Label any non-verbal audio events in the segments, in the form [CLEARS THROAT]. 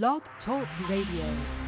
Blog Talk Radio.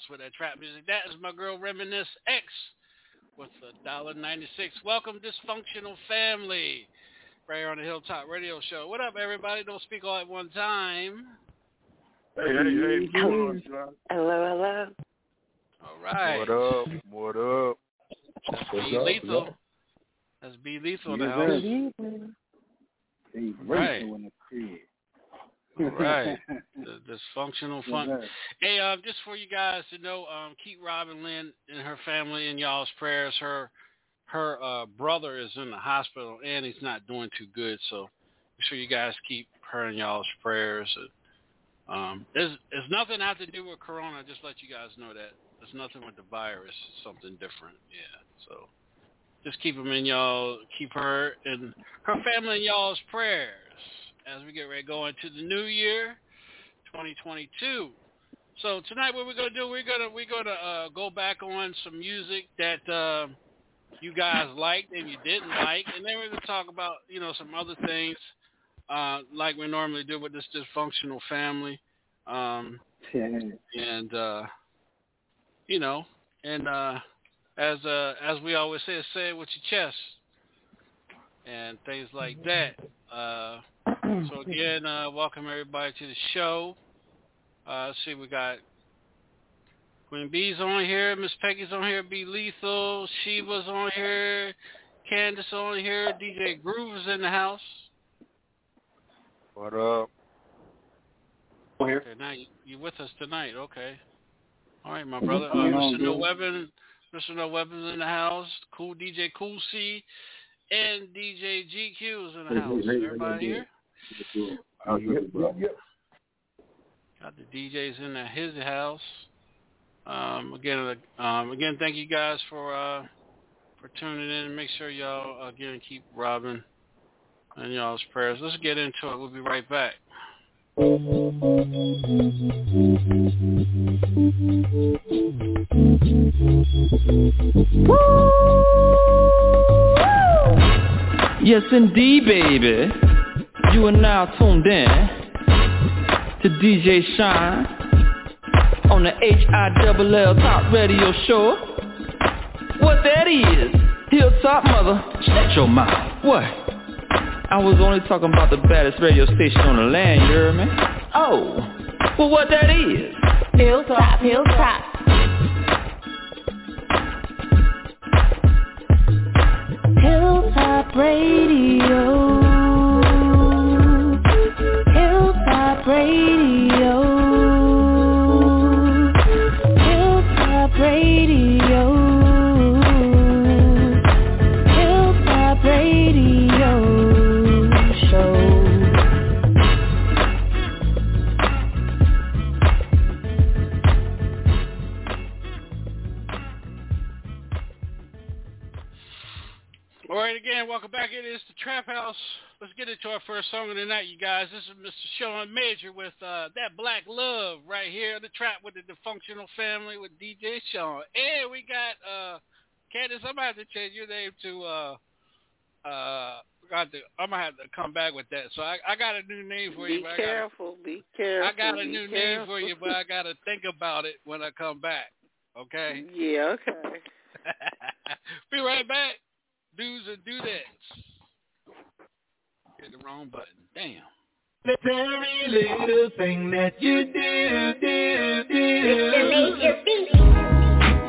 house with that trap music. That is my girl Reminisce X with a dollar ninety six. Welcome dysfunctional family. Right here on the Hilltop Radio Show. What up everybody? Don't speak all at one time. Hey, hey, hey. Hello, hello. All right. What up? What up? That's What's be up? lethal. Up? That's be lethal now. Be right. in the crib right. [LAUGHS] The dysfunctional fun. Hey, uh, just for you guys to know, um, keep Robin Lynn and her family in y'all's prayers. Her her uh, brother is in the hospital and he's not doing too good. So make sure you guys keep her in y'all's prayers. Um, there's, there's nothing have to do with Corona. Just let you guys know that there's nothing with the virus. It's something different. Yeah. So just keep them in y'all. Keep her and her family in y'all's prayer we get ready going to the new year, 2022. So tonight, what we're gonna do? We're gonna we're gonna uh, go back on some music that uh, you guys liked and you didn't like, and then we're gonna talk about you know some other things uh, like we normally do with this dysfunctional family, um, and uh, you know, and uh, as uh, as we always say, say it with your chest and things like that. Uh, so again, uh, welcome everybody to the show. Uh, let's see, we got Queen B's on here, Miss Peggy's on here, B Lethal, Sheba's on here, Candace on here, DJ Groove is in the house. What up? Here. Okay, now you, you with us tonight, okay. All right, my brother. Uh, Mr. No Weapon, Mr. No Weapon's in the house. Cool DJ Cool C and DJ GQ is in the house. Everybody here? How you, bro? Got the DJs in the, his house. Um, again, uh, um, again, thank you guys for uh, for tuning in. Make sure y'all again keep Robin and y'all's prayers. Let's get into it. We'll be right back. Yes, indeed, baby. You are now tuned in to DJ Shine on the H-I-double-L Top Radio Show. What that is, Hilltop Mother, shut your mouth. What? I was only talking about the baddest radio station on the land, you hear me? Oh, well what that is? Hilltop, hilltop. Hilltop Radio. Hilltop Radio. Hilltop Radio Show. All right, again, welcome back. It is the Trap House. Get into our first song of the night, you guys. This is Mr. Sean Major with uh, that Black Love right here, the Trap with the Dysfunctional Family with DJ Sean. And we got uh, Candace. I'm gonna have to change your name to. Uh, uh, got to, I'm gonna have to come back with that. So I, I got a new name for you. Be I gotta- careful. Be careful. I got a be new name for you, but I got to think about it when I come back. Okay. Yeah. Okay. [LAUGHS] Be right back. Do's and dudettes. Hit the wrong button. Damn. The very little thing that you do, do, do.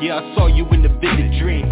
Yeah, I saw you in the vivid dream.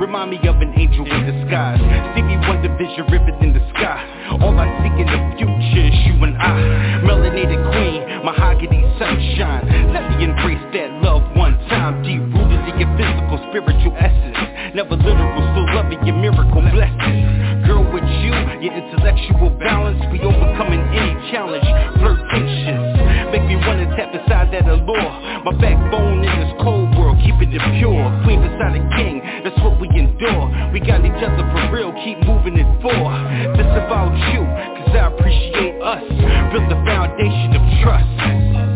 Remind me of an angel in disguise. Stevie Wonder vision ribbon in the sky. All I seek in the future is you and I. Melanated queen, mahogany sunshine. Let me embrace that love one time. Deep rooted in your physical, spiritual essence. Never literal, still loving your miracle blessings. Girl, with you, your intellectual balance, we overcoming any challenge. Flirtatious, make me wanna tap inside that allure. My backbone in this cold world, keeping it pure. Queen beside a king, that's what we endure. We got each other for real, keep moving it forward. This about you, cause I appreciate us. Built the foundation of trust.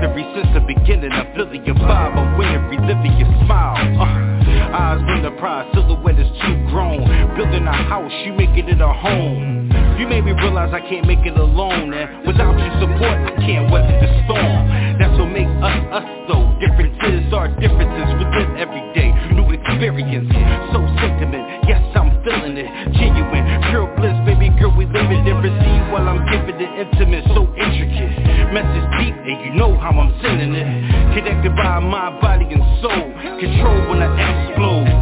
Since the beginning I'm feeling your vibe, I'm winning, reliving your smile. Uh, Eyes on the prize, silhouette is too grown. Building a house, you making it a home. You made me realize I can't make it alone And without your support, I can't weather the storm. That's what make us, us though Differences are differences live every day. New experience, so sentiment Yes, I'm feeling it, genuine Pure bliss, baby girl, we live it While I'm giving it intimate, so intricate. Message deep, and you know how I'm sending it. Connected by mind, body, and soul. Control when I explode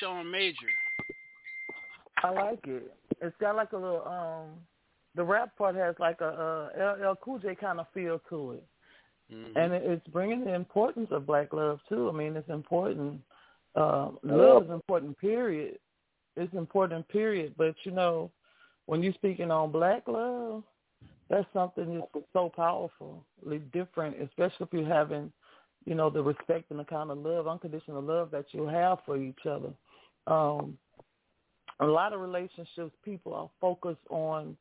Sean Major? I like it. It's got like a little um the rap part has like a uh LL Cool J kind of feel to it. Mhm. And it's bringing the importance of black love too. I mean, it's important. Uh, love is important. Period. It's important. Period. But you know, when you're speaking on black love, that's something that's so powerfully different, especially if you're having, you know, the respect and the kind of love, unconditional love that you have for each other. Um, a lot of relationships, people are focused on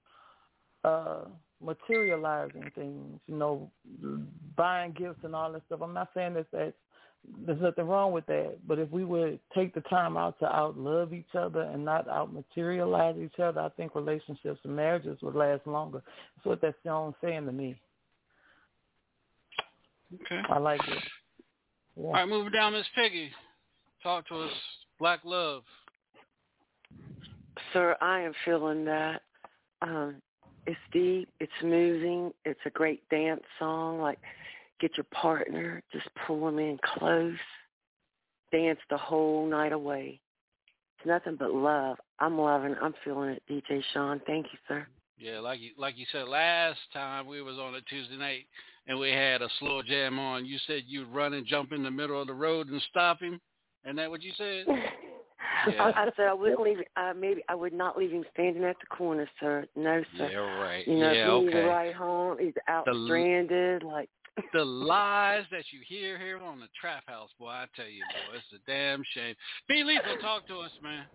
uh materializing things, you know, buying gifts and all that stuff. I'm not saying that that's there's nothing wrong with that, but if we would take the time out to out love each other and not out materialize each other, I think relationships and marriages would last longer. That's what that song's saying to me. Okay. I like it. Yeah. All right, moving down, Miss Piggy. Talk to us. Black Love. Sir, I am feeling that. Um, it's deep, it's moving, it's a great dance song. Like, get your partner, just pull them in close, dance the whole night away. It's nothing but love. I'm loving. it. I'm feeling it, DJ Sean. Thank you, sir. Yeah, like you like you said last time we was on a Tuesday night and we had a slow jam on. You said you'd run and jump in the middle of the road and stop him. Isn't that what you said? [LAUGHS] Yeah. I, I said I wouldn't leave. Uh, maybe I would not leave him standing at the corner, sir. No, sir. Yeah, right. You know, yeah, if he needs okay. a ride home, he's out The stranded. Like, [LAUGHS] The lies that you hear here on the Trap House, boy, I tell you, boy, it's a damn shame. Be lethal, talk to us, man.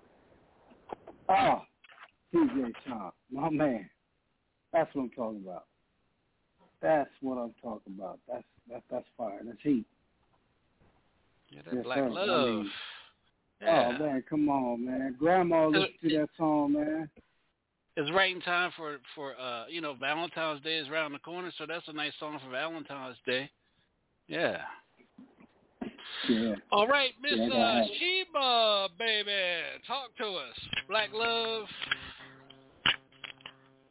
Ah, DJ Sean, my man. That's what I'm talking about. That's what I'm talking about. That's that's that's fire. That's heat. Yeah, that Yes, black sir. I love. mean, yeah. Oh man, come on, man. Grandma listened to that song, man. it's right in time for for uh you know Valentine's Day is around the corner, so that's a nice song for Valentine's Day. Yeah. Yeah. All right, Miss Yeah, uh. Sheba, baby, talk to us. Black love.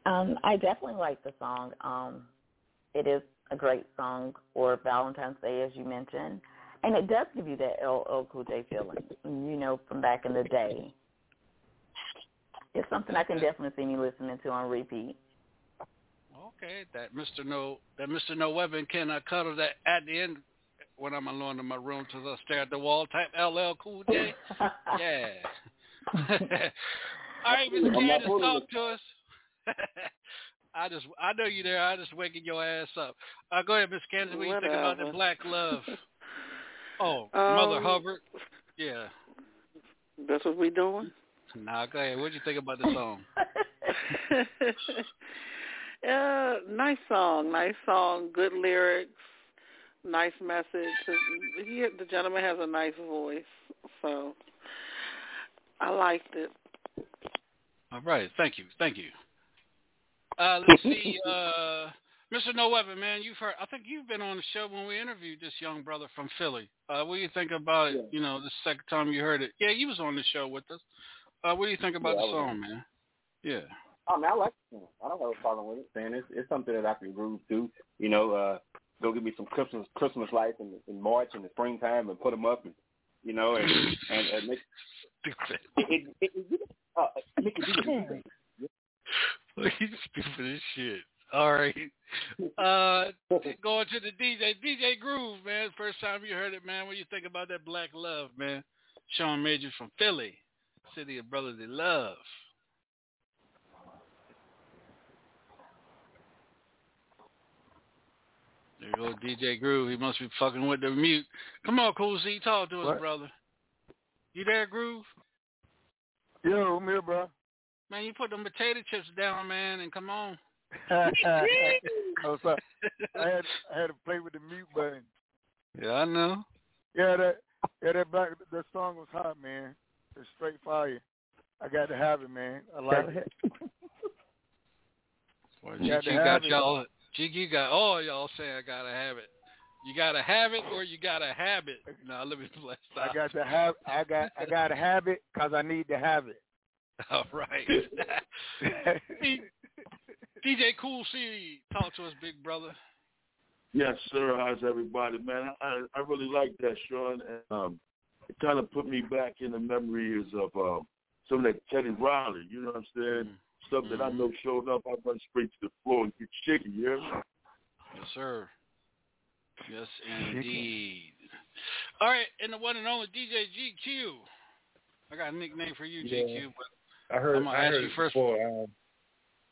Um, I definitely like the song. Um, it is a great song for Valentine's Day, as you mentioned, and it does give you that LL Cool J feeling, you know, from back in the day. It's something I can definitely see me listening to on repeat. Okay, that Mr. No that Mr. No Weapon cannot cuddle that at the end when I'm alone in my room to the stare at the wall type LL Cool J. [LAUGHS] Yeah. [LAUGHS] All right, Miss I'm Candace, talk to us. [LAUGHS] I just I know you there. I just waking your ass up. Uh, go ahead, Miss Candace. What do you think about the black love? [LAUGHS] Oh, Mother Um, Hubbard. Yeah. That's what we doing. Nah, go ahead. What do you think about the song? yeah, [LAUGHS] nice song, nice song, good lyrics, nice message. He, the gentleman has a nice voice, so I liked it. All right. Thank you. Thank you. Uh, let's see. Uh, Mr. No Weapon, man, you've heard. I think you've been on the show when we interviewed this young brother from Philly. Uh, what do you think about it? Yeah. You know, the second time you heard it. Yeah, you was on the show with us. Uh, what do you think about Yeah, the song, man? Yeah. I mean, I like it. I don't have a problem with it. Saying it's it's something that I can groove to. You know, uh, go get me some Christmas Christmas lights in, in March in the springtime and put them up, and you know, and and, and make, [LAUGHS] it, it, it, it, uh, make it do Look, he's stupid as shit. All right. Uh, [LAUGHS] going to the DJ, DJ Groove, man. First time you heard it, man. What you think about that Black Love, man? Sean Major from Philly, city of brotherly love. There you go, DJ Groove. He must be fucking with the mute. Come on, Cool Z, talk to us, What? brother. You there, Groove? Yo, I'm here, bro. Man, you put them potato chips down, man, and come on. [LAUGHS] oh, sorry. I had I had to play with the mute button. Yeah, I know. Yeah, that yeah that black that song was hot, man. It's straight fire. I got to have it, man. I like it. Well, [LAUGHS] You got to GQ got y'all. GQ got all y'all saying I gotta have it. You gotta have it, or you gotta have it. No, let me [LAUGHS] let's stop. I got to have I got I got to have it because I need to have it. [LAUGHS] All right. [LAUGHS] DJ Cool C, talk to us, big brother. Yes, sir. How's everybody, man? I I really like that, Sean. And, um, it kind of put me back in the memories of um, some of that Teddy Riley. You know what I'm saying? Stuff that I know showed up, I run straight to the floor and get shaky. You hear? Yes, sir. Yes, indeed. All right, and the one and only DJ GQ. I got a nickname for you, Yeah. GQ, but I heard. I'm gonna I ask heard you it first. before. Um,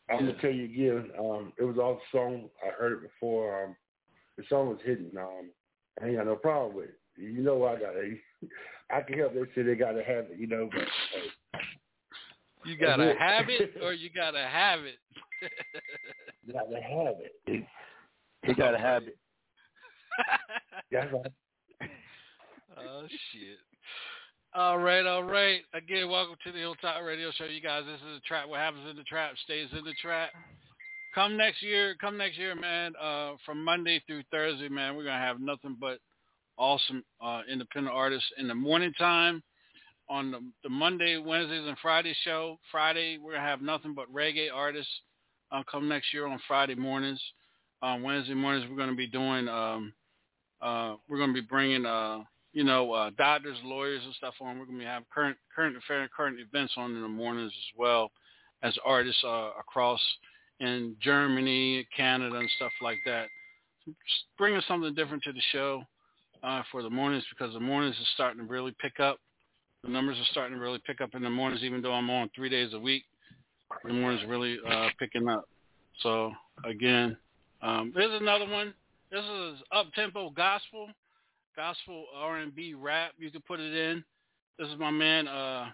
I'm Yeah. gonna tell you again. Um, it was all song. I heard it before. Um, the song was hidden. Um, I ain't got no problem with it. You know, I got. [LAUGHS] I can help. They say they got to have it. You know, but hey, you gotta have it, [LAUGHS] or you gotta have it. You got to have it. He got to have it. That's right. [LAUGHS] Oh shit. All right, all right. Again, welcome to the Hilltop Radio Show, you guys. This is the trap. What happens in the trap stays in the trap. Come next year, come next year, man. Uh, from Monday through Thursday, man, we're gonna have nothing but awesome uh, independent artists in the morning time. On the, the Monday, Wednesdays, and Friday show. Friday, we're gonna have nothing but reggae artists. Uh, come next year on Friday mornings. On Wednesday mornings, we're gonna be doing. Um, uh, we're gonna be bringing. You know, uh, doctors, lawyers, and stuff on. We're going to have current, current affair, current events on in the mornings as well as artists uh, across in Germany, Canada, and stuff like that. Just bringing something different to the show uh, for the mornings because the mornings is starting to really pick up. The numbers are starting to really pick up in the mornings, even though I'm on three days a week. The mornings really uh, picking up. So again, um, there's another one. This is up tempo gospel gospel R&B rap. You can put it in. This is my man uh,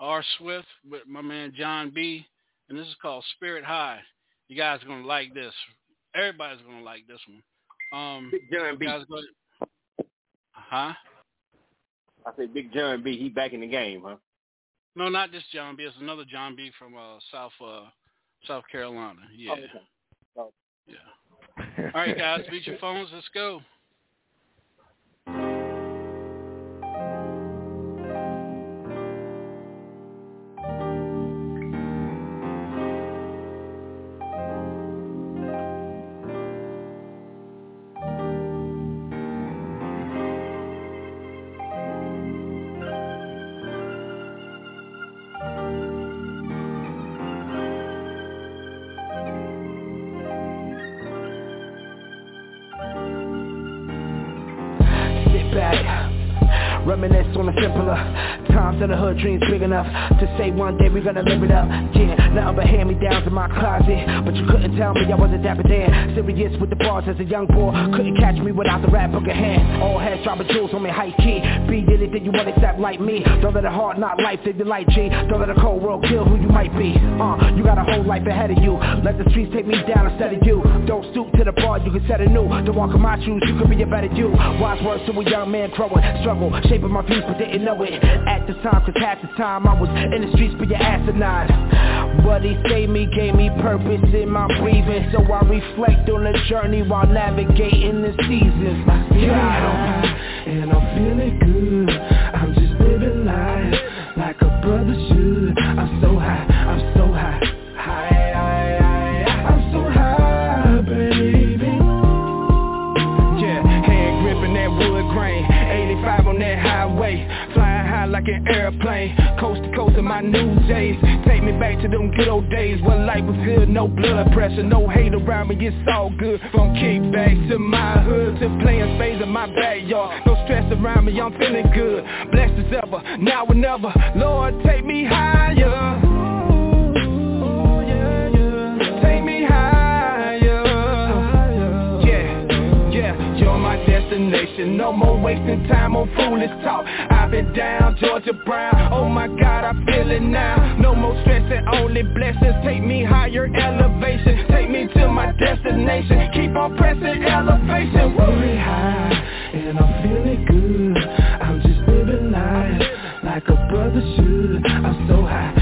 R Swift with my man John B. And this is called Spirit High. You guys are gonna like this. Everybody's gonna like this one. Um, Big John B. guys go- huh? I said Big John B. He back in the game, huh? No, not this John B. It's another John B. from uh, South uh, South Carolina. Yeah. Oh, okay. Oh. Yeah. All right, guys, beat your phones. Let's go. Of the hood, dreams big enough to say one day we're gonna live it up. Yeah, nothing but hand me downs in my closet, but you couldn't tell me I wasn't dapper then. Serious with the bars as a young boy, couldn't catch me without the rap book in hand. All heads dropping jewels on me high key. Be anything you want except like me. Don't let a hard not life live your light G. Don't let a cold world kill who you might be. Life ahead of you. Let the streets take me down instead of you. Don't stoop to the bar, you can set a new. Don't walk in my shoes, you could be a better you. Wise words to a young man growing, struggle, shaping my views but didn't know it. At the time, cause half the time I was in the streets for your asinine. But he saved me, gave me purpose in my breathing. So I reflect on the journey while navigating the seasons. God, and I'm feeling good. Airplane Coast to coast in my new J's. Take me back to them good old days When life was good, no blood pressure No hate around me, it's all good. From kickbacks to my hood To playing spades in my backyard. No stress around me, I'm feeling good. Blessed as ever, now or never. Lord, take me higher destination. No more wasting time on foolish talk. I've been down, Georgia Brown. Oh my God, I feel it now. No more stress and only blessings. Take me higher, elevation. Take me to my destination. Keep on pressing elevation. Really high, and I'm feeling good. I'm just living life like a brother should. I'm so high,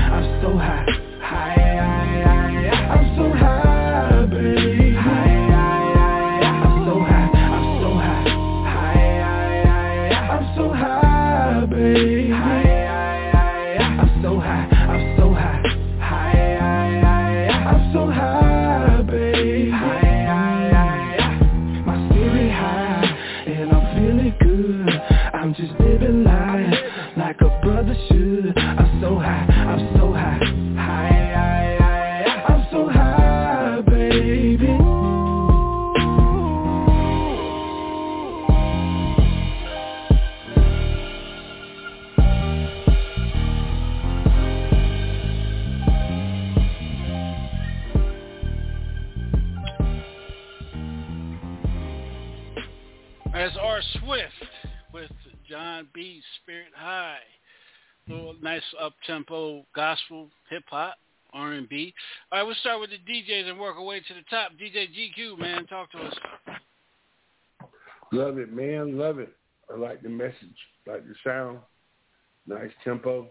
Spirit High. Little nice up-tempo gospel, hip-hop, R&B. All right, we'll start with the DJs and work our way to the top. DJ GQ, man, talk to us. Love it, man. Love it. I like the message. Like the sound. Nice tempo.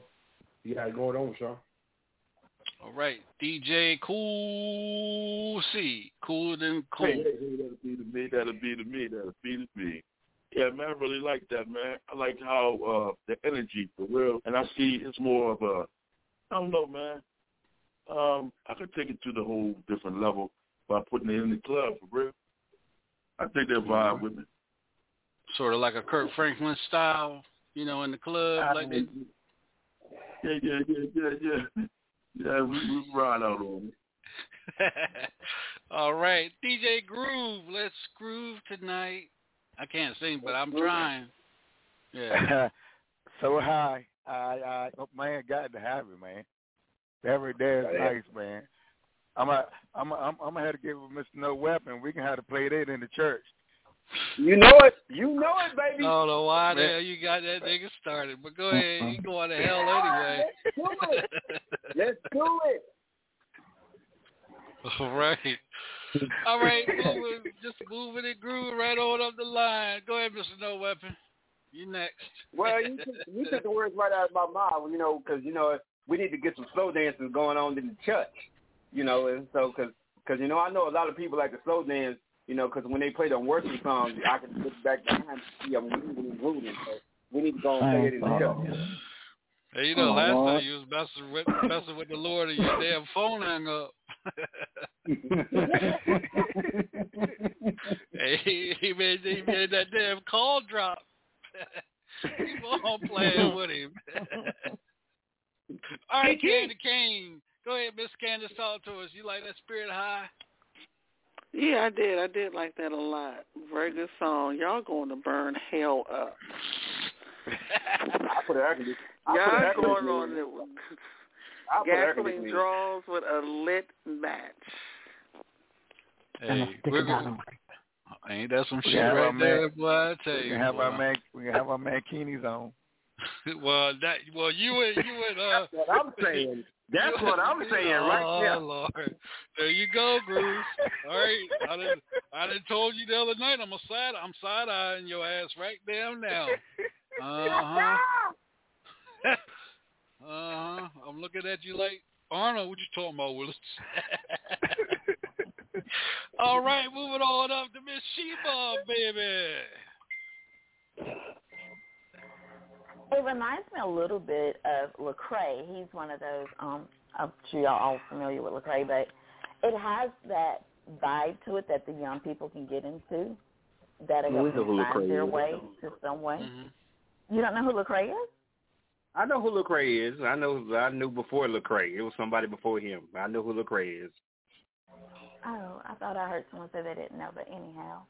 You got it going on, Sean. All right, DJ Cool C. Cooler than cool. Hey, hey, hey, that'll be to me. That'll be to me. That'll be to me. Yeah, man, I really like that, man. I like how uh the energy for real, and I see it's more of a, I don't know, man. Um, I could take it to the whole different level by putting it in the club for real. I think that vibe with me. Sort of like a Kirk Franklin style, you know, in the club. like they... Yeah, yeah, yeah, yeah, yeah. Yeah, we, we ride out on it. [LAUGHS] All right, DJ Groove, let's groove tonight. I can't sing, but I'm trying. Yeah. [LAUGHS] so high. I, I, oh, man, got to have it, man. Every day is nice, man. I'm a, I'm, a, I'm, I'm gonna have to give Mr. No Weapon. We can have to play that in the church. You know it. You know it, baby. I don't know why the hell you got that nigga started, but go ahead. You going to hell anyway. Let's do it. [LAUGHS] Let's do it. All right. [LAUGHS] All right, moving, just moving and grooving right on up the line. Go ahead, Mr. No Weapon. You next. Well, you took, you took the words right out of my mouth, you know, because, you know, we need to get some slow dances going on in the church, you know, and so, because, cause, you know, I know a lot of people like to slow dance, you know, because when they play them worship songs, I can look back behind and see them moving and grooving, so we need to go and play it in the church. Hey, you know, Oh, last Lord. time you was messing with messing with the Lord and your damn phone hung up. Hey, he, he made he made that damn call drop. [LAUGHS] Keep on playing with him. [LAUGHS] All right, Candy Kane. Go ahead, Miss Candace, talk to us. You like that spirit high? Yeah, I did. I did like that a lot. Very good song. Y'all going to burn hell up. I put an air. I put Y'all air going conditioner on in. it gasoline draws with a lit match. Hey, we're gonna, ain't that some We shit right there, man- boy? I tell We you. can have our boy. man, we can have our mankinis on. [LAUGHS] well, that well, you and you and uh. That's what I'm saying. That's what I'm saying right [LAUGHS] oh, there. Lord. There you go, Bruce. All right, I done, I done told you the other night I'm a side, I'm side eyeing your ass right damn now. [LAUGHS] Uh huh. Uh huh. I'm looking at you like Arnold. What you talking about, Willis? [LAUGHS] All right, moving on up to Miss Sheba, baby. It reminds me a little bit of Lecrae. He's one of those. Um, I'm sure y'all all familiar with Lecrae, but it has that vibe to it that the young people can get into. that'll We help know who find their way to some way. Mm-hmm. You don't know who Lecrae is? I know who Lecrae is. I know. I knew before Lecrae. It was somebody before him. I know who Lecrae is. Oh, I thought I heard someone say they didn't know, but anyhow.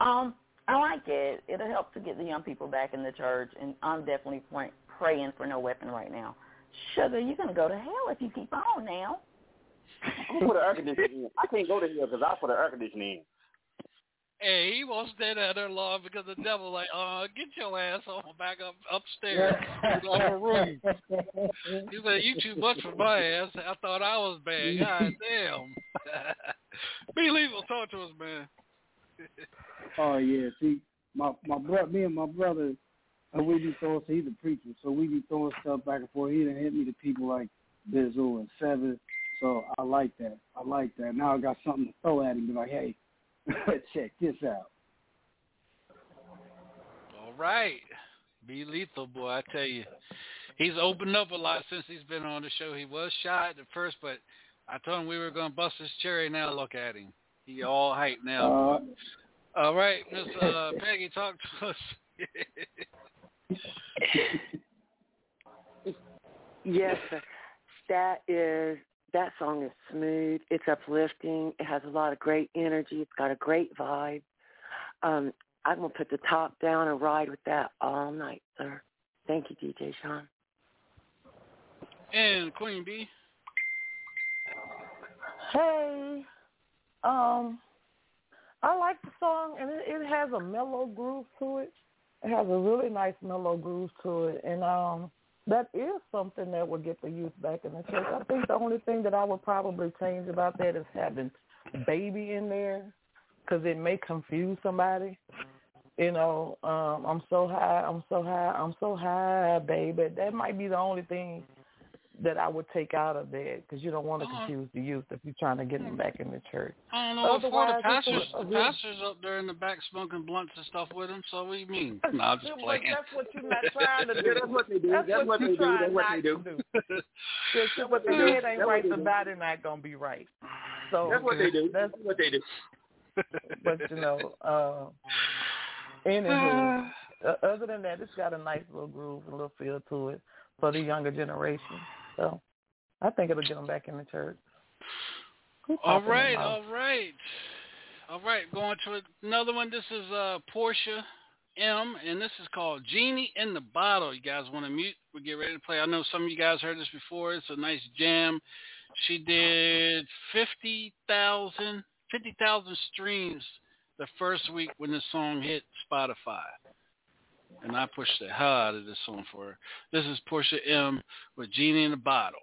Um, I like it. It'll help to get the young people back in the church, and I'm definitely pray- praying for no weapon right now. Sugar, you're gonna go to hell if you keep on now. I'm gonna put an air conditioning in. I can't go to hell because I put an air conditioning in. Hey, he won't stay there long because the devil like, uh, get your ass on back up upstairs [LAUGHS] in the room. He said, You too much for my ass. I thought I was bad. God damn. [LAUGHS] Be lethal, talk to us, man. Oh yeah, see, my my brother, me and my brother, uh, we be throwing. So he's a preacher, so we be throwing stuff back and forth. He done hit me to people like Bizzle and Seven. So I like that. I like that. Now I got something to throw at him. Be like, hey, [LAUGHS] check this out. All right. Be lethal, boy, I tell you. He's opened up a lot since he's been on the show. He was shy at first, but I told him we were going to bust his cherry. Now look at him. He all hype now. Uh, all right, Miss uh, [LAUGHS] Peggy, talk to us. [LAUGHS] Yes, sir. That is that song is smooth. It's uplifting. It has a lot of great energy. It's got a great vibe. Um, I'm gonna put the top down and ride with that all night, sir. Thank you, DJ Sean. and Queen B. Hey, um, I like the song, and it, it has a mellow groove to it. It has a really nice mellow groove to it, and um, that is something that would get the youth back in the church. I think the only thing that I would probably change about that is having baby in there, because it may confuse somebody. You know, um, I'm so high, I'm so high, I'm so high, baby. That might be the only thing that I would take out of that because you don't want to Uh-huh. confuse the youth if you're trying to get them back in the church. I don't know. Before the pastors, it's a- the pastors up there in the back smoking blunts and stuff with him. So what do you mean? [LAUGHS] No, I'm just [LAUGHS] playing. That's what you're not trying to [LAUGHS] do. Yeah, that's what they do. That's, That's what you're they do. trying That's what not they do. to do. That's what if they do. head ain't That's right, the body not gonna be right. So That's what they do. That's That's what they do. but you know, uh, anywho, [SIGHS] uh, other than that, it's got a nice little groove, a little feel to it for the younger generation. So I think it'll get them back in the church. All right, all right, all right. Going to another one. This is uh, Portia M, and this is called Genie in the Bottle. You guys want to mute? We get ready to play. I know some of you guys heard this before. It's a nice jam. She did 50,000 50,000 streams the first week when the song hit Spotify. And I pushed the hell out of this song for her. This is Portia M with Genie in the Bottle.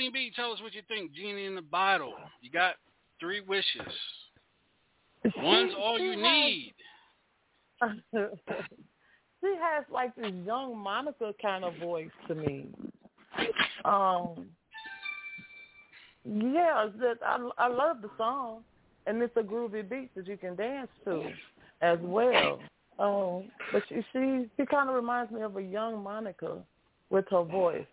Queen Bee, tell us what you think. Genie in the bottle. You got three wishes. One's all you need. [LAUGHS] she has like this young Monica kind of voice to me. Um, yeah, that I I love the song, and it's a groovy beat that you can dance to, as well. Um, but she she, she kind of reminds me of a young Monica with her voice.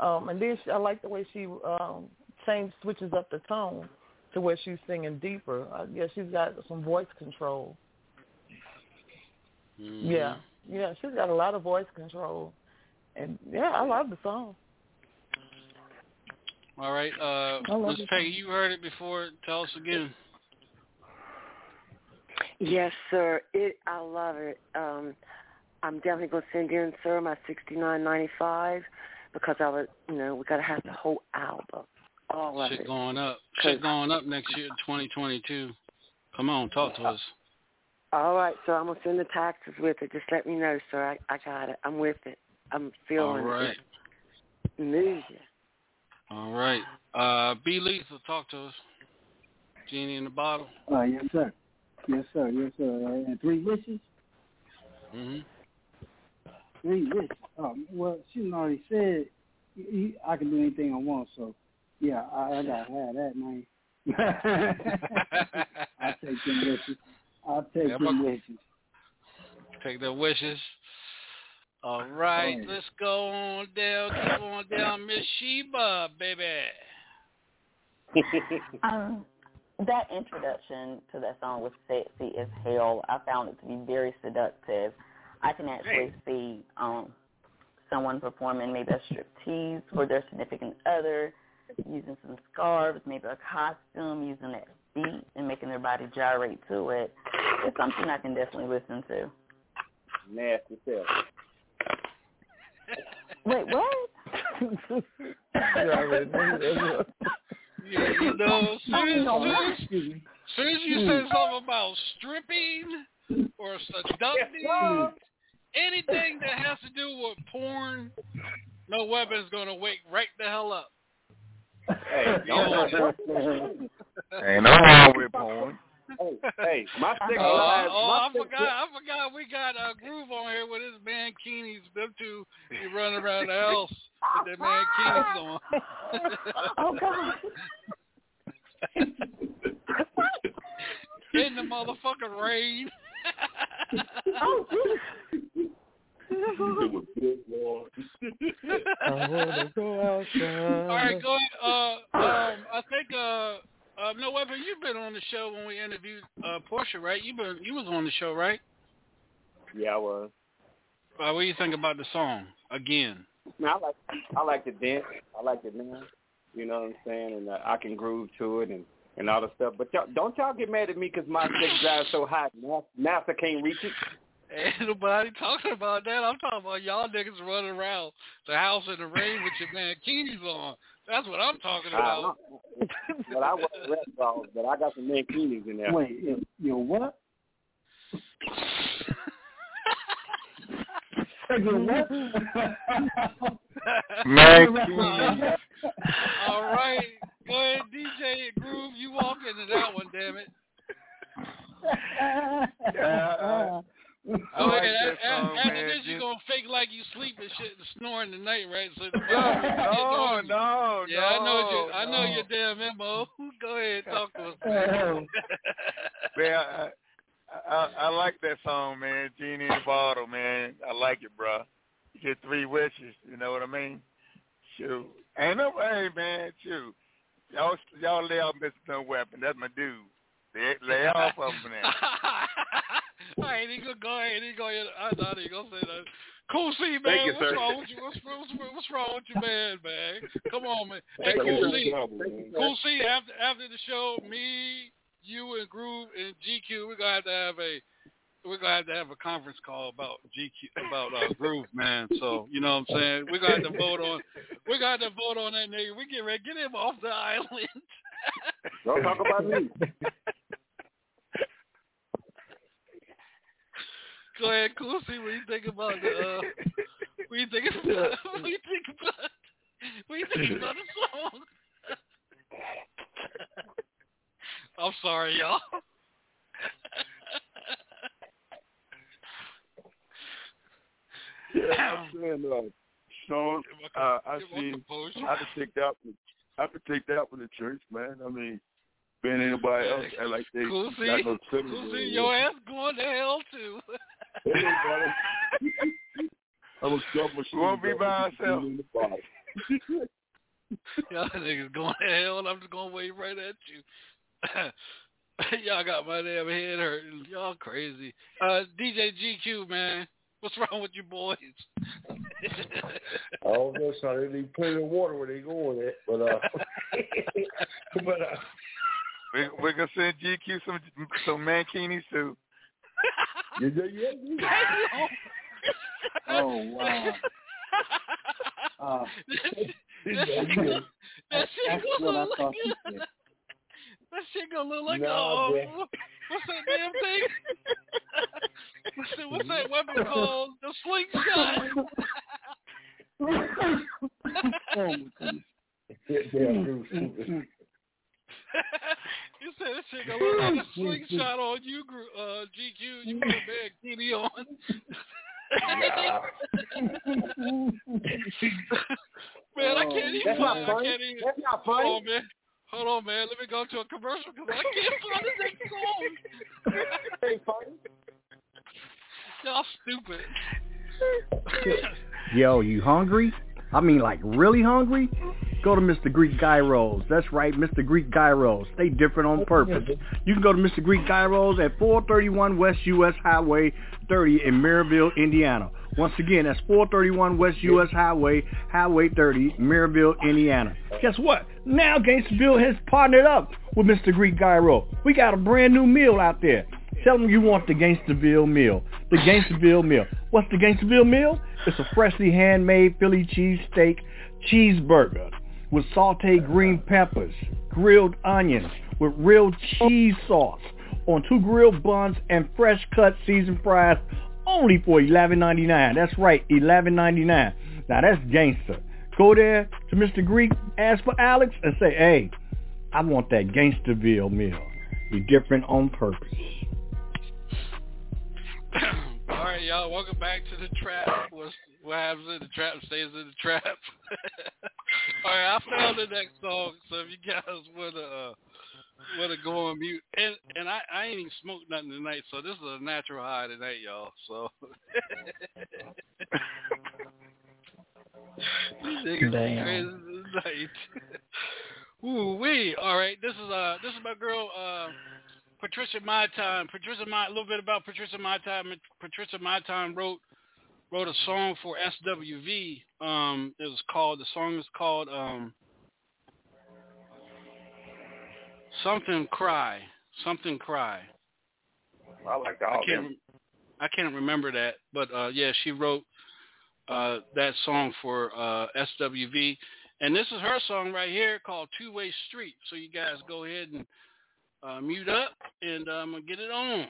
Um, and then she, I like the way she um change switches up the tone to where she's singing deeper. Uh, yeah, she's got some voice control. Mm-hmm. Yeah, yeah, she's got a lot of voice control, and yeah, I love the song. All right, uh, I love Ms. Peggy, you heard it before. Tell us again. Yes, sir. It I love it. Um I'm definitely gonna send you, in, sir, my sixty nine ninety five because I was you know, we gotta have the whole album. All of Shit it. going up. Shit going up next year, 2022. Come on, talk to us. All right, so I'm gonna send the taxes with it. Just let me know, sir. I, I got it. I'm with it. I'm feeling right. it. Moves you. All right. Uh, Be Lethal, talk to us. Genie in the bottle. Uh, yes, sir. Yes, sir. Yes, sir. Uh, and three wishes. hmm Three wishes. Um, well, she already said he, he- I can do anything I want. So, yeah, I, I gotta have that, man. [LAUGHS] I'll take them wishes. I'll take Yeah, them but- wishes. Take their wishes. All right, All right. let's go on down. Keep on down, Miss Sheba, baby. [LAUGHS] um, that introduction to that song was sexy as hell. I found it to be very seductive. I can actually see um someone performing maybe a striptease for their significant other, using some scarves, maybe a costume, using that beat and making their body gyrate to it. It's something I can definitely listen to. Nasty self. Wait, what? [LAUGHS] Yeah, you know, [LAUGHS] soon as, soon as, Excuse me. soon as you said something about stripping or seducting, anything that has to do with porn, no weapon's gonna wake right the hell up. Hey, don't Ain't no wrong with porn. hey, hey, my Oh, six oh, lives, oh, I my six, forgot. I forgot. We got a groove on here with his mankinis. Them two be running around the house with their mankinis [LAUGHS] on. oh God. [LAUGHS] In the motherfucking rain. Oh, It was good, Lord. I wanna go outside. All right, go ahead. Uh, um, I think uh, uh, no weapon. You've been on the show when we interviewed uh, Portia, right? You been you was on the show, right? yeah, I was. Uh, what do you think about the song again? Man, I like I like to dance. I like to dance. You know what I'm saying? And uh, I can groove to it and and all the stuff. But y'all, don't y'all get mad at me because my sex drive so high. NASA, NASA can't reach it. Ain't nobody talking about that. I'm talking about y'all niggas running around the house in the rain with your mankinis on. That's what I'm talking about. but I was red balls, but I got some mankinis in there. Wait, yo, yo what? Yo, what? Man, All right, go ahead, DJ Groove. You walk into that one, damn it. Yeah, I Oh, like yeah, that song, after man. this, you Just- gonna fake like you sleep and shit and snoring tonight, right? So [LAUGHS] the no, no, Yeah, I know you. I know no. your damn mo. [LAUGHS] Go ahead, talk to us. Oh. [LAUGHS] Man, I, I I like that song, man. Genie in the bottle, man. I like it, bro. You get three wishes. You know what I mean? Shoot, ain't no way, man. Shoot, y'all y'all lay off Mr. No Weapon. That's my dude. Lay, lay [LAUGHS] off of him now. All right, he gonna go ahead. He go ahead. I thought he gonna say that. Cool C, man. Thank you, what's sir. wrong with you? What's, what's, what's wrong with you, man, man? Come on, man. Hey, Thank Cool sir. C. Thank. Cool C. After after the show, me, you, and Groove and GQ, we're gonna have to have a we're gonna have to have a conference call about GQ about uh, Groove, man. So you know what I'm saying? We're gonna have to vote on we're gonna have to vote on that nigga. We get ready, get him off the island. [LAUGHS] Don't talk about me. Go ahead, cool. See what you think about the. Uh, what you think about? [LAUGHS] What you think about? What you think about the song? [LAUGHS] I'm sorry, y'all. Yeah, I'm saying, uh, Sean, uh, I see. I could take that. One, I could take that one to church, man. I mean, being anybody else, I like they Cool, see? got no Cool, see, your ass going to hell too. Hey, brother. [LAUGHS] I'm a suffer. Won't be by herself. [LAUGHS] Y'all niggas going to hell, and I'm just gonna wave right at you. [COUGHS] Y'all got my damn head hurting. Y'all crazy. Uh, DJ GQ, man, what's wrong with you boys? [LAUGHS] I don't know, son. They need plenty of water where they going at, but uh, [LAUGHS] but uh, [LAUGHS] We, we're gonna send GQ some some mankinis too. yeah, yeah, yeah. Oh wow. Uh, that shit gonna, that shit that's gonna what I look thought like you said. That shit gonna look like Nah, a bruh. uh, what's that damn thing? [LAUGHS] what's that, what's that weapon [LAUGHS] called? The slingshot. [LAUGHS] oh my goodness. Mm, mm, mm. You said that shit gonna look like a slingshot on you, Gru- uh, GQ. You put a bad kitty on. Man, I can't oh. even. That's not I funny. can't even. That's not funny. on, man. Hold on, man. Let me go to a commercial because I can't find the next song. Ain't funny. Y'all stupid. Yo, you hungry? I mean, like really hungry? Go to Mr. Greek Gyros. That's right, Mr. Greek Gyros. They different on purpose. You can go to Mr. Greek Gyros at 431 West US Highway 30 in Merrillville, Indiana. Once again, that's 431 West US Highway, Highway 30, Merrillville, Indiana. Guess what? Now Gangsterville has partnered up with Mr. Greek Gyro. We got a brand new meal out there. Tell them you want the Gangsterville meal. The Gangsterville meal. What's the Gangsterville meal? It's a freshly handmade Philly cheesesteak cheeseburger with sauteed green peppers, grilled onions with real cheese sauce on two grilled buns and fresh cut seasoned fries only for $11.99. That's right, $11.99. Now that's gangster. Go there to Mr. Greek, ask for Alex, and say, hey, I want that Gangsterville meal. Be different on purpose. [COUGHS] All right, y'all. Welcome back to the trap. What's, what happens in the trap stays in the trap. [LAUGHS] All right, I found the next song. So if you guys wanna uh, wanna go on mute, and and I I ain't even smoked nothing tonight, so this is a natural high tonight, y'all. So. [LAUGHS] Damn. crazy tonight. [LAUGHS] Ooh wee. All right, this is uh this is my girl uh Patricia My Time. Patricia My a little bit about Patricia My Time. Patricia My Time wrote wrote a song for SWV. Um, it was called the song is called um something cry something cry. I like I can't them. I can't remember that, but uh, yeah, she wrote uh, that song for uh, SWV, and this is her song right here called Two Way Street. So you guys go ahead and uh, mute up, and uh, I'm gonna get it on.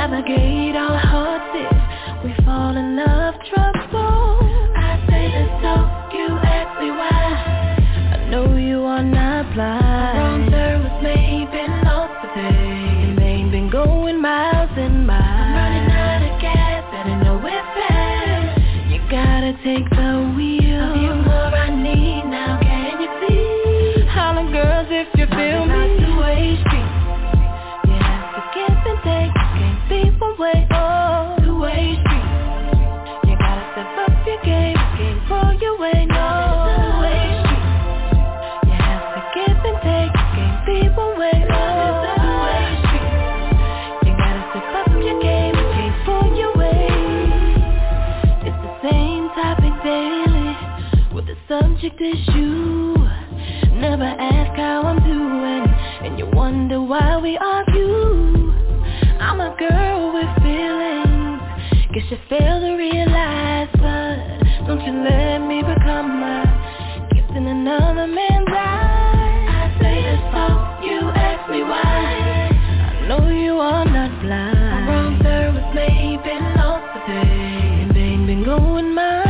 Navigate hearts if we fall in love trouble. Subject is you. Never ask how I'm doing, and you wonder why we argue. I'm a girl with feelings, guess you fail to realize, but don't you let me become a gift in another man's eyes. I say this so you ask me why. I know you are not blind. My wrong turn was made, been lost today, and ain't been going miles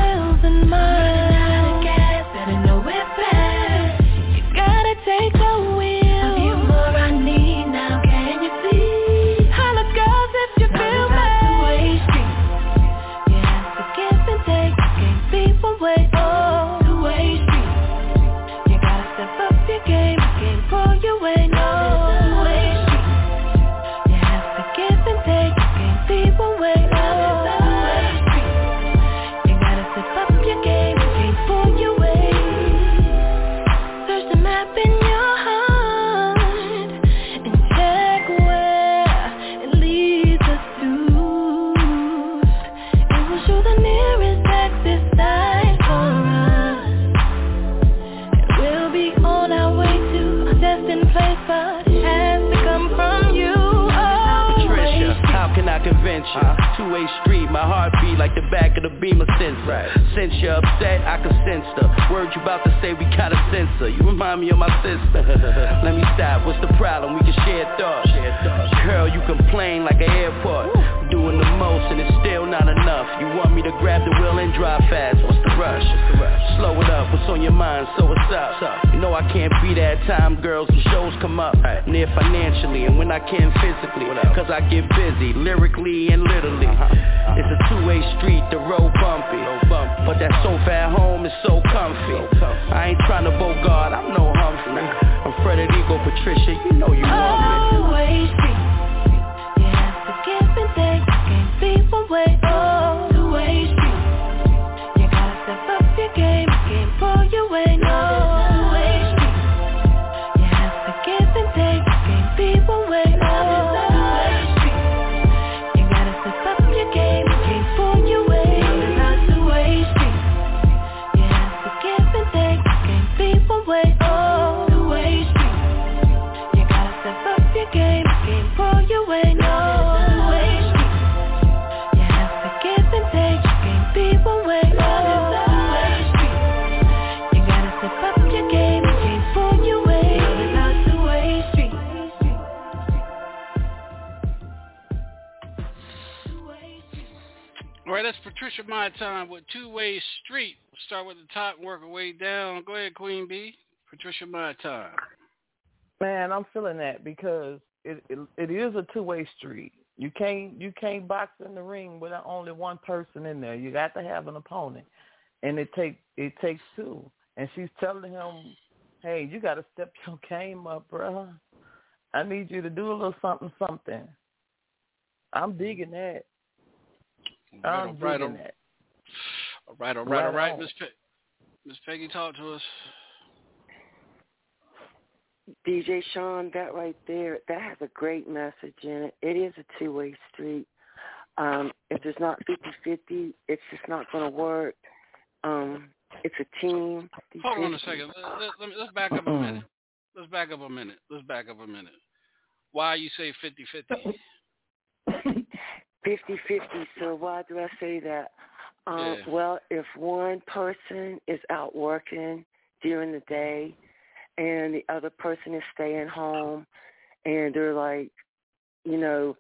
place, but convince? Two-way street, my heart beat like the back of the beamer sensor. Since you're upset, I can sense the words you about to say, we gotta censor. You remind me of my sister. [LAUGHS] Let me stop, what's the problem? We can share thoughts. Girl, you complain like an airport. Doing the most and it's still not enough. You want me to grab the wheel and drive fast. What's the rush? Slow it up, what's on your mind? So what's up? You know I can't be that time, girls. The shows come up right. near financially and when I can physically. Cause I get busy, lyrically and literally. It's a two-way street, the road bumpy. But that sofa at home is so comfy. I ain't trying to bogart, I'm no Humphrey. I'm Frederico Patricia, you know you want me. Two-way street. Patricia My Time with Two Way Street. We'll start with the top and work our way down. Go ahead, Queen B. Patricia My Time. Man, I'm feeling that because it it, it is a two way street. You can't you can't box in the ring with only one person in there. You got to have an opponent, and it take it takes two. And she's telling him, "Hey, you got to step your [LAUGHS] game up, bruh. I need you to do a little something, something." I'm digging that. Right, I'm all right, digging all- that. All right, all right, all Right right. on. Miss Pe- Miss Peggy, talk to us. DJ Sean, that right there, that has a great message in it. It is a two-way street. Um, if there's not 50-50, it's just not going to work. Um, it's a team. Hold on a second. Let, let, let me, let's back up a minute. Let's back up a minute. Let's back up a minute. Why you say 50-50? [LAUGHS] 50-50, so why do I say that? Um, Yeah. Well, if one person is out working during the day and the other person is staying home and they're like, you know,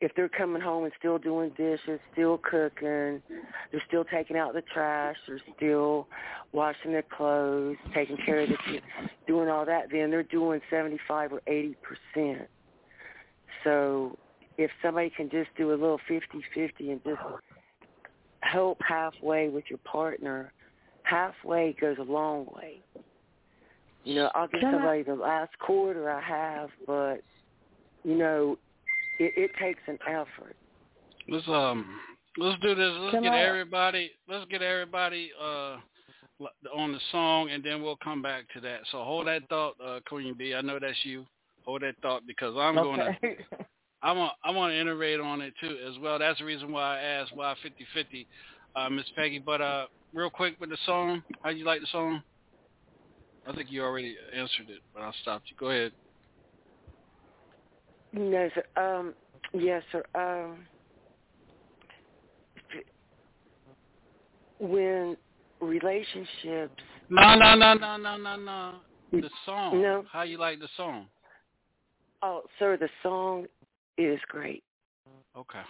if they're coming home and still doing dishes, still cooking, they're still taking out the trash, they're still washing their clothes, taking care of the kids, doing all that, then they're doing 75 or 80 percent. So if somebody can just do a little 50-50 and just help halfway with your partner, halfway goes a long way. You know, I'll give Can I- somebody the last quarter I have, but you know, it, it takes an effort. Let's um let's do this. Let's Can get I- everybody let's get everybody uh on the song and then we'll come back to that. So hold that thought, uh Queen B. I know that's you. Hold that thought because I'm gonna Okay. [LAUGHS] I want I want to iterate on it too as well. That's the reason why I asked why 50-50. uh, Miss Peggy. But uh, real quick with the song, how you like the song? I think you already answered it, but I'll stop you. Go ahead. No, sir. Um, yes, sir. Um, when relationships. No, no, no, no, no, no, no. The song. No. How you like the song? Oh, sir, the song is great. Okay.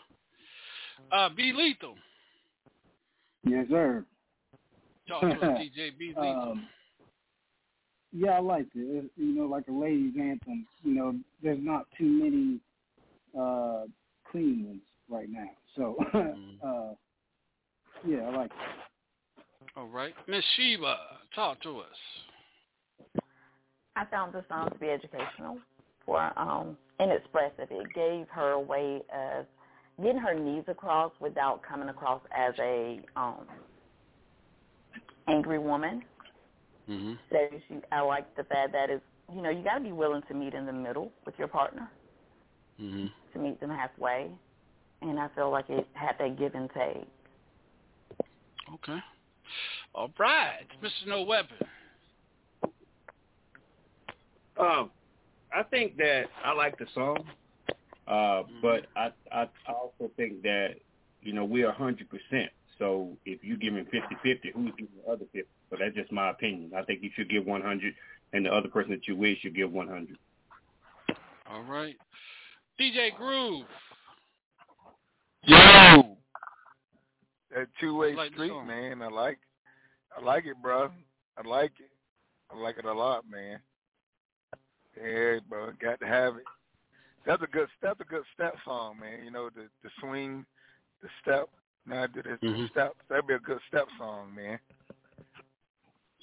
Uh, Be Lethal. Yes, sir. Talk to us, [LAUGHS] DJ. Be Lethal. Um, yeah, I liked it. it. You know, like a ladies' anthem. You know, there's not too many uh clean ones right now. So, [LAUGHS] uh yeah, I like it. All right. Miss Sheba, talk to us. I found this song to be educational for um and expressive. It gave her a way of getting her needs across without coming across as a um angry woman. Mm-hmm. So she, I like the fact that is you know you got to be willing to meet in the middle with your partner Mm-hmm. to meet them halfway, and I feel like it had that give and take. Okay. All right. Mr. No Weapon. Um, I think that I like the song, uh, but I, I I also think that you know we're a hundred percent. So if you give him fifty fifty, who's giving the other fifty? So that's just my opinion. I think you should give one hundred, and the other person that you with should give one hundred. All right. DJ Groove. Yo, that two way Like street, man. I like, I like it, bro. I like it. I like it a lot, man. Yeah, bro, got to have it. That's a good. That's a good step song, man. You know the the swing, the step. Now I do this Mhm. step. That'd be a good step song, man.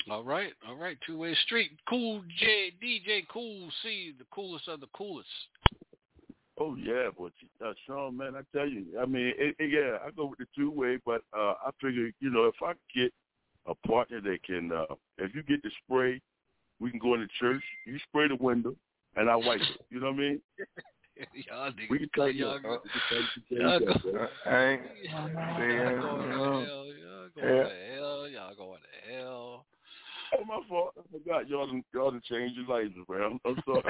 All right. All right. Two Way Street. Cool J. DJ Cool C. The coolest of the coolest. Oh yeah, but uh, Sean, man, I tell you, I mean, it, it, yeah, I go with the two way, but uh, I figure, you know, if I get a partner that can, uh, if you get the spray, we can go in the church. You spray the window, and I wipe it. You know what I mean? [LAUGHS] y'all niggas. We can tell you. y'all, we you- y'all go- that, I ain't. y'all going to hell. Y'all going yeah. to hell. Y'all going to hell. Oh, my fault. I forgot y'all done, y'all done changed your lives around. I'm [LAUGHS] sorry.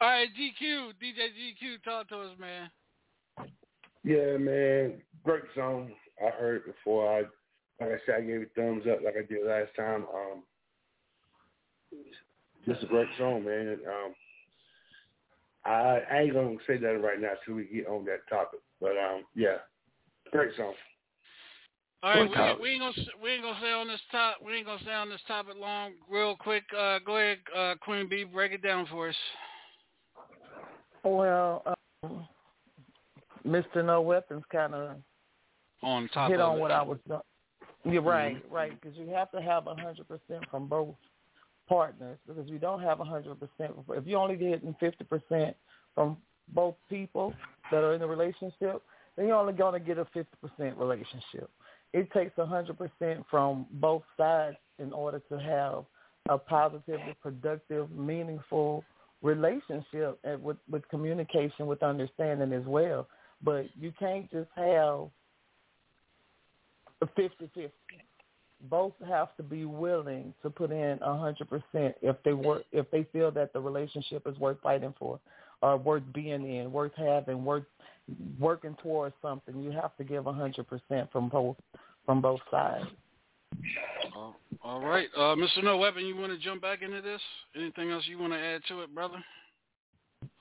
All right, GQ. DJ GQ, talk to us, man. Yeah, man, great song. I heard it before. I like I said, I gave it thumbs up like I did last time. Um, just a great song, man. Um, I, I ain't gonna say that right now till we get on that topic, but um, yeah, great song. All right, we, we ain't gonna we ain't gonna stay on this top we ain't gonna stay on this topic long. Real quick, uh, go ahead, uh, Queen B, break it down for us. Well, um, Mr. No Weapons kind of On top hit of on it. what I was doing. You're right, right, because you have to have a hundred percent from both partners. Because you don't have a hundred percent, if you only getting fifty percent from both people that are in a relationship, then you're only going to get a fifty percent relationship. It takes a hundred percent from both sides in order to have a positive, productive, meaningful relationship and with with communication, with understanding as well. But you can't just have 50-50. Both have to be willing to put in a hundred percent if they work if they feel that the relationship is worth fighting for, or worth being in, worth having, worth working towards something. You have to give a hundred percent from both from both sides. All- all right, uh, Mr. No Weapon, you want to jump back into this? Anything else you want to add to it, brother?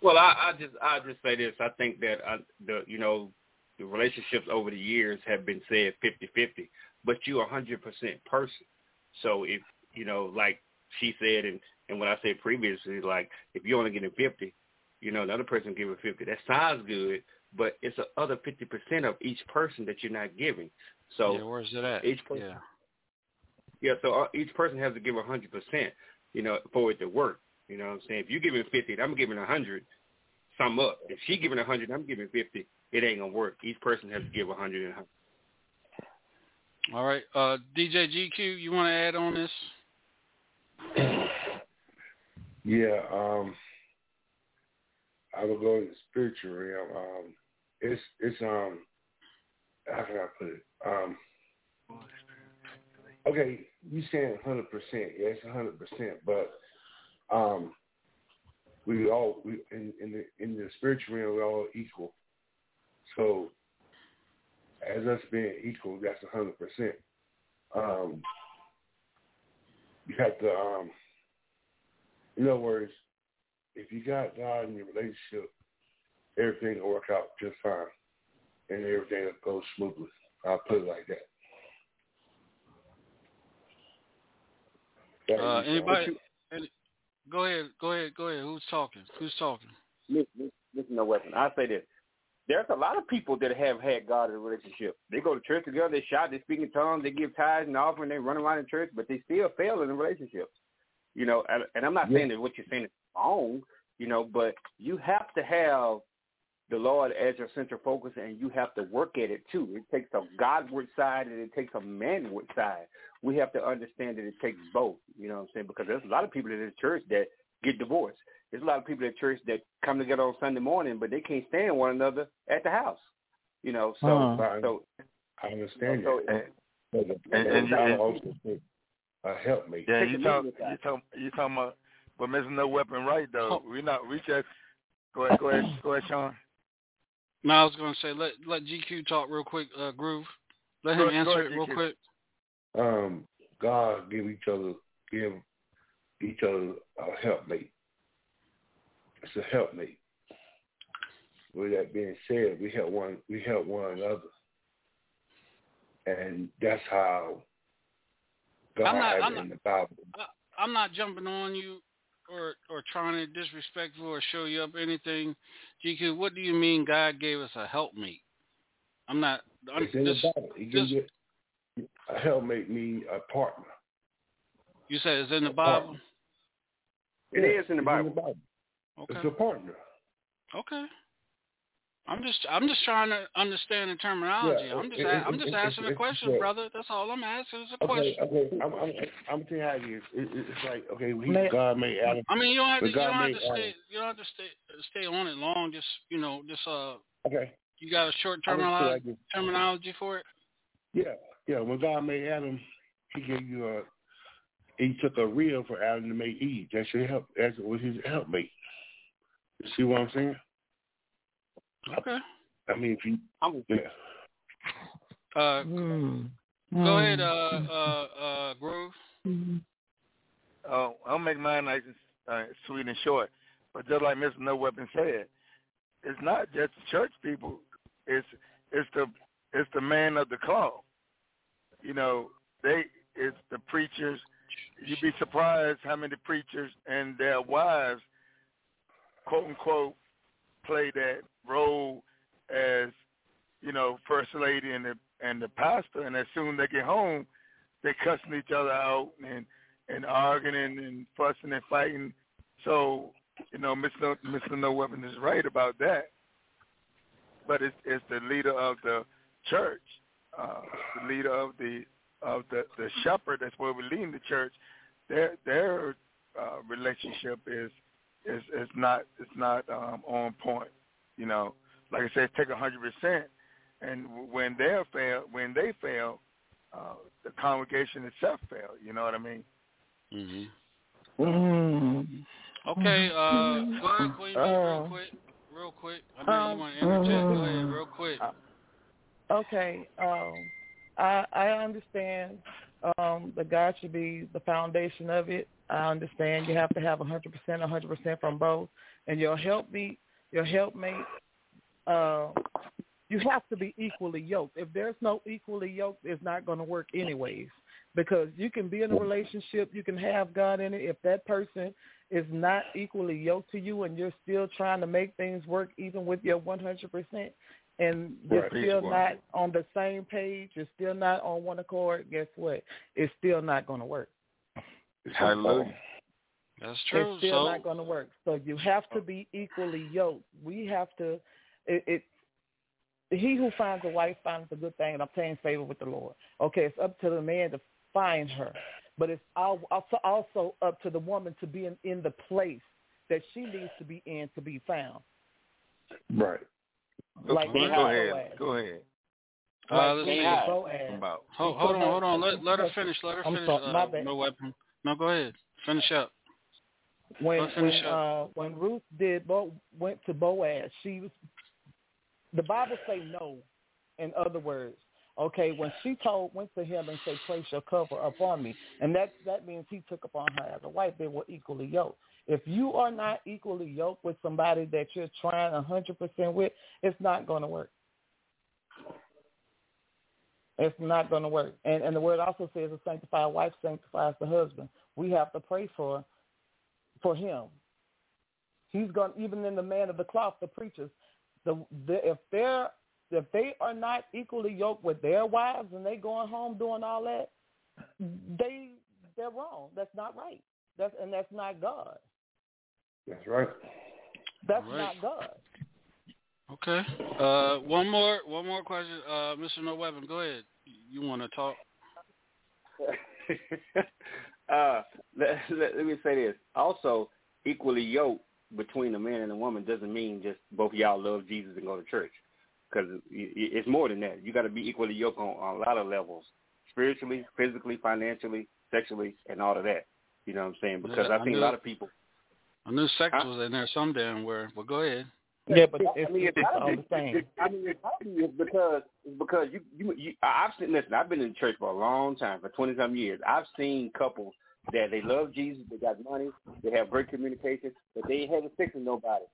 Well, I, I just I just say this. I think that I, the you know the relationships over the years have been said fifty fifty, but you're a hundred percent person. So if you know, like she said, and and what I said previously, like if you're only getting fifty, you know, another person giving fifty. That sounds good, but it's the other fifty percent of each person that you're not giving. So yeah, where's it at? each person, yeah. yeah, so uh, each person has to give a hundred percent, you know, for it to work. You know what I'm saying? If you're giving fifty, and I'm giving a hundred, sum up. If she giving a hundred, I'm giving fifty. It ain't gonna work. Each person has to give a hundred and a hundred. All right, uh, DJ GQ, you want to add on this? Yeah, um, I will go in the spiritual realm. Um, it's it's um how can I put it? Um, okay, you saying hundred percent? Yes, hundred percent. But um, we all we in in the in the spiritual realm we're all equal. So as us being equal, that's a hundred percent. Um, you have to, um, in other words, if you got God in your relationship, everything will work out just fine, and everything will go smoothly. I'll put it like that. That Uh, anybody? Any, go ahead. Go ahead. Go ahead. Who's talking? Who's talking? Listen, listen, no weapon. I say this. There's a lot of people that have had God in a relationship. They go to church together, they shout, they speak in tongues, they give tithes and offering, they run around in church, but they still fail in a relationship. You know, and, and I'm not saying that what you're saying is wrong, you know, but you have to have the Lord as your central focus, and you have to work at it too. It takes a Godward side and it takes a manward side. We have to understand that it takes both. You know what I'm saying? Because there's a lot of people in the church that get divorced. There's a lot of people at church that come together on Sunday morning, but they can't stand one another at the house. You know, so Huh. so I understand so, that. But the- and- but and- and- also uh, help me. Yeah, you talk, you talk, you talking about, but Mr. No Weapon, right though? We're not, we just go ahead, go ahead, [CLEARS THROAT] go ahead, Sean. No, I was going to say let let GQ talk real quick. Uh, Groove, let him Go- go answer ahead, it real GQ. quick. um, God give each other give each other a helpmate. It's a helpmate. With that being said, we help one we help one another. And that's how God I'm not- has I'm it not- the Bible. I, I'm not jumping on you or or trying to disrespectful or show you up anything. GQ, what do you mean God gave us a helpmate? I'm not. I'm It's in just, the Bible. He gives you a helpmate mean a partner. you said it's in the Bible. It is in the Bible. Okay. It's a partner. Okay. I'm just I'm just trying to understand the terminology. Yeah, I'm just it- I'm just it- asking it's- a question, it's- brother. That's all I'm asking is a Okay, question. okay. I'm I'm I'm telling you how it is. It, it- it's like okay, he, Man. God made Adam. I mean, you don't have to but you don't have to stay Adam. you don't have to stay stay on it long. Just you know, just uh, Okay. you got a short I'm gonna terminology like terminology for it. Yeah, yeah. When God made Adam, He gave you a. He took a rib for Adam to make Eve. That should help. That was his helpmate. You see what I'm saying? Okay. I mean, if you. yeah. Uh, Hmm. go ahead, uh, uh, uh, Groove. Oh, I'll make mine nice and uh, sweet and short. But just like Mr. No Weapon said, it's not just the church people. It's it's the it's the man of the cloth. You know, they it's the preachers. You'd be surprised how many preachers and their wives, quote unquote, play that role as you know first lady and the and the pastor. And as soon as they get home, they cussing each other out and and arguing and fussing and fighting. So, you know, Mr. Mr. No Weapon is right about that. But it's it's the leader of the church, uh, the leader of the of the the shepherd. That's where we're leading the church. Their their uh, relationship is is is not it's not um, on point. You know, like I said, take a hundred percent, and when they fail, when they fail, uh, the congregation itself fail. You know what I mean? Mm-hmm. Mm. Okay, uh, go ahead, Queen Bee, real Uh, quick, real quick. I know you um, want to interject. Go ahead, mhm. real quick. Okay. Um, I I understand um, that God should be the foundation of it. I understand you have to have 100%, 100% from both, and your helpmeet, your helpmate, uh, you have to be equally yoked. If there's no equally yoked, it's not going to work anyways. Because you can be in a relationship, you can have God in it. If that person is not equally yoked to you, and you're still trying to make things work, even with your 100%, and you're Right. still not on the same page, you're still not on one accord, guess what? It's still not going to work. Hallelujah. That's true. It's still so, not going to work. So you have to be equally yoked. We have to. It, it. He who finds a wife finds a good thing and obtains favor with the Lord. Okay, it's up to the man to find her, but it's also also up to the woman to be in, in the place that she needs to be in to be found. Right. Like go, go ahead. Go ahead. Uh, let's Can't see. About. Hold, hold on, hold on. Let, let her finish. Let her I'm finish. sorry, uh, no weapon. No, go ahead. Finish up. when when uh when Ruth did Bo, went to Boaz, she was the Bible say no. In other words, okay, when she told went to him and said, "Place your cover upon me," and that that means he took upon her as a wife. They were equally yoked. If you are not equally yoked with somebody that you're trying a hundred percent with, it's not going to work. It's not going to work. And and the word also says a sanctified wife sanctifies the husband. We have to pray for for him. He's going even in the man of the cloth, the preachers. The, the if they're if they are not equally yoked with their wives and they going home doing all that, they they're wrong. That's not right. That's and that's not God. That's right. That's Right. not God. Okay. Uh, one more, one more question. Uh, Mr. No Weapon, go ahead. You want to talk? [LAUGHS] uh, let, let, let me say this. Also, equally yoked between a man and a woman doesn't mean just both of y'all love Jesus and go to church. Because it's more than that. You got to be equally yoked on, on a lot of levels, spiritually, physically, financially, sexually, and all of that. You know what I'm saying? Because Yeah, I think I a knew- lot of people. I knew sex was in there some damn where, but go ahead. Yeah, but I mean, it's it's all the same. I mean, it's obvious because it's because you you you. I've seen. Listen, I've been in church for a long time, for twenty some years. I've seen couples that they love Jesus, they got money, they have great communication, but they ain't having sex with nobody,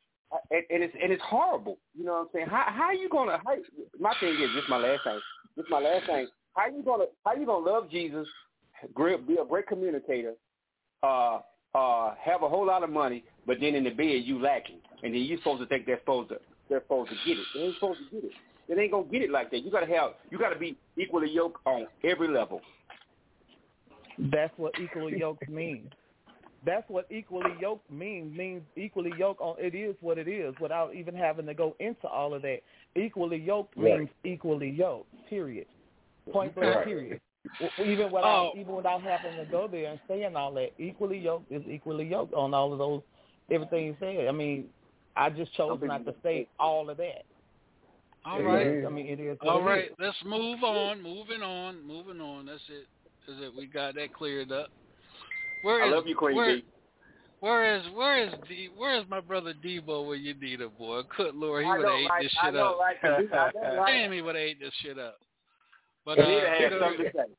and, and it's and it's horrible. You know what I'm saying? How how you gonna? How, my thing is this. My last thing. This my last thing. How you gonna how you gonna love Jesus, great, be a great communicator, uh, uh, have a whole lot of money, but then in the bed you lacking, and then you're supposed to think they're supposed to they're supposed to get it. They ain't supposed to get it. They ain't gonna get it like that. You gotta have you gotta be equally yoked on every level. That's what equally yoked means. That's what equally yoked means. Means equally yoked on it is what it is without even having to go into all of that. Equally yoked Right. means equally yoked. Period. Point blank. Right. Period. Even without Oh. even without having to go there and saying all that, equally yoked is equally yoked on all of those everything you said. I mean, I just chose not to say all of that. All It right. is- I mean, it is. what All it right. is. Let's move on. Moving on. Moving on. That's it. That's it. We got that cleared up. Where I is- love you, Queen where, B. Where is where is D, where is my brother Debo when you need him, boy? Good lord, he would know, have ate right? this shit know, up. right? 'Cause I know, right? Damn, he would have ate this shit up. But uh, need to have you know, something to say.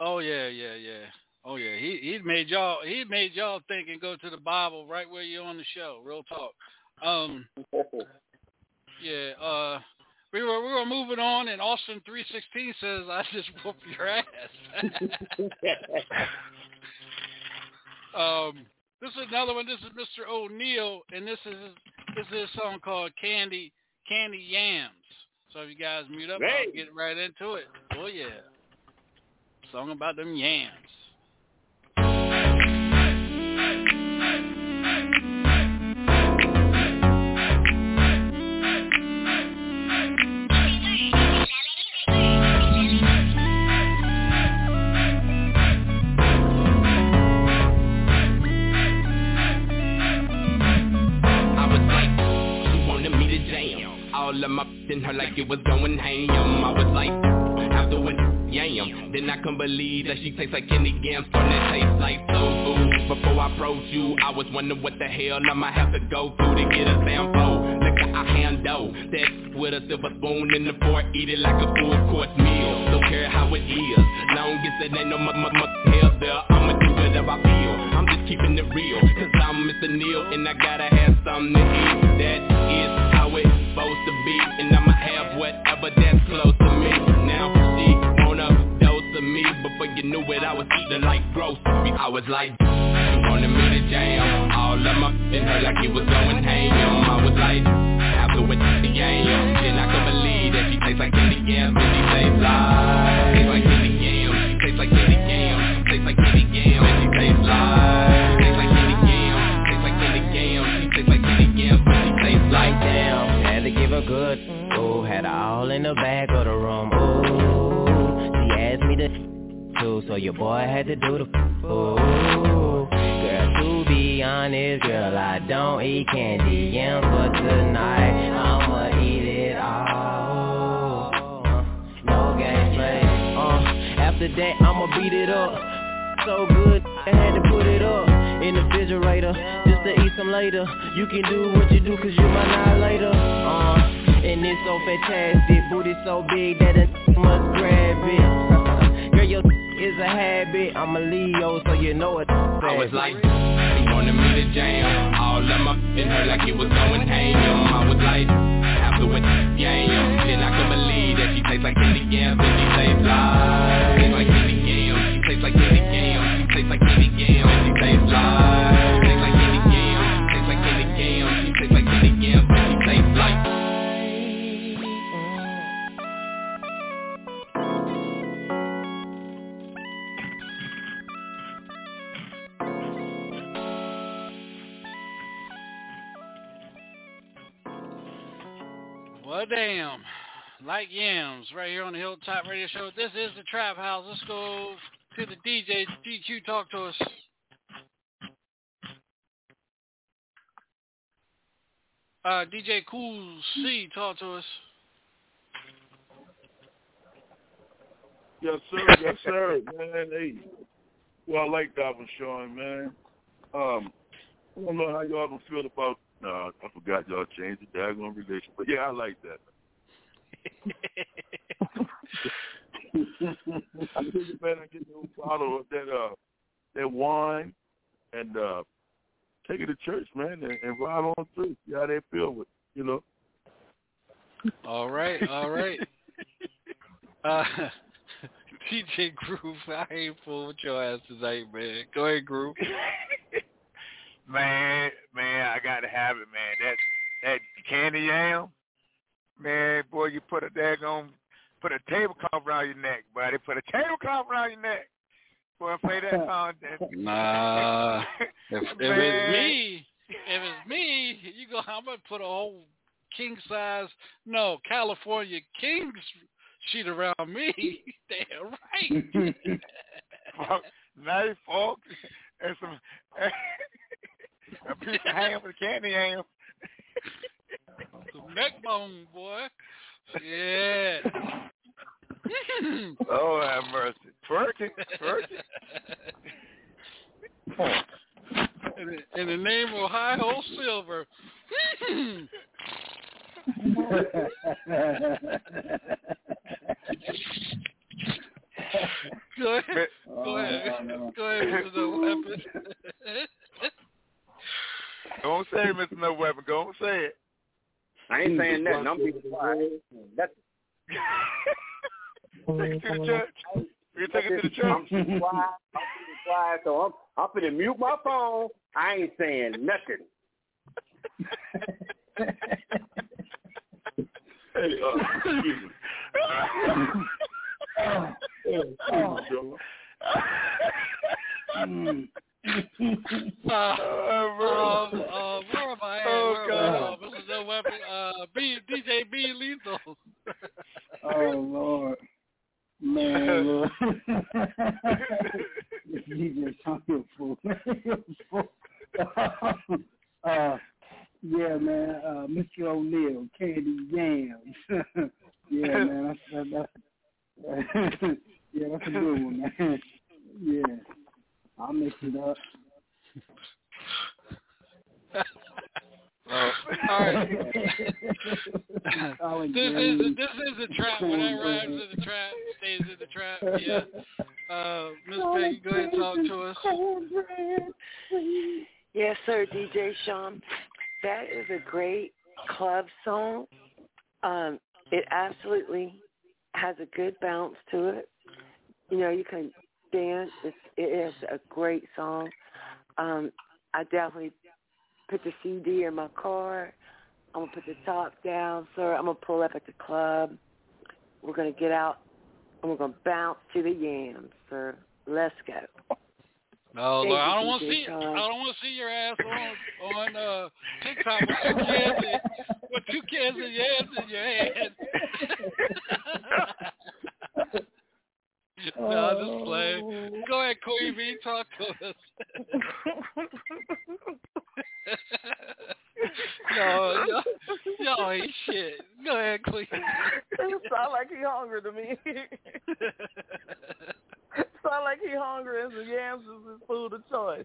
Oh yeah, yeah, yeah. Oh yeah. He he made y'all he made y'all think and go to the Bible right where you're on the show. Real talk. Um [LAUGHS] yeah, uh we were we were moving on and Austin three sixteen says I [LAUGHS] just whooped your ass. [LAUGHS] um this is another one. This is Mr. O'Neill and this is this is a song called Candy Candy Yams. So if you guys mute up, Hey. I'll get right into it. Oh yeah. Song about them yams. Of my in her like it was going ham. I was like, after what yam. Then I couldn't believe that she tastes like candy yams. Starting to taste like soul. Before I approach you, I was wondering what the hell I might have to go through to get a sample. Look at I handle that with a silver spoon in the fork. Eat it like a full course meal. Don't care how it is. Long as it ain't no m- m- m- hell there, I'ma do whatever I feel. I'm just keeping it real. Cause I'm Mr. Neil and I gotta have something to eat. That is supposed to be. And I'ma have whatever that's close to me. Now she wanna dose of me. Before you knew it, I was eating like groceries. I was like, wanted me to jam. All of my in her like it was going ham. I was like, after with the yam. Then I could believe that she tastes like candy. And she tastes like, her good. Ooh, had her all in the back of the room. Ooh, she asked me to too, so your boy had to do the ooh. Girl, to be honest, girl, I don't eat candy yams, but tonight I'ma eat it all. No game play, uh, after that, I'ma beat it up. So good, I had to put it up in the refrigerator just to eat some later. You can do what you do cause you my night later. Uh, and it's so fantastic, booty so big that a [LAUGHS] must grab it. [LAUGHS] Girl, your [LAUGHS] is a habit. I'm a Leo, so you know it. I was like, he wanted me to jam. All of my in her like it was going ham. I was like, after with yam. Then I could believe that she tastes like candy yams. And she tastes like, Well, damn. Like yams, right here on the Hilltop Radio Show. This is the Trap House. Let's go to the DJ. DQ, talk to us. Uh, DJ Cool C, talk to us. Yes, sir. Yes, sir. Man, hey. Well, I like that one, Sean, man. Um, I don't know how y'all feel about. Uh, I forgot y'all changed the daggone relation, but yeah, I like that. [LAUGHS] [LAUGHS] I think you better get a bottle of that uh that wine and uh take it to church, man, and, and ride on through. See how they feel with you know. All right, all right. [LAUGHS] Uh, DJ Groove, I ain't fooling with your ass tonight, man. Go ahead, Groove. Man, man, I gotta have it, man. That that candy yam, man, boy, you put a daggone put a tablecloth around your neck, buddy. Put a tablecloth around your neck. Boy, play that song. Then. Nah, [LAUGHS] if, if it's me, if it's me, you go. I'm gonna put a whole king size, no California kings sheet around me. [LAUGHS] Damn right. [LAUGHS] nice fork and some a piece of ham with candy ham. [LAUGHS] Some neck bone, boy. Yeah. [LAUGHS] oh, have mercy. Twerking, twerking. [LAUGHS] in, the, in the name of High Hole Silver. Go ahead. Go ahead. Oh, Go ahead, Mr. No Weapon. Go on say it, Mr. No Weapon. Go on say it. I ain't saying nothing. I'm being quiet. That's [LAUGHS] Take it to the church. We can take it to the I'm church. being quiet. I'm being quiet. So I'm I'm gonna mute my phone. I ain't saying nothing. Hey, uh, excuse me. [LAUGHS] Oh, excuse me, Joe. Uh, [LAUGHS] [LAUGHS] um, uh, where am I? Oh, where God. Am I? Uh, Mr. No Weapon. Uh, B, DJ Be Lethal. Oh Lord, man, Lord. this DJ talking fool. [LAUGHS] uh, yeah, man. Uh, Mr. O'Neill, Candy Yams. [LAUGHS] yeah, man. That's, that, that's yeah, that's a good one, man. Yeah, I'll mix it up. Oh, [LAUGHS] all right. [LAUGHS] this is this is a trap. When I rhymes in the trap, stays in the trap. Yeah. Uh, Miss Peggy, go ahead and talk to us. Yes, sir, DJ Sean. That is a great club song. Um, it absolutely has a good bounce to it. You know, you can dance. It's, it is a great song. Um, I definitely put the CD in my car. I'm gonna put the top down, sir. I'm gonna pull up at the club. We're gonna get out and we're gonna bounce to the yams, sir. Let's go. No, Thank look, I don't want to see. Sean. I don't want to see your ass on on uh, TikTok with two cans in, with two cans of yams in your hand. [LAUGHS] [LAUGHS] no, I'm just playing. Go ahead, Queen B, talk to us. [LAUGHS] no, y'all, y'all ain't shit. Go ahead, Queen. [LAUGHS] It sound like he hungry to me. Sound like he hungry and some yams is his food of choice.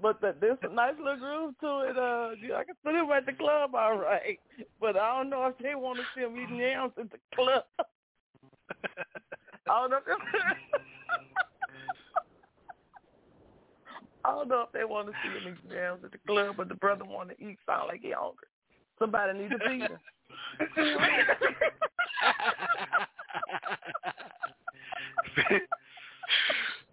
But the, there's a nice little groove to it. Uh, I can put him at the club all right. But I don't know if they want to see him eating yams at the club. I don't know. If I don't know if they want [LAUGHS] to see him eating yams at the club, but the brother want to eat. Sound like he hungry. Somebody need to feed him. [LAUGHS]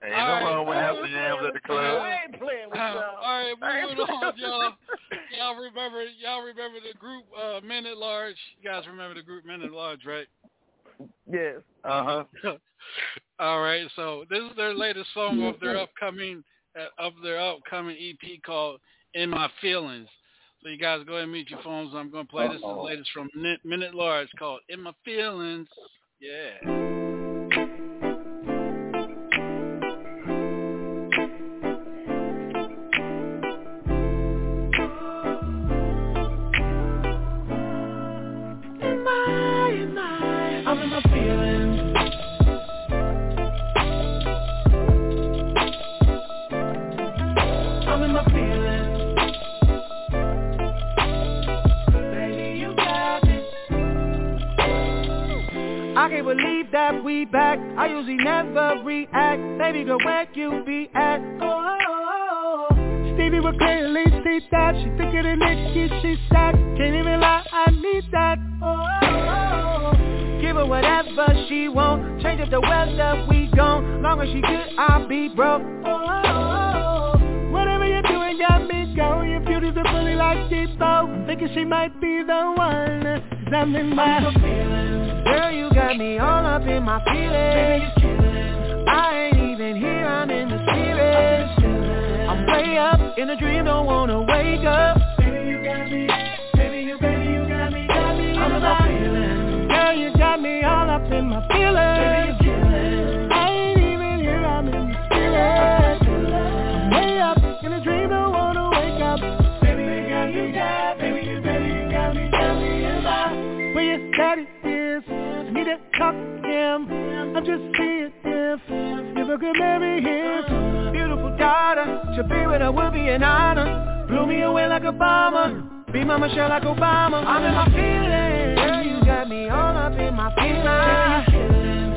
Ain't no wrong with having yams at the club. I ain't playing with [LAUGHS] y'all. All right, moving on, y'all. Y'all remember? Y'all remember the group uh, Men at Large? You guys remember the group Men at Large, right? Yes. Uh huh. [LAUGHS] All right, so this is their latest song of their upcoming uh, of their upcoming EP called "In My Feelings." So you guys go ahead and mute your phones. I'm going to play this is the latest from at Large called "In My Feelings." Yeah. I usually never react. Baby girl, where you be at? Oh, Stevie would clearly see that. She thicker than Nicki, she stacked. Can't even lie, I need that. Oh, give her whatever she want. Change up the weather, we gone. Long as she good, I'll be broke. Oh, whatever you're doing got me going. Your beauty's a fully like. I'm thinking she might be the one. In my feelings. Girl, you got me all up in my feelings. I ain't even here, I'm in the spirit. I'm way up in a dream, don't wanna wake up. Baby, you got me. Baby, you, baby, you got me. Got me I'm in in my my feelings. Girl, you got me all up in my feelings. You. I ain't even here, I'm in the spirit. I'm way up in a dream, don't wanna wake up. Baby, you got me. Got, baby, you, baby, you got me. Got me in my. Where daddy to him. I'm just seeing if you ever could marry his beautiful daughter. To be with her would be an honor. Blew me away like a bomber. Be my Michelle like Obama. I'm in my feelings. Girl, you got me all up in my feelings.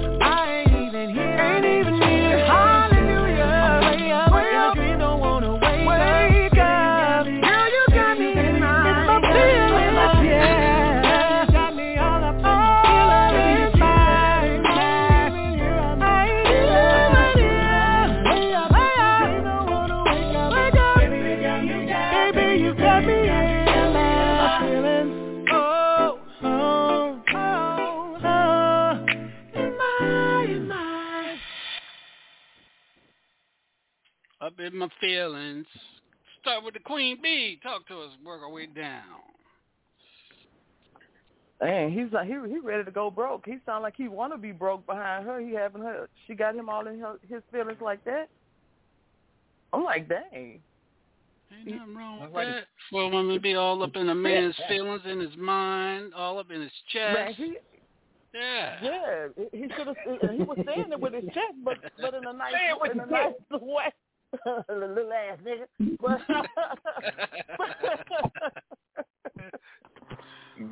In my feelings. Start with the Queen Bee. Talk to us. Work our way down. Man, he's like he he ready to go broke. He sound like he want to be broke behind her. He having her. She got him all in her, his feelings like that. I'm like, dang. Ain't nothing wrong with like- that. For a woman to be all up in a man's feelings, in his mind, all up in his chest. Man, he yeah. yeah. He should have. He was saying it with his chest, but but in a nice Say it with in a nice way. [LAUGHS] Little ass nigga. But, [LAUGHS]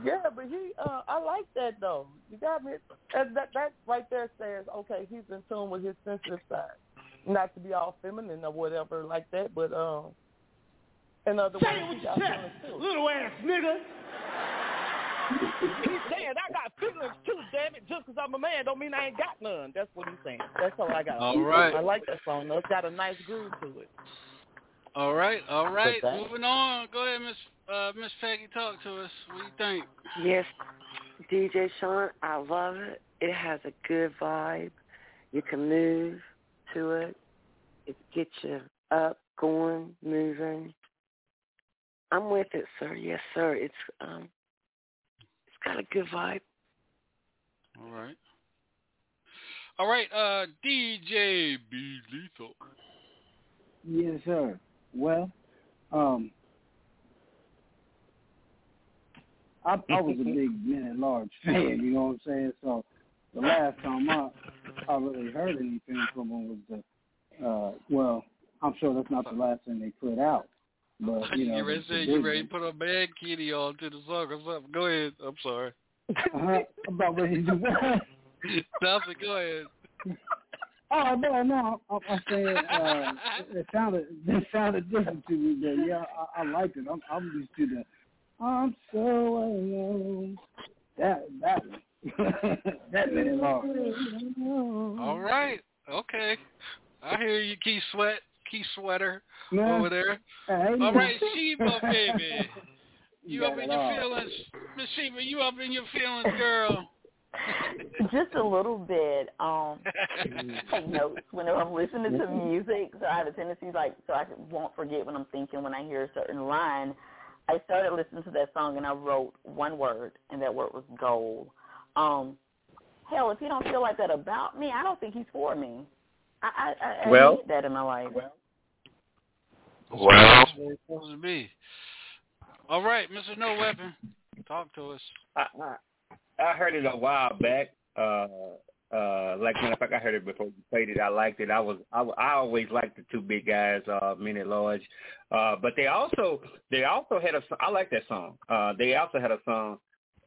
yeah, but he. Uh, I like that though. You got me. That, that that right there says okay. He's in tune with his sensitive side. Not to be all feminine or whatever like that, but um. In other Say words, it with your got chest, too. little ass nigga. He's saying I got feelings too, damn it. Just 'cause I'm a man don't mean I ain't got none. That's what he's saying. That's all I got. All right. I like that song. though. It's got a nice groove to it. All right, all right. Moving on. Go ahead, Miss uh, Miss Peggy. Talk to us. What do you think? Yes, DJ Sean, I love it. It has a good vibe. You can move to it. It gets you up, going, moving. I'm with it, sir. Yes, sir. It's um, it's got a good vibe. All right. All right, uh, DJ Be Lethal. Yes, sir. Well, um, I, I was a big [LAUGHS] Men at Large fan. You know what I'm saying? So the last time I I really heard anything from him was the Uh, well, I'm sure that's not the last thing they put out, but [LAUGHS] you know, you ready to say you ready to put a man kitty on to the song or something? Go ahead. I'm sorry. Uh-huh. I'm about ready to do that. [LAUGHS] Nothing. Go ahead. Oh no, no, I'm, I'm saying uh, it, sounded [LAUGHS] it sounded different to me, but yeah, I, I liked it. I'm, I'm used to the I'm so alone. That that that minute long. All right. Okay. I hear you, Keith Sweat, Keith Sweater Man, over there. hey, All right, Sheba, baby. You [LAUGHS] You up in your all. feelings, Miss Sheba? You up in your feelings, girl? [LAUGHS] Just a little bit. Um, [LAUGHS] take notes whenever I'm listening to music. So I have a tendency, like, so I won't forget when I'm thinking when I hear a certain line. I started listening to that song and I wrote one word, and that word was goal. Um, hell, if he don't feel like that about me, I don't think he's for me. I I, I, Well- I need that in my life. Well, that's supposed to be. All right, Mr. No Weapon, talk to us. I, I I heard it a while back. Uh, uh, like matter of fact, I heard it before you played it. I liked it. I was I, I always liked the two big guys, uh, Men at Large. Uh, but they also they also had a I like that song. Uh, they also had a song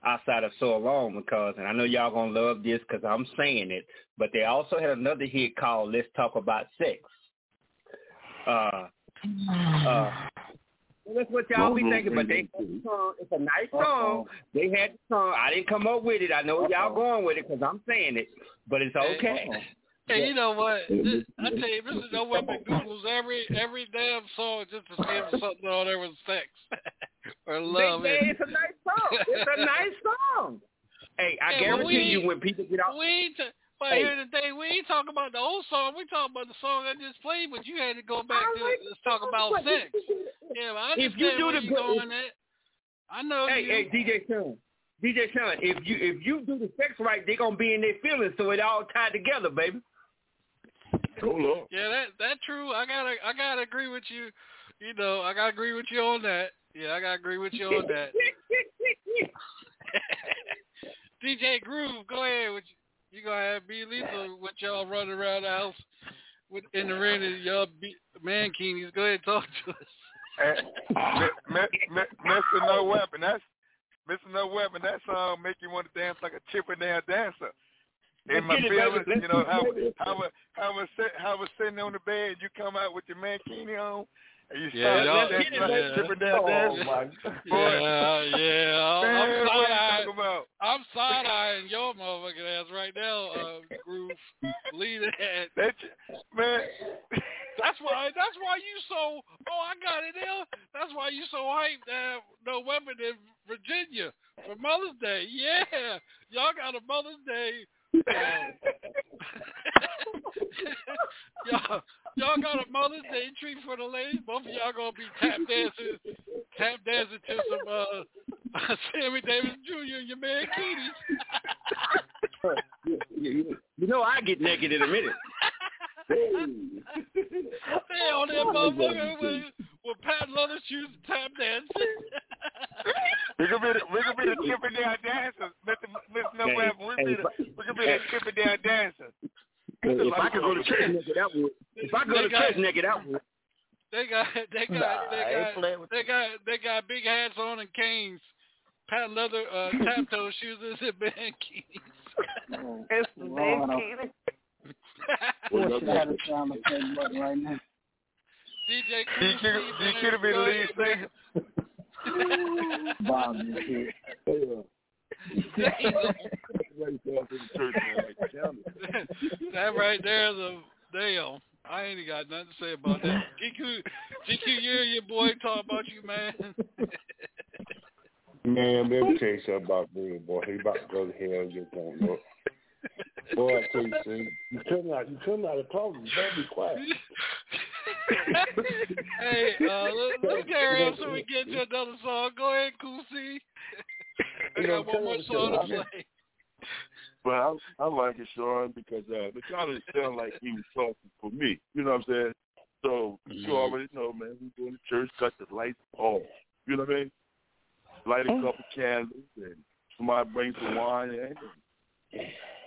outside of So Long because, and I know y'all gonna love this because I'm saying it. But they also had another hit called Let's Talk About Sex. Uh, uh, well, that's what y'all be thinking, but they had the song. It's a nice song. They had the song. I didn't come up with it. I know y'all going with it because I'm saying it, but it's okay. Hey, you know what? This, I tell you, Mr. No Weapon Googles every every damn song just to see if something on there was sex [LAUGHS] or love. They, they, it's a nice song. It's a [LAUGHS] nice song. Hey, I Yeah, but guarantee we- you when people get out. We t- but Hey. here today, we ain't talking about the old song. We talking about the song I just played, but you had to go back to let's talk about but sex. Yeah, but I If you do the you good- going at. I know Hey, you. hey, DJ Sean. DJ Sean, if you if you do the sex right, they gonna be in their feelings, so it all tied together, baby. Hold on. Yeah, that that true. I gotta I gotta agree with you. You know, I gotta agree with you on that. Yeah, I gotta agree with you on that. [LAUGHS] [LAUGHS] DJ Groove, go ahead. With you, you gonna have Be Lethal with y'all running around the house with in the ring and y'all be mankinis. Go ahead, talk to us. Mr. No Weapon, that's Mr. No Weapon. That song make you want to dance like a Chippendale dancer. In Let's my get feelings, you know how baby. how was how was sit, how was sitting on the bed. You come out with your mankini on, and you Yeah, start yeah. like a Oh, dancer. my [LAUGHS] Yeah, yeah. I'm, Man, I'm what you side eyeing. I'm side eyeing your motherfucking ass right now, uh, Groove. Lead it. That man. That's why. [LAUGHS] That's why you so. Oh, I got it now. That's why you so hyped to have no weapon in Virginia for Mother's Day. Yeah, y'all got a Mother's Day. uh, [LAUGHS] [LAUGHS] y'all, y'all got a Mother's Day treat for the ladies. Both of y'all gonna be tap dancing, tap dancing to some uh, [LAUGHS] Sammy Davis Jr. and your man Keating. you, [LAUGHS] you- you know I get naked in a minute. They on that motherfucker with, with patent leather shoes and tap dancing. We could be the, we could be the Chippendale dancers, Mr. Mr. No Hey, Weapon. We hey, be the, we could be the Chippendale dancers. If I could go to church naked, that would. If I go to church naked, that would. They got they got Nah, they got they got they got big hats on and canes, patent leather uh, tap [LAUGHS] toe shoes and [LAUGHS] band keys. [LAUGHS] It's the Lord, big Boy, should have a sound effect button right now. DJ He could he could have been the lead singer. Bob is here. that right there is a damn. I ain't got nothing to say about that. [LAUGHS] GQ, GQ, you and your boy talk about you, man. [LAUGHS] Man, let me tell you something about Bruno, boy. He about to go to hell and just don't know. Boy, I tell you, see, you come out, you come out of closet, you better be quiet. [LAUGHS] hey, uh, let, let's carry on so we get to another song. Go ahead, Cool C. I got one more song to play. But I, I like it, Sean, because uh, it kind of sounded like he was talking for me. You know what I'm saying? So you already know, man. We go to church, cut the lights off. You know what I mean? Light a couple candles, and somebody bring some wine. And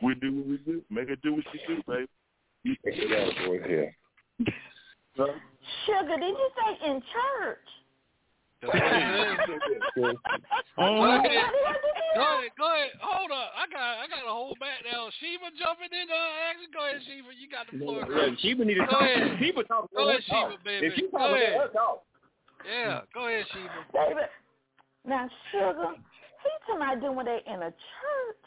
we do what we do. Make her do what she do, baby. Get out, boy, here. Sugar, did you say in church? That's what it is. [LAUGHS] Go ahead. Go ahead. Go ahead. Hold up. I got I got to hold back now. Sheba jumping in uh action. Go ahead, Sheba. You got the floor. Yeah, Sheba need to Go talk. ahead. Sheba talk. Go ahead, talk. Sheba, baby. If she Go talk, let ahead. her talk. Yeah. Go ahead, Sheba. David, now Sugar, he talking about doing that in a church.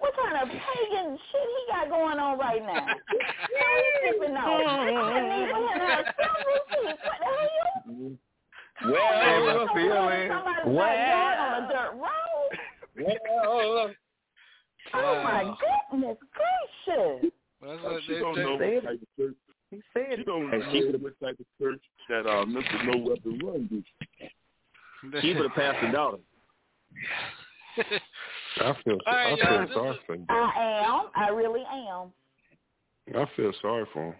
What kind of pagan shit he got going on right now? no, he's sipping off. I couldn't even hear her. [LAUGHS] What the hell? Well, feeling. Somebody's backyard on a dirt road. Well, Oh my goodness gracious! That's Uh, what she they, don't they, know they- what type of church. He said She don't Hey, know she- what type of church that uh, Mr. No Weapon Run do. Sheba the pastor daughter. I feel All right, I y'all, feel this sorry is- for him. I am. I really am. I feel sorry for him.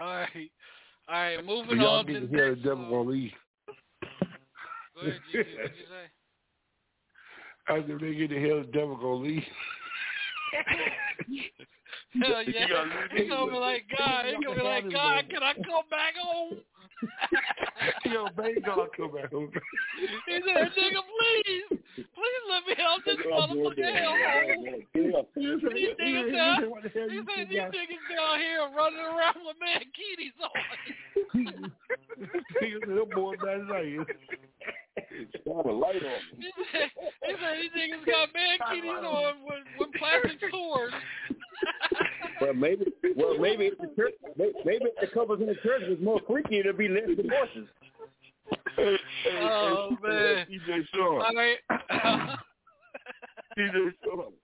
all right. All right. But Moving y'all on to get the to hear the next devil song. gonna leave. Go ahead, Gigi. What'd you say? I said they get to hear the devil gonna leave. [LAUGHS] Hell yeah. gotta He's gonna be like, God, he's gonna be like, God, can I come back home? Yo, baby, God, come back home. He said, [LAUGHS] nigga, please, please let me help this motherfucker hellhole. These niggas down, he said, these niggas down here running around with man Keaty's on. He said, "Them boys bad as I is." A light on He said, he said these niggas got man Keaty's on with, with plastic swords. [LAUGHS] Well, maybe, well, maybe if the church, maybe if the couples in the church was more freaky, there'd be less divorces. Hey, Oh, [LAUGHS] man. DJ Sean. All right. DJ Sean. [LAUGHS]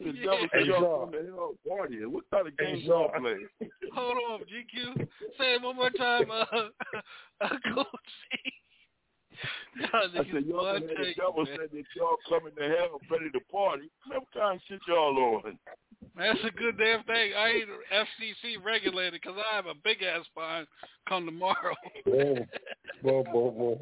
The Yeah. devil Hey, said y'all Sean. come to hell partying. What kind of Hey, games y'all Sean. play? [LAUGHS] Hold on, GQ. Say it one more time. Uh, uh, Coach C. Y'all I said, y'all boy, I the devil man. said that y'all coming to hell ready to party. What kind of shit y'all on? That's a good damn thing. I ain't FCC regulated because I have a big ass fine come tomorrow. Boom, boom, boom, boom.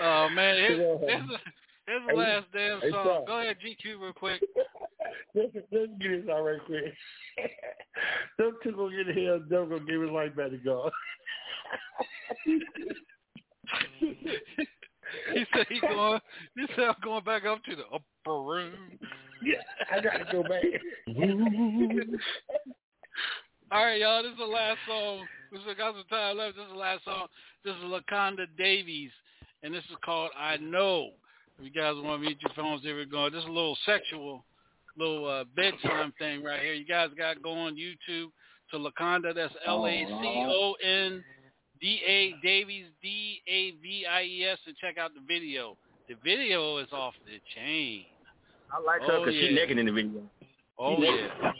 Oh man, here's, Yeah. here's, the, here's the last damn song. Go ahead, GQ, real quick. [LAUGHS] let's, let's get this out right quick. [LAUGHS] Them two gonna get hell, devil gonna give his life back to God. [LAUGHS] he said he going. He said I'm going back up to the upper room. Yeah, I gotta go back. All right, y'all. This is the last song. We still got some time left. This is the last song. This is Laconda Davies, and this is called "I Know." If you guys want to meet your phones, here we go. This is a little sexual, little uh, bedtime thing right here. You guys got to go on YouTube to Laconda. That's L A C O N D A Davies D A V I E S, and check out the video. The video is off the chain. I like her Oh, because yeah. she naked in the video. Oh yeah.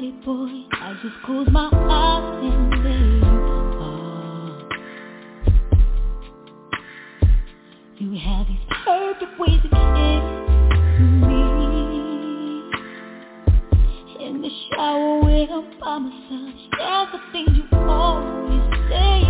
Body, boy. I just close my eyes and there you are. You have these perfect ways to kiss me. In the shower when I'm by myself There's the things you always say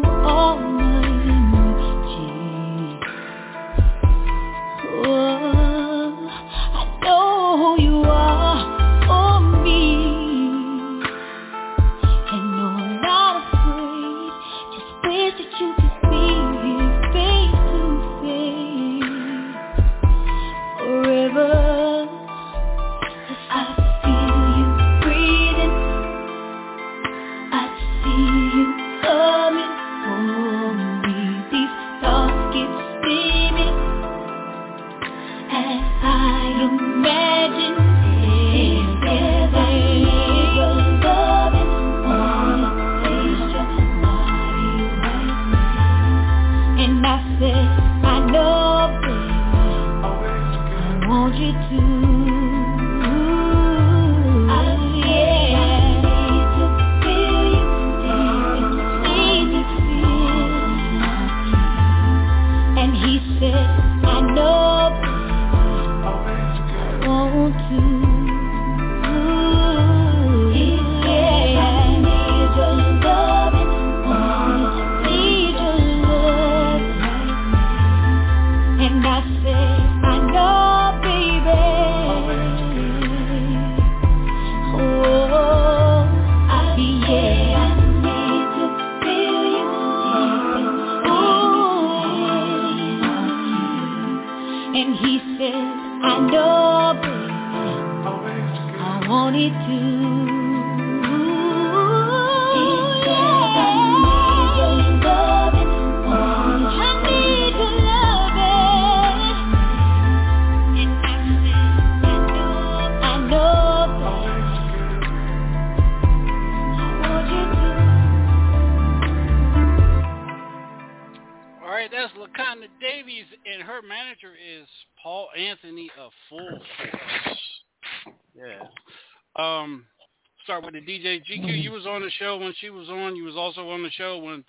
the DJ GQ. You was on the show when she was on. You was also on the show when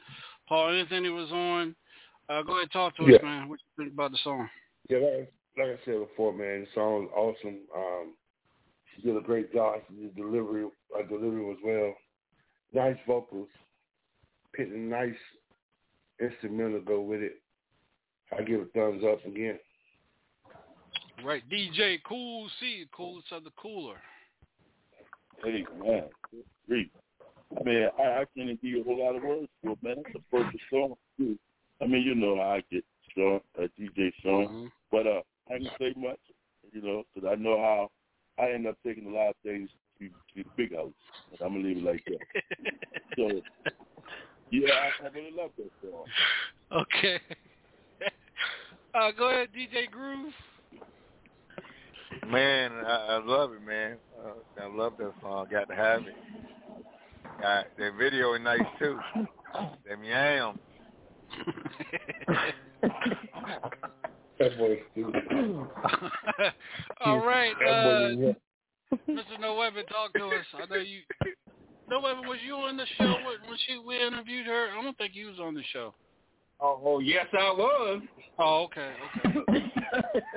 Paul Anthony was on. Uh, go ahead, and talk to us, man. What you think about the song? Yeah, like, like I said before, man, the song was awesome. Um, she did a great job. She did delivery, uh, delivery was well. Nice vocals, picked a nice instrumental to go with it. I give it thumbs up again. Right, DJ Cool C, coolest of the cooler. Hey, man. Great. Man, I, I can't even give you a whole lot of words for it, man. That's the perfect song, too. I mean, you know how I get Sean, uh, DJ Sean. But uh, I ain't say much, you know, because I know how I end up taking a lot of things to, to the big house. And I'm going to leave it like that. [LAUGHS] so, yeah, I, I really love that song. Okay. [LAUGHS] uh, go ahead, DJ Groove. Man, I, I love it, man. Uh, I love that song. Got to have it. Uh, the video is nice too. Them yam. That boy's stupid. [LAUGHS] All right, That uh, boy, yeah. Mr. No Weapon, talk to us. I know you. No Weapon, was you on the show when when she we interviewed her? I don't think you was on the show. Oh, oh yes, I was. Oh, okay, okay.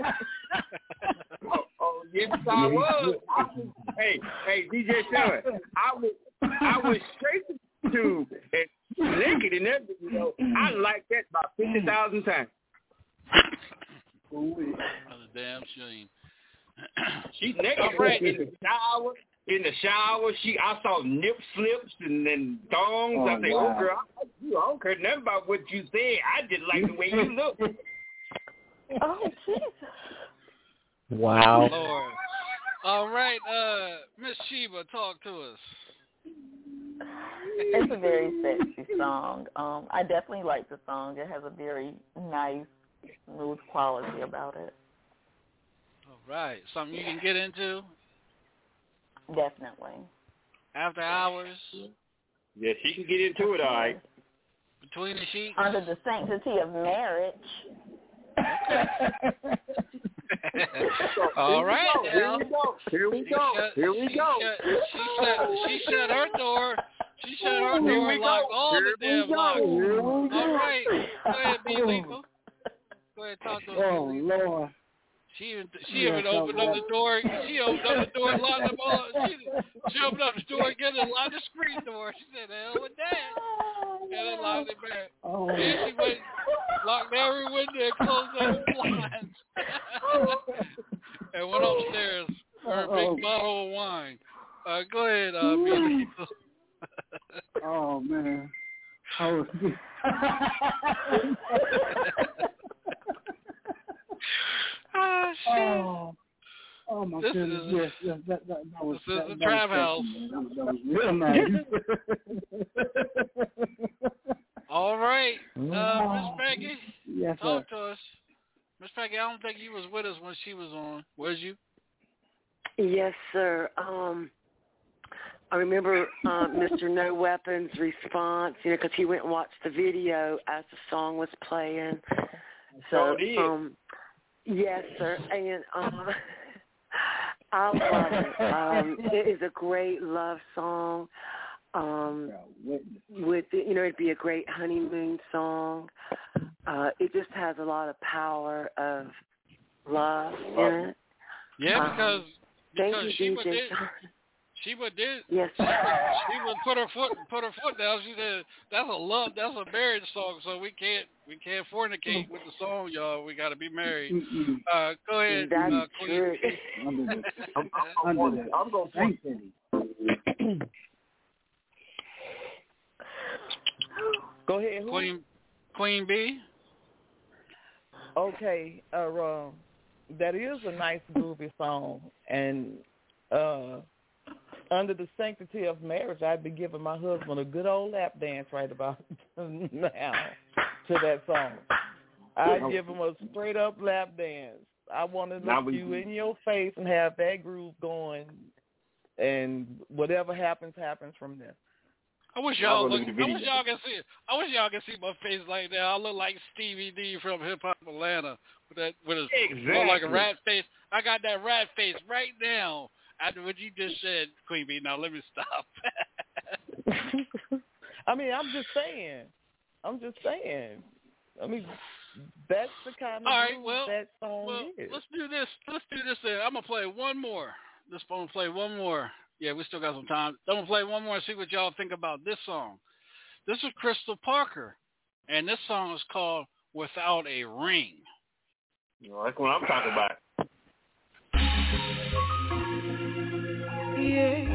[LAUGHS] oh, oh, yes, I was. I was hey, hey, DJ Seven, I was, I was straight to the tube and naked and everything. You know, I like that about fifty thousand times. What a damn shame. She's naked All right. in the shower. In the shower, she I saw nip slips and then thongs. Oh, I say, oh, wow. oh girl, I, you, I don't care nothing about what you said. I just like the way you look. [LAUGHS] Oh, Jesus. Wow. Lord. All right, uh, Miss Sheba, talk to us. It's a very sexy song. Um, I definitely like the song. It has a very nice, smooth quality about it. All right, something you can get into Definitely. after hours, Yeah, she can get into it, all right. between the sheets. Under the sanctity of marriage. [LAUGHS] [LAUGHS] All right, Here now. we go. Here we go. Here we she go. Shut, she shut. She shut her door. She [LAUGHS] shut her Here door we and go. locked all Here the damn locks. Go. right, go ahead, Be Lethal. [LAUGHS] Go ahead, talk to us. Oh Lord. She even she Yeah, even opened up the door. She opened up the door and locked them all. She, she opened up the door again and locked the screen door. She said, hell with that," and then locked it back. Oh. Then she went, locked every window and closed every blinds, [LAUGHS] and went upstairs for a big bottle of wine. Uh, go ahead, uh. [LAUGHS] Oh man. I was [LAUGHS] Ah, shit. Oh, oh my This goodness! is- yes, yes, that, that, that was this is that, the that trap was house. That was, that was real nice. [LAUGHS] All right, uh, Miss Peggy, yes, sir. talk to us. Miss Peggy, I don't think you was with us when she was on. Was you? Yes, sir. Um, I remember uh, [LAUGHS] Mr. No Weapons' response, you know, because he went and watched the video as the song was playing. So, Sure did. um, yes, sir. And um, [LAUGHS] I love it. Um, [LAUGHS] it is a great love song. Um, with the, you know, it'd be a great honeymoon song. Uh, it just has a lot of power of love in it. Yeah, Um, because Thank because you, Sheba DJ. did Sheba did Yes. she would, [LAUGHS] she would put her foot put her foot down. She said that's a love that's a marriage song, so we can't we can't fornicate with the song, y'all. We got to be married. Uh, go ahead, That's uh, Queen. true. I'm, I'm, I'm, the I'm gonna [LAUGHS] put. Go ahead. Who? Queen Queen B. Okay, uh, um, that is a nice groovy song, and uh, under the sanctity of marriage, I'd be giving my husband a good old lap dance right about [LAUGHS] now to that song. I'd give him a straight up lap dance. I want to Now look you in your face and have that groove going, and whatever happens, happens from there. I wish y'all wanna look, look at the I wish y'all can see I wish y'all can see my face like that. I look like Stevie D from Hip Hop Atlanta with that with his look like a rat face. I got that rat face right now after what you just said, Queen Bee. Now let me stop. [LAUGHS] I mean, I'm just saying. I'm just saying. I mean, that's the kind of All right, groove well, that song well, is. let's do this. Let's do this then. I'm gonna play one more. This I'm gonna play one more. Yeah, we still got some time. I'm gonna play one more and see what y'all think about this song. This is Crystal Parker, and this song is called "Without a Ring." You know, that's what I'm talking about. Yeah.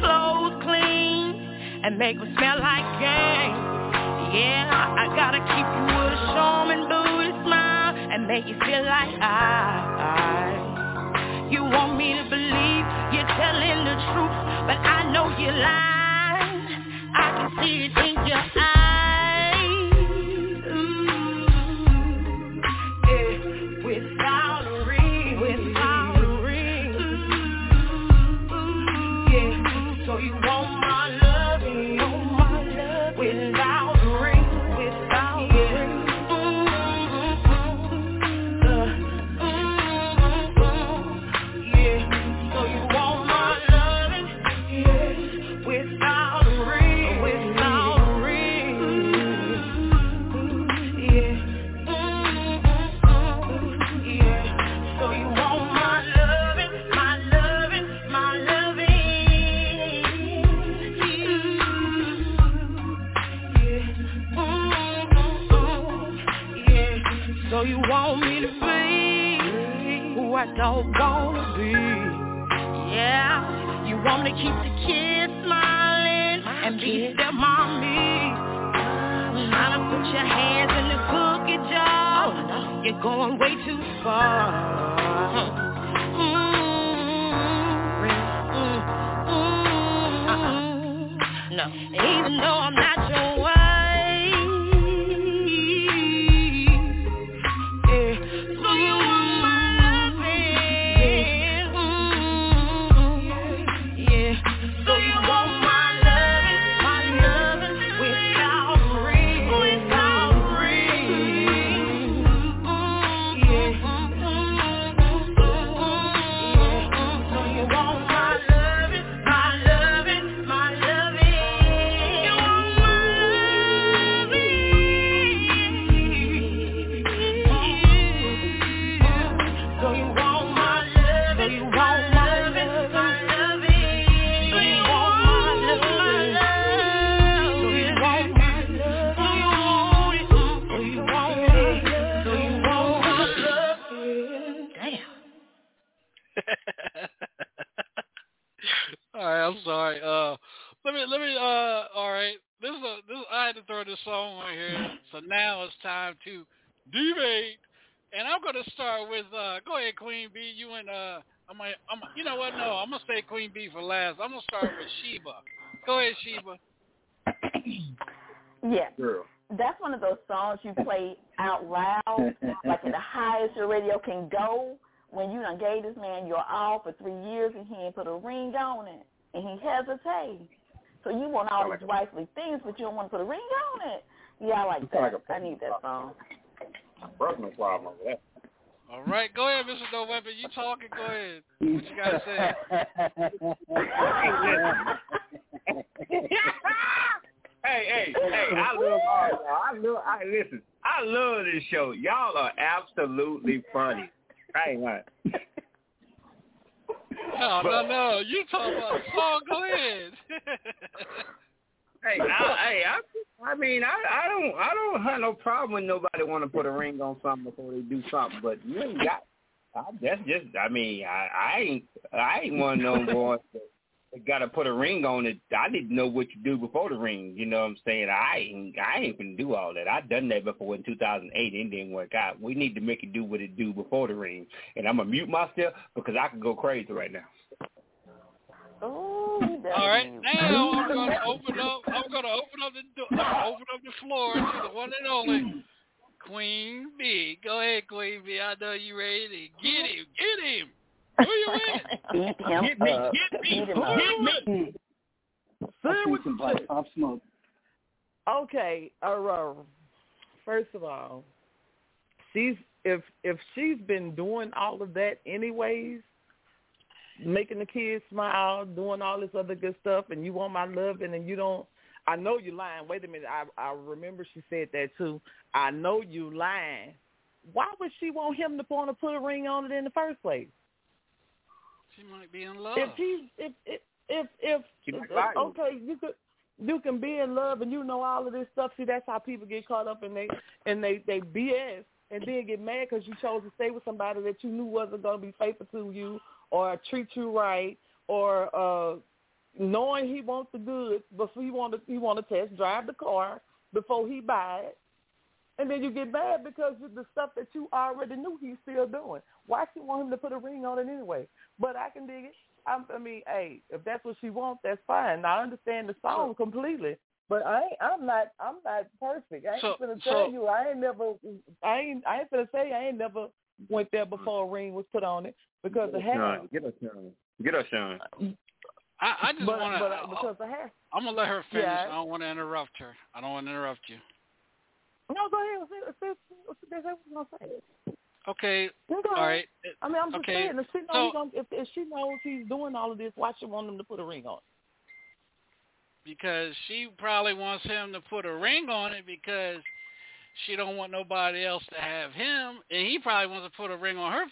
Clothes clean and make them smell like gang. Yeah, I gotta keep you with a Charmin booty smile and make you feel like I, I. You want me to believe you're telling the truth, but I know you're lying. I can see it in your eyes. Be who I don't wanna be. Yeah, you want me to keep the kids smiling and be their mommy. Trying to put your hands in the cookie jar. You're going way too far. Mm, No, even though I'm not gonna start with Sheba. Go ahead, Sheba. [CLEARS THROAT] Yeah. Girl. That's one of those songs you play out loud, [LAUGHS] like at the highest your radio can go. When you done gave this man your all for three years and he ain't put a ring on it, and he hesitates. So you want all these wifely things, but you don't want to put a ring on it. Yeah, I like You sound that. like a- I need that song. Personal problem over there. All right, go ahead, Mr. No Weapon. You talking? Go ahead. What you got to say? [LAUGHS] hey, hey, hey! I love all y'all. I love. I listen. I love this show. Y'all are absolutely funny. I ain't lying. No, no, no. You talking about the song? Go ahead. [LAUGHS] Hey, I, hey, I, I mean, I, I don't, I don't have no problem when nobody want to put a ring on something before they do something. But you ain't got. I, that's just. I mean, I, I ain't, I ain't one of them [LAUGHS] boys that got to put a ring on it. I need to know what you do before the ring. You know what I'm saying? I ain't, I ain't gonna do all that. I done that before in 2008. It didn't work out. We need to make it do what it do before the ring. And I'm gonna mute myself because I can go crazy right now. Oh, All right, now I'm going to open up. [LAUGHS] I'm going to open up the door. Open up the floor to the one and only Queen B. Go ahead, Queen B. I know you ready to get him. Get him. Who you [LAUGHS] with? Beat him Get me, up. get me, Beat him get me. Say I what see some you black pop smoke. Okay, uh, first of all, she's if if she's been doing all of that anyways, making the kids smile, doing all this other good stuff, and you want my love, and then you don't. I know you're lying. Wait a minute. I I remember she said that too. I know you lying. Why would she want him to want to put a ring on it in the first place? She might be in love. If he if if if, if if- okay, you could you can be in love and you know all of this stuff. See, that's how people get caught up in they and they they BS and then get mad because you chose to stay with somebody that you knew wasn't going to be faithful to you or treat you right or uh knowing he wants the goods before you want to you want to test drive the car before he buy it. And then you get mad because of the stuff that you already knew he's still doing. Why she want him to put a ring on it anyway? But I can dig it. I, I mean, hey, if that's what she wants, that's fine. I understand the song completely. But I ain't, I'm not I'm not perfect. I ain't So- gonna so- tell you I ain't never I ain't I ain't gonna say I ain't never went there before a ring was put on it because the hair. Get us, Sean. Get us, Sean. I, I just But, want to. but uh, because of hair. I'm gonna let her finish. Yeah. I don't want to interrupt her. I don't want to interrupt you. No, go ahead. Say, say, say, say what you gonna. Okay. You go All ahead. right. I mean, I'm just Okay, saying, if she knows, so- he gonna, if, if she knows he's doing all of this, why she want him to put a ring on? because she probably wants him to put a ring on it because she don't want nobody else to have him, and he probably wants to put a ring on her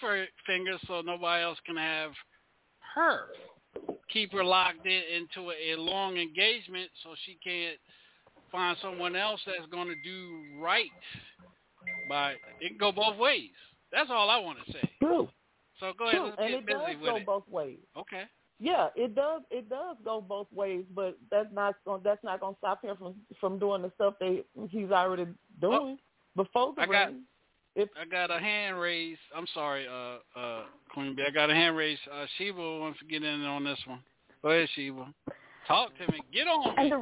finger so nobody else can have her. Keep her locked in into a, a long engagement so she can't find someone else that's going to do right. By it can go both ways. That's all I want to say. True. So go ahead, True. let's and get it busy does with go it. both ways. Okay. Yeah, it does. It does go both ways, but that's not gon- that's not going to stop him from from doing the stuff that he's already doing before the I got- ring. If I got a hand raised. I'm sorry, uh, uh, Queen Bee. I got a hand raised. Uh, Sheba wants to get in on this one. Go ahead, Sheba. Talk to me. Get on And me.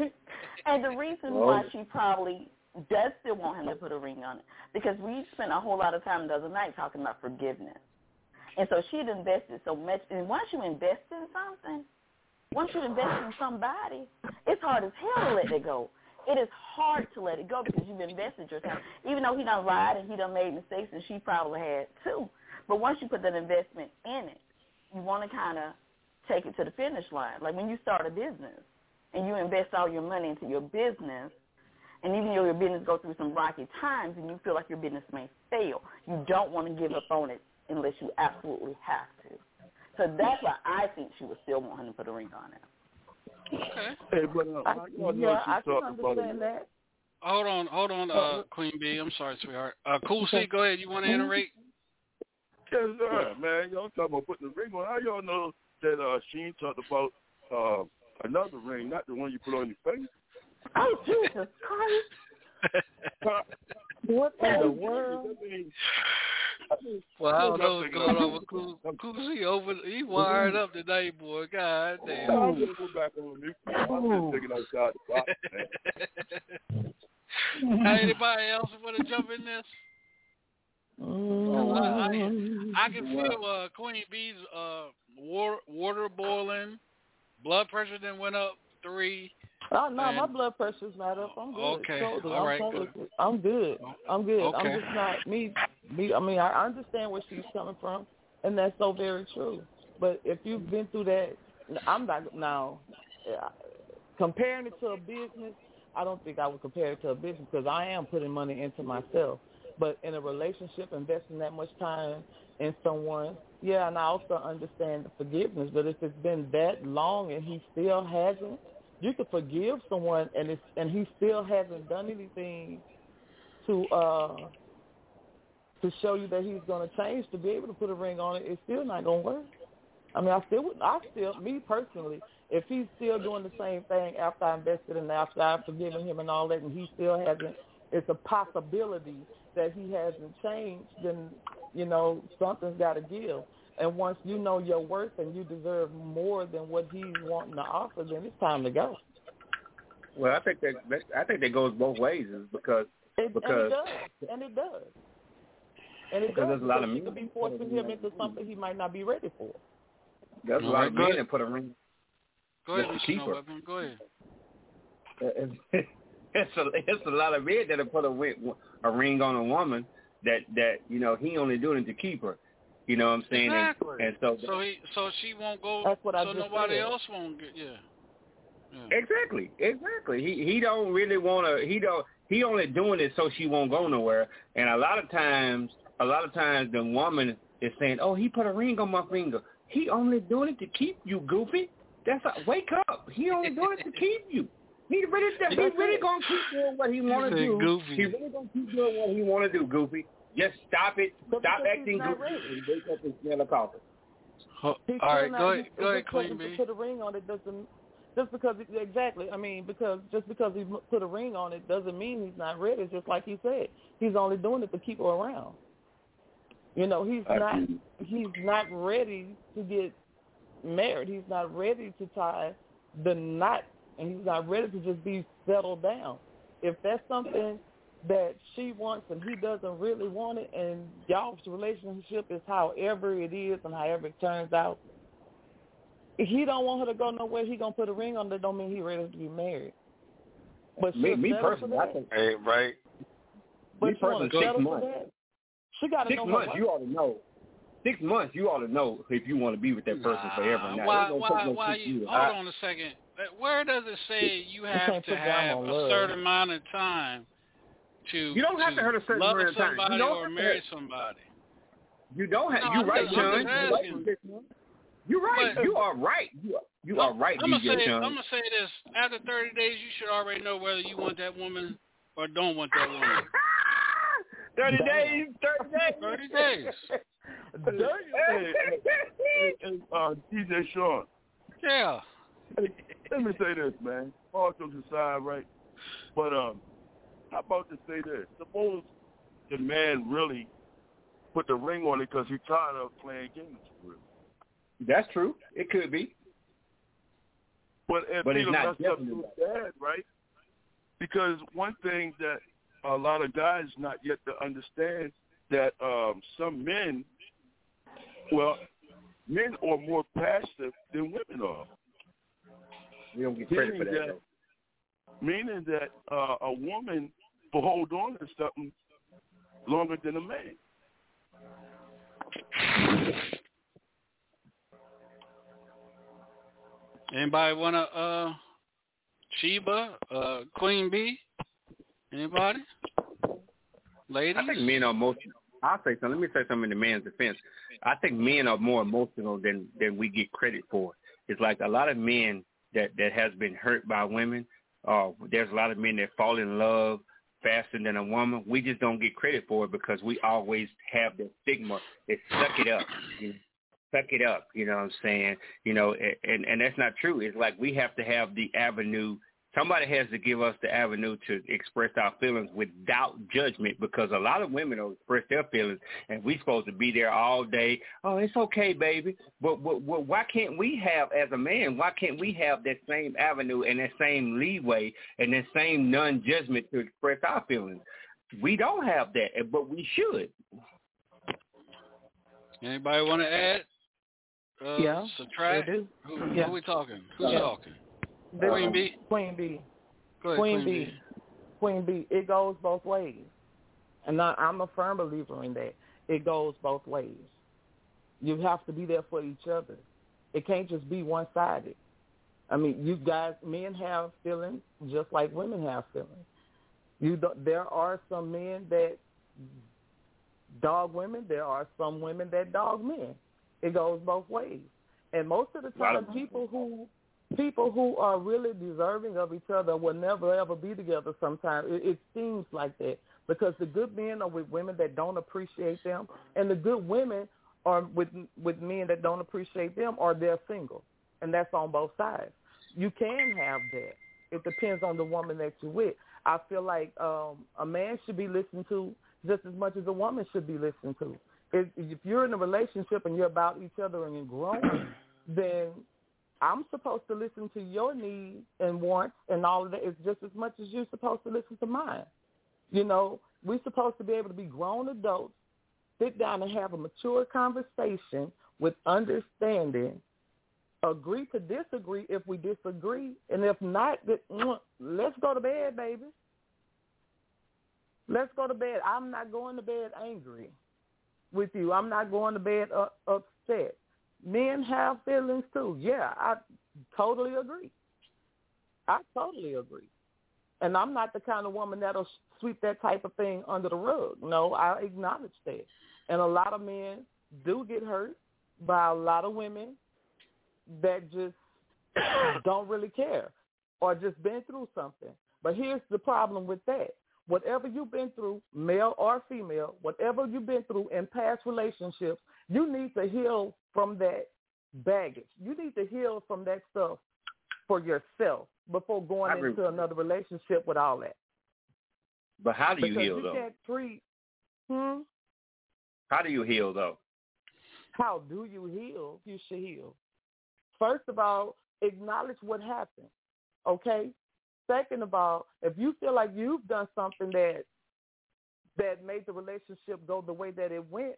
the [LAUGHS] and the reason why she probably does still want him to put a ring on it because we spent a whole lot of time the other night talking about forgiveness, and so she'd invested so much. And once you invest in something, once you invest in somebody, it's hard as hell to let it go. It is hard to let it go because you've invested your time. Even though he done lied and he done made mistakes, and she probably had too. But once you put that investment in it, you want to kind of take it to the finish line. Like when you start a business and you invest all your money into your business, and even though your business go through some rocky times and you feel like your business may fail, you don't want to give up on it unless you absolutely have to. So that's why I think she would still want him to put a ring on it. Okay. Hey, but uh, I, I, y'all know yeah, she I can about understand that. Hold on, hold on, uh, Queen Bee. I'm sorry, sweetheart. Uh, Cool C, go ahead. You want to iterate? Yes, sir, man. Y'all talking about putting the ring on. How y'all know that uh, Sheen talked about uh, another ring, not the one you put on your face? Oh, Jesus Christ. What in I the mean, world? I mean, I mean, Well, I don't know what's going on with Cool, cool C. Over, he wired up tonight, boy. God damn. I'm gonna go back on mute. I'm just thinking outside the box, man. Hey, anybody else want to jump in this? Mm. I, I, I can feel uh, Queen Bee's uh, water, water boiling, blood pressure then went up three. Oh no, And- my blood pressure's not up. I'm good. Okay, all I'm right, good. I'm good. I'm good. Okay. I'm just not me. Me. I mean, I I understand where she's coming from, and that's so very true. But if you've been through that, I'm not now uh, comparing it to a business. I don't think I would compare it to a business because I am putting money into myself. But in a relationship, investing that much time in someone, yeah, and I also understand the forgiveness. But if it's been that long and he still hasn't, you could forgive someone and it's and he still hasn't done anything to uh to show you that he's going to change to be able to put a ring on it. It's still not going to work. I mean, I still would. I still, me personally, if he's still doing the same thing after I invested and after I've forgiven him and all that, and he still hasn't, it's a possibility that he hasn't changed. Then you know something's got to give. And once you know your worth and you deserve more than what he's wanting to offer, then it's time to go. Well, I think that that- I think that goes both ways, is because It, and it does. And it does. And it Because does there's a lot because of you could be forcing him into something he might not be ready for. there's a lot right, of men ahead. that put a ring. Go ahead, Just Mr. to No. Weapon. Go ahead. [LAUGHS] it's a it's a lot of men that have put a a ring on a woman that that you know he only doing it to keep her. You know what I'm saying? And- Exactly. And, so So he, so she won't go. That's what I so just nobody said. else won't get. Yeah. Exactly, exactly. He he don't really want to. He don't. He only doing it so she won't go nowhere. And a lot of times, a lot of times, the woman is saying, "Oh, he put a ring on my finger. He only doing it to keep you, goofy. That's a, wake up. He only doing it to [LAUGHS] keep you. He really, he really gonna keep doing what he want to do. goofy. He really gonna keep doing what he want to do, goofy. Just stop it. But Stop acting not goofy wake up and smell a coffee. He's All right, go not- ahead, he's- go ahead, just because he Put a ring on it doesn't just because it, exactly. I mean, because just because he put a ring on it doesn't mean he's not ready. It's just like he said, he's only doing it to keep her around. You know, he's I not agree. he's not ready to get married. He's not ready to tie the knot, and he's not ready to just be settled down. If that's something that she wants and he doesn't really want it, and y'all's relationship is however it is and however it turns out, if he don't want her to go nowhere, he gonna put a ring on it. Don't mean he ready to be married. But Me, me personally, I think Hey, right. But me personally, six settle months. She gotta Six know months, you ought to know. Six months, you ought to know if you want to be with that person forever. Now, why? Why? no Why? You, hold I- on a second. Where does it say you You have to have a love. certain amount of time to You don't have to have a certain love amount of time. You don't or have to marry somebody? You don't have. No, you I'm right, just- I'm You right? You are right. But- you are right. You are, you are right, I'm gonna DJ say. Sean. I'm gonna say this. After 30 days, you should already know whether you want that woman or don't want that woman. [LAUGHS] Thirty days. Thirty days. 30 days. [LAUGHS] [LAUGHS] hey, uh, DJ Sean. Yeah. Let me say this, man. All jokes aside, right? But um, how about to say this? Suppose the man really put the ring on it because he's tired of playing games with. That's true. It could be. But if But not messed up so bad, right? Because one thing that a lot of guys not yet to understand that um, some men, well, men are more passive than women are. We don't get credit for that. that-. Meaning that uh, a woman will hold on to something longer than a man. Anybody wanna uh Sheba, uh Queen Bee? Anybody? Ladies? I think men are emotional. I'll say something. Let me say something in the man's defense. I think men are more emotional than than we get credit for. It's like a lot of men that that has been hurt by women. Uh, there's a lot of men that fall in love faster than a woman. We just don't get credit for it because we always have the stigma. It's suck it up. You know, suck it up. You know what I'm saying? You know, and and that's not true. It's like we have to have the avenue. Somebody has to give us the avenue to express our feelings without judgment because a lot of women don't express their feelings and we're supposed to be there all day. Oh, it's okay, baby. But, but, but why can't we have, as a man, why can't we have that same avenue and that same leeway and that same non-judgment to express our feelings? We don't have that, but we should. Anybody wanna add? Uh, Yeah, subtract? they. Who, Yeah. who we talking? Who's Yeah. talking? This Queen is- B. Queen B. Ahead, Queen, Queen B. Queen B. It goes both ways, and I, I'm a firm believer in that. It goes both ways. You have to be there for each other. It can't just be one sided. I mean, you guys, men have feelings just like women have feelings. You don't, there are some men that dog women. There are some women that dog men. It goes both ways. And most of the time, people who people who are really deserving of each other will never ever be together. Sometimes it, it seems like that because the good men are with women that don't appreciate them, and the good women are with with men that don't appreciate them, or they're single, and that's on both sides. You can have that. It depends on the woman that you're with. I feel like um, a man should be listened to just as much as a woman should be listened to. If, if you're in a relationship and you're about each other and you're growing, then I'm supposed to listen to your needs and wants and all of that. It's just as much as you're supposed to listen to mine. You know, we're supposed to be able to be grown adults, sit down and have a mature conversation with understanding, agree to disagree if we disagree, and if not, mm, let's go to bed, baby. Let's go to bed. I'm not going to bed angry with you. I'm not going to bed uh, upset. Men have feelings too. Yeah, I totally agree. I totally agree. And I'm not the kind of woman that'll sweep that type of thing under the rug. No, I acknowledge that. And a lot of men do get hurt by a lot of women that just [COUGHS] don't really care or just been through something. But here's the problem with that. Whatever you've been through, male or female, whatever you've been through in past relationships, you need to heal from that baggage. You need to heal from that stuff for yourself before going into another relationship with all that. But how do you because heal you though? can't treat hmm? How do you heal though? How do you heal? You should heal. First of all, acknowledge what happened. Okay? Second of all, if you feel like you've done something that that made the relationship go the way that it went,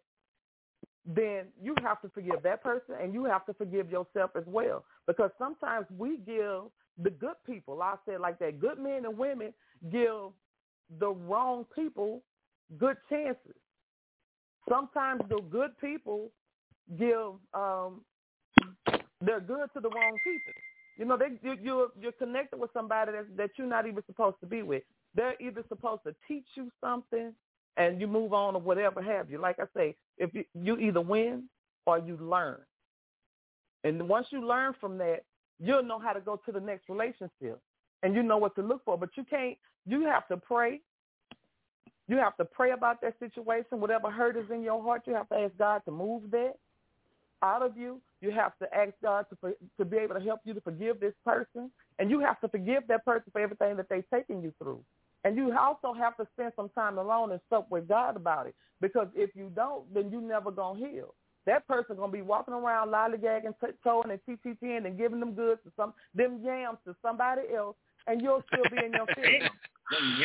then you have to forgive that person and you have to forgive yourself as well. Because sometimes we give the good people, I said like that, good men and women give the wrong people good chances. Sometimes the good people give um they're good to the wrong people. You know, they you you're you're connected with somebody that that you're not even supposed to be with. They're either supposed to teach you something and you move on or whatever have you. Like I say, if you, you either win or you learn. And once you learn from that, you'll know how to go to the next relationship and you know what to look for. But you can't you have to pray. You have to pray about that situation. Whatever hurt is in your heart, you have to ask God to move that out of you. You have to ask God to to be able to help you to forgive this person, and you have to forgive that person for everything that they've taken you through. And you also have to spend some time alone and sup with God about it, because if you don't, then you never gonna heal. That person gonna be walking around lollygagging, tiptoeing, and TTTing and giving them goods to some them yams to somebody else, and you'll still be in your [LAUGHS] feelings.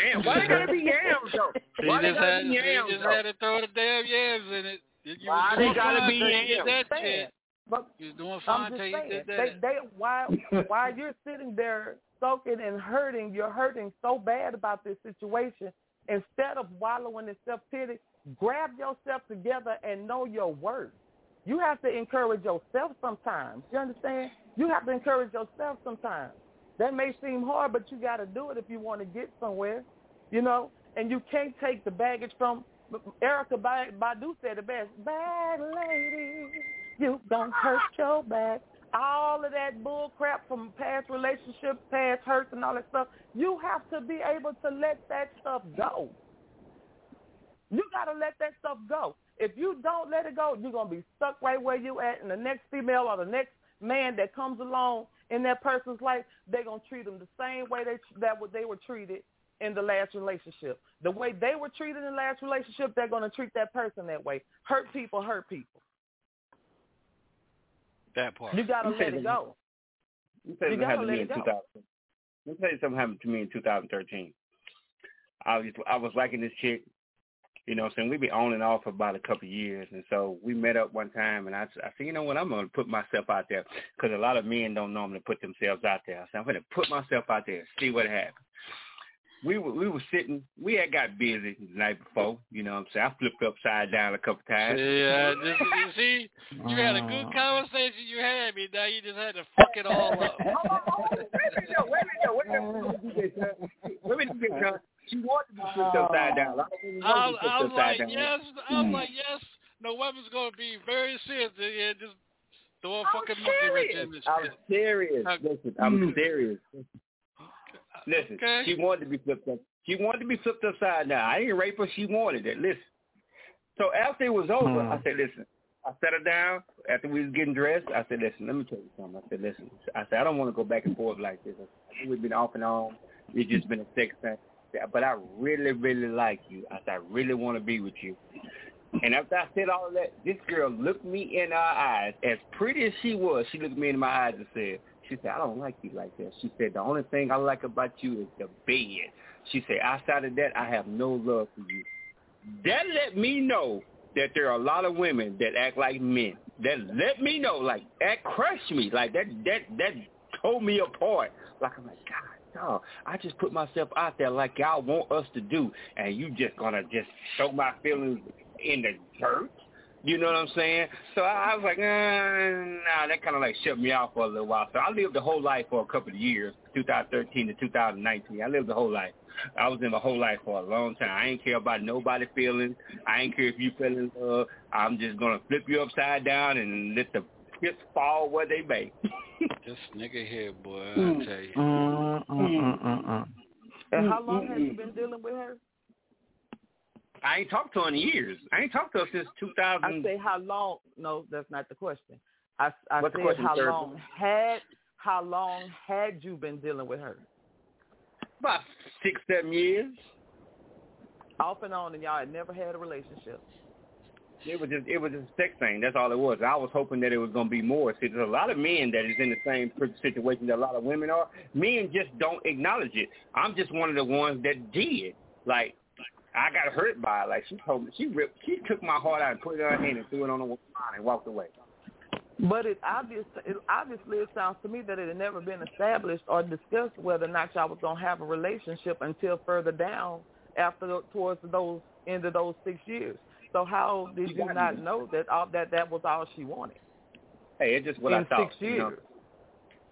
Yams. Why they gotta be yams though? [LAUGHS] She Why they just gotta had, be she yams just though? had to throw the damn yams in it. You Why was they doing gotta fine be till you yams? did that Saying, shit. But You was doing I'm fine just till you saying, did they, that. they, while while you're sitting there soaking and hurting, you're hurting so bad about this situation. Instead of wallowing in self pity, grab yourself together and know your worth. You have to encourage yourself sometimes. You understand? You have to encourage yourself sometimes. That may seem hard, but you got to do it if you want to get somewhere. You know, and you can't take the baggage from Erykah Badu said it best. Bag lady, you don't hurt your back. All of that bull crap from past relationships, past hurts, and all that stuff. You have to be able to let that stuff go. You got to let that stuff go. If you don't let it go, you're gonna be stuck right where you at, and the next female or the next man that comes along in that person's life, they're gonna treat them the same way they that they were treated in the last relationship. The way they were treated in the last relationship, they're gonna treat that person that way. Hurt people, hurt people. That part. You gotta You let it go. You said You something gotta happened to let me it in go. 2000. Let me tell you something happened to me in 2013. I was I was liking this chick, You know, what I'm saying we been on and off for about a couple of years, and so we met up one time, and I, I said, you know what, I'm gonna put myself out there because a lot of men don't normally put themselves out there. I said, I'm gonna put myself out there, see what happens. We were we were sitting, we had got busy the night before. You know, what I'm saying I flipped upside down a couple times. Yeah, this, you see, you had a good conversation. You had me. Now you just had to fuck it all up. wait a minute, wait a minute, wait a minute. Wait a minute, she wanted to be flipped upside down. A lot of women I, want to be I flipped was upside like, down. yes. I was like, yes. No weapon's gonna be very serious. Yeah, just throw a fucking monkey wrench in this I'm serious. Listen, I'm Mm. serious. Listen, Okay. she wanted to be flipped up. She wanted to be flipped upside down. I didn't rape her. She wanted it. Listen. So after it was over, Hmm. I said, listen. I sat her down after we was getting dressed. I said, listen, let me tell you something. I said, listen. I said, I don't want to go back and forth like this. I said, We've been off and on. It's just been a sex thing. But I really, really like you. I said, I really want to be with you. And after I said all that, this girl looked me in her eyes. As pretty as she was, she looked me in my eyes and said, she said, I don't like you like that. She said, the only thing I like about you is the bed. She said, outside of that, I have no love for you. That let me know that there are a lot of women that act like men. That let me know, like, that crushed me. Like, that, that, that tore me apart. Like, I'm like, God, no, I just put myself out there like y'all want us to do, and you just gonna just show my feelings in the dirt. You know what I'm saying? So I, I was like, uh, nah, that kind of like shut me off for a little while. So I lived the whole life for a couple of years, 2013 to 2019. I lived the whole life. I was in my whole life for a long time. I ain't care about nobody feelings. I ain't care if you feeling love. I'm just gonna flip you upside down and let the chips fall where they may. [LAUGHS] This nigga here, boy, I Mm. tell you. Mm, mm, mm, mm, mm. And how long have you been dealing with her? I ain't talked to her in years. I ain't talked to her since 2000. I say how long? No, that's not the question. I, I What's the said question, how sir? long had how long had you been dealing with her? About six, seven years. Off and on, and y'all had never had a relationship. It was just it was just a sex thing. That's all it was. I was hoping that it was gonna be more. See, there's a lot of men that is in the same situation that a lot of women are. Men just don't acknowledge it. I'm just one of the ones that did. Like I got hurt by it. Like she told me she ripped she took my heart out and put it in her hand and threw it on the line and walked away. But it obvious it, obviously it sounds to me that it had never been established or discussed whether or not y'all was gonna have a relationship until further down after the, towards those end of those six years. So how did you not know that all that that was all she wanted? Hey, it's just what in I thought. six you years. know.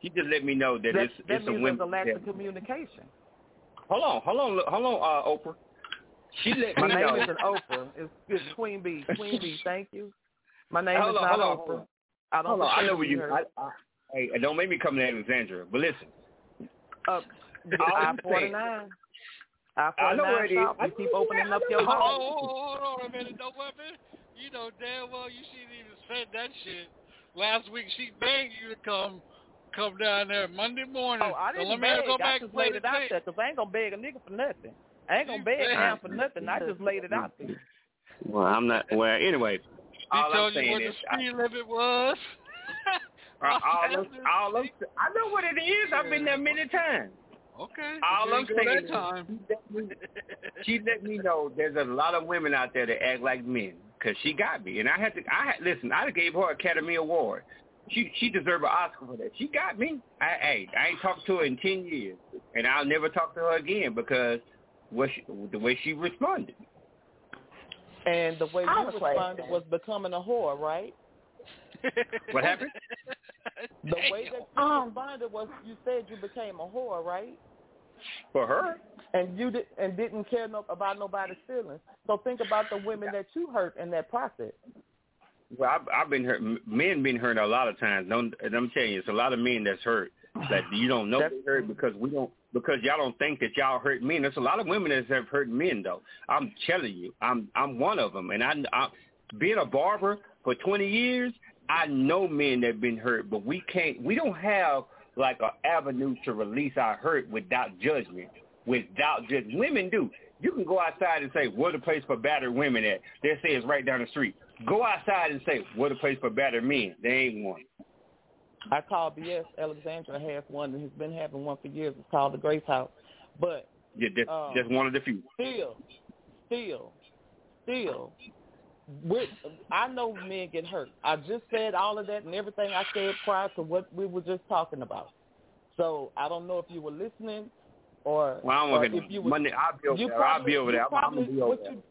She just let me know that, that it's that it's a means women. there's a lack that- of communication. hold on, hold on, hold on, uh, Oprah. She let My me name know. isn't [LAUGHS] Oprah. It's, it's Queen Bee. Queen Bee, thank you. My name Hold is on, not hold on, Oprah. hold on. I don't Hold on, I know to what you. her. I, I, hey, don't make me come to Alexandria. But listen, Uh, All I I'm forty nine. I I know forty nine shop. You keep opening up your where- mouth. Oh, hold on a minute, no weapon. You know damn well you shouldn't even said that shit. Last week she begged you to come come down there Monday morning. Oh, I so didn't let me beg. go I back just and play laid the it out tape. there because I ain't gonna beg a nigga for nothing. I ain't gonna You beg begged. down for nothing. I just laid it out there. well, I'm not. Well, anyway, He all I'm told you saying what is, the speed limit was. Uh, [LAUGHS] I, all, I'm, all I'm, I know what it is. I've been there many times. Okay. All I'm didn't go saying that is, time. she let me know there's a lot of women out there that act like men because she got me, and I had to. I had listen. I gave her Academy Award. She she deserved an Oscar for that. She got me. I hey, I ain't talked to her in ten years, and I'll never talk to her again because what she, the way she responded. And the way I you have a question. responded was becoming a whore, right? [LAUGHS] What happened? The way that you Um, responded was you said you became a whore, right? For her, And you did and didn't care no, about nobody's feelings. So think about the women that you hurt in that process. well, I've, I've been hurt. Men been hurt a lot of times. Don't and I'm telling you, it's a lot of men that's hurt. That you don't know they hurt because we don't because y'all don't think that y'all hurt men. There's a lot of women that have hurt men though. I'm telling you, I'm I'm one of them. And I, I being a barber for 20 years, I know men that have been hurt, but we can't. We don't have like an avenue to release our hurt without judgment. Without just women do. You can go outside and say, "Where the place for battered women at?" They say it's right down the street. Go outside and say, "Where the place for battered men?" There ain't one. I call BS. Alexandria has one and has been having one for years. It's called the Grace House. But Yeah, just, Um, just one of the few. still, still, still, with I know men get hurt. I just said all of that and everything I said prior to what we were just talking about. So I don't know if you were listening or, Well, I'm or if you were, Monday. I'll be over there. I'll be probably- over you there. I'm, I'm be over there. you,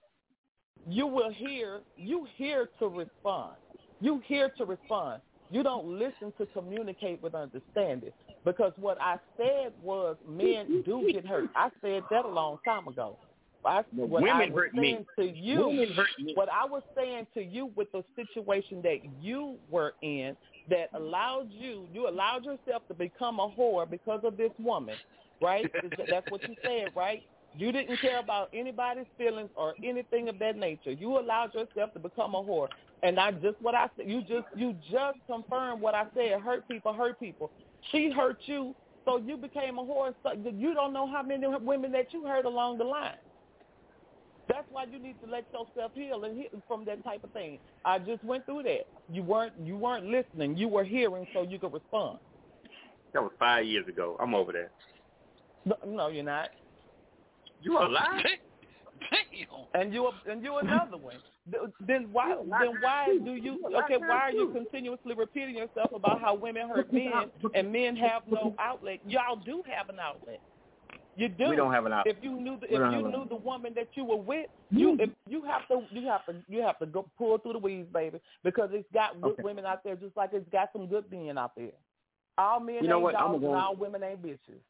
you will hear you hear to respond. You hear to respond. You don't listen to communicate with understanding. Because what I said was men do get hurt. I said that a long time ago. I, what women I was hurt me. to you, Women hurt me. what I was saying to you with the situation that you were in that allowed you, you allowed yourself to become a whore because of this woman, right? That's what you said, right? You didn't care about anybody's feelings or anything of that nature. You allowed yourself to become a whore. And I just what I said, you just you just confirmed what I said. Hurt people, hurt people. She hurt you, so you became a whore. So you don't know how many women that you hurt along the line. That's why you need to let yourself heal and heal from that type of thing. I just went through that. You weren't you weren't listening. You were hearing so you could respond. That was five years ago. I'm over there. No, no you're not. You alive? [LAUGHS] And you and you another one. Then why then why do you okay? Why are you continuously repeating yourself about how women hurt [LAUGHS] men and men have no outlet? Y'all do have an outlet. You do. We don't have an outlet. If you knew the, if you knew the woman that you were with, you if you have to you have to you have to go pull through the weeds, baby, because it's got good Okay. women out there just like it's got some good men out there. All men You know ain't what? I'm dogs and all women ain't bitches.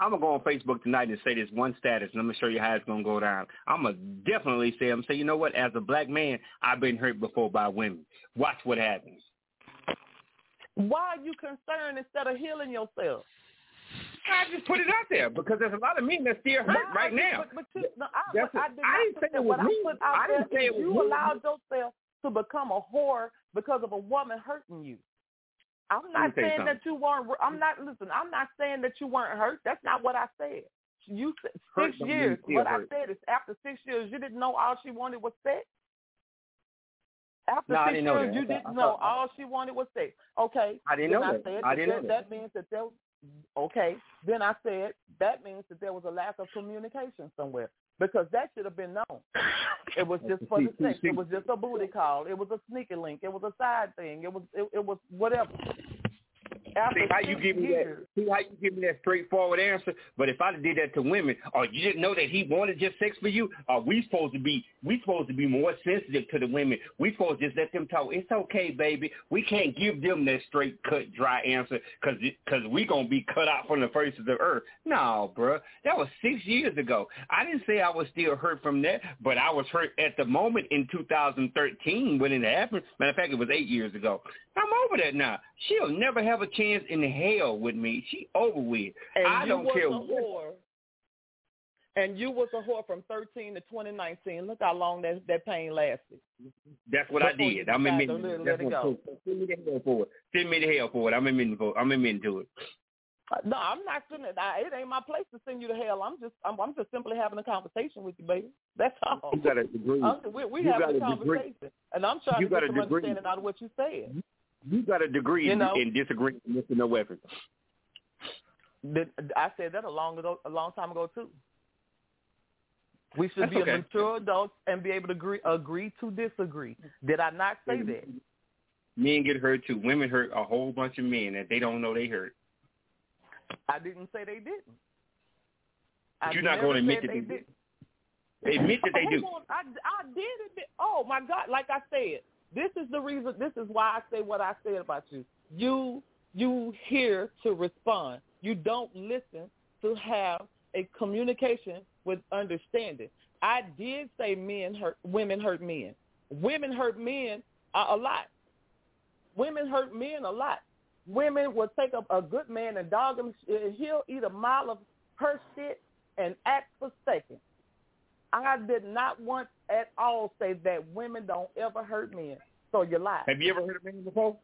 I'm gonna go on Facebook tonight and say this one status, and I'm gonna show you how it's gonna go down. I'm gonna definitely say, I'm say, you know what? As a black man, I've been hurt before by women. Watch what happens. Why are you concerned instead of healing yourself? I just put it out there because there's a lot of men that still hurt right you- now. But, but you, no, I, That's but I it. did I not didn't say it was me. I I didn't say it was you me. allowed yourself to become a whore because of a woman hurting you. I'm not saying something. that you weren't. I'm not. Listen, I'm not saying that you weren't hurt. That's not what I said. You said Hurt six don't years. What hurt. I said is after six years, you didn't know all she wanted was sex. After No, six years, you didn't know all she wanted was sex. Okay. I didn't then know I that. Said I didn't know that, that. that means that there. Okay. Then I said that means that there was a lack of communication somewhere because that should have been known. It was just for the [LAUGHS] sex. It was just a booty call. It was a sneaky link. It was a side thing. It was it, it was whatever. After See how you give me years, that? See how you give me that straightforward answer? But if I did that to women, or you didn't know that he wanted just sex for you, are we supposed to be? We supposed to be more sensitive to the women? We supposed to just let them talk? It's okay, baby. We can't give them that straight cut, dry answer because because we gonna be cut out from the face of the earth. No, bruh. that was six years ago. I didn't say I was still hurt from that, but I was hurt at the moment in 2013 when it happened. Matter of fact, it was eight years ago. I'm over that now. She'll never have a chance in hell with me. She over with. and I don't was care a what. whore. And you was a whore from 13 to 2019. Look how long that that pain lasted. That's what I Before you did. I'm decide to admitting. let- it. let it what go. Send me the hell for it. Send me the hell for it. I'm admitting for. I'm admitting to it. Uh, no, I'm not sending it. I- It ain't my place to send you to hell. I'm just, I'm, I'm just simply having a conversation with you, baby. That's all. You got a degree. I'm, we we You having a a degree. conversation, and I'm trying You to get some degree. understanding out of what you said. You got a degree You in, know? in disagreeing with no weapon. I said that a long ago, a long time ago too. We should That's be okay. a mature adults and be able to agree, agree to disagree. Did I not say Mm-hmm. that? Men get hurt too. Women hurt a whole bunch of men that they don't know they hurt. I didn't say they didn't. I you're not going to admit that they they did. Admit that they do. I, I did admit. Oh my God! Like I said, this is the reason. This is why I say what I said about you. You you here to respond. You don't listen to have a communication with understanding. I did say men hurt women hurt men. Women hurt men a, lot. Women hurt men a lot. Women will take a, a good man and dog him. He'll eat a mile of her shit and act for seconds. I did not once at all say that women don't ever hurt men. So you lie. Have you ever heard a man before?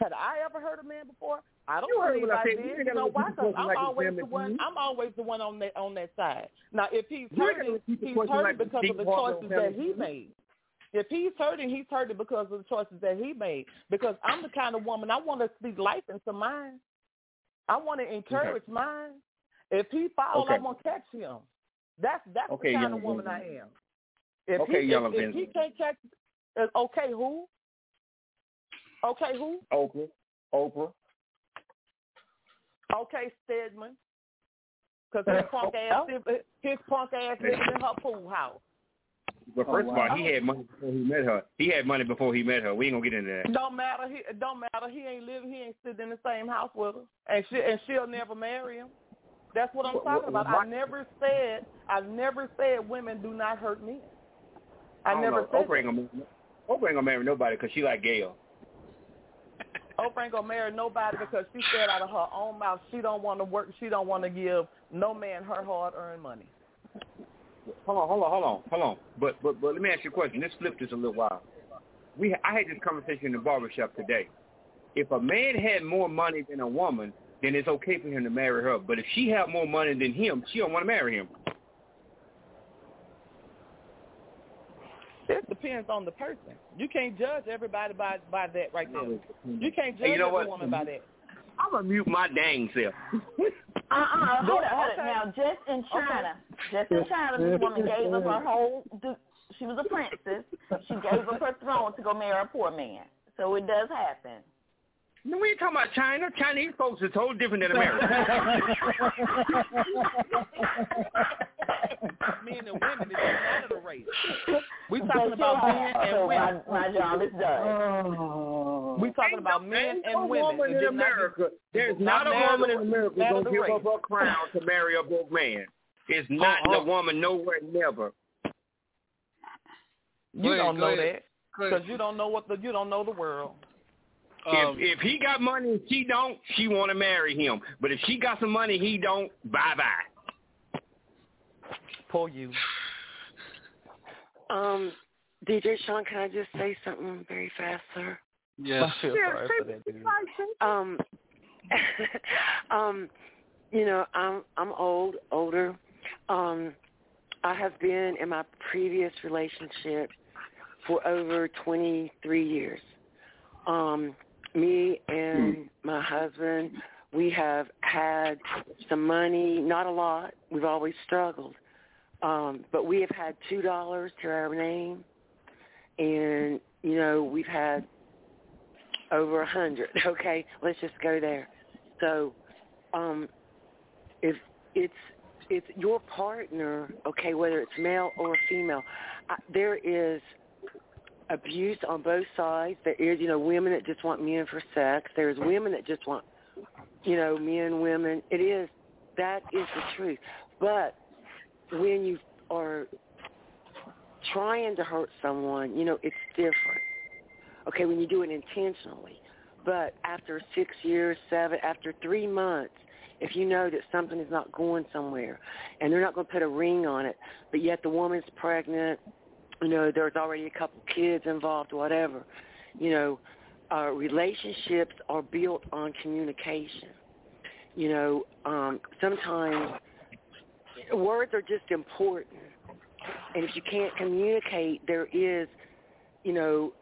Had I ever heard a man before? I don't You heard believe what I I. You did. ain't You know why? the 'Cause question I'm like always the one. you. I'm always the one on that on that side. Now, if he's You hurting, he's hurting like because of the choices that he made. If he's hurting, he's hurting because of the choices that he made. Because I'm the kind of woman I want to speak life into mine. I want to encourage mine. If he falls, Okay. I'm gonna catch him. That's that's Okay, the kind of woman lady. I am. If Okay, he, Yellow if, if he can't catch, uh, okay, who? Okay, who? Oprah. Oprah. Okay, Stedman. Because [LAUGHS] his punk ass, his punk ass living in her pool house. But Oh, first of wow. all, he had money before he met her. He had money before he met her. We ain't gonna get into that. Don't matter. He don't matter. He ain't living. He ain't sitting in the same house with her, and she and she'll never marry him. That's what I'm talking about. I never said. I never said women do not hurt men. I, don't never know. said. Oprah ain't gonna, Oprah ain't gonna marry nobody because she like Gayle. Oprah ain't gonna marry nobody because she said out of her own mouth she don't want to work. She don't want to give no man her hard earned money. Hold on, hold on, hold on, hold on. But but but let me ask you a question. Let's flip this a little while. We I had this conversation in the barbershop today. If a man had more money than a woman, then it's okay for him to marry her. But if she had more money than him, she don't want to marry him. It depends on the person. You can't judge everybody by by that right there. You can't judge Hey, you know every what? woman by that. I'm gonna mute my dang self. [LAUGHS] Uh-uh, hold it, hold it. Okay. Now, just in China, just in China, this woman gave up her whole, she was a princess. She gave up her throne to go marry a poor man. So it does happen. No, we ain't talking about China. Chinese folks is totally different than America. [LAUGHS] men and women, it doesn't matter the race. We But talking about men and women. My, my job is done. We talking about men and oh. women. woman in America. There's not, a woman in America matter gonna give up her crown to marry a broke man. It's not Uh-uh. the woman nowhere never. You don't know that because you don't know what the you don't know the world. If if he got money and she don't, she want to marry him. But if she got some money, he don't. Bye bye. Poor you. Um, DJ Sean, can I just say something very fast, sir? Yes. I feel sorry for that dude. Um, [LAUGHS] um, you know, I'm I'm old, older. Um, I have been in my previous relationship for over 23 years. Um, me and my husband, we have had some money, not a lot. We've always struggled. Um, but we have had two dollars to our name and you know, we've had over a hundred. [LAUGHS] Okay, let's just go there. So, um, if it's it's your partner, okay, whether it's male or female, I, there is abuse on both sides. There is, you know, women that just want men for sex. There's women that just want, you know, men, women. It is that is the truth. But when you are trying to hurt someone, you know, it's different. Okay, when you do it intentionally. But after six years, seven, after three months, if you know that something is not going somewhere and they're not going to put a ring on it, but yet the woman's pregnant, you know, there's already a couple kids involved, whatever, you know, uh, relationships are built on communication. You know, um, sometimes words are just important. And if you can't communicate, there is, you know,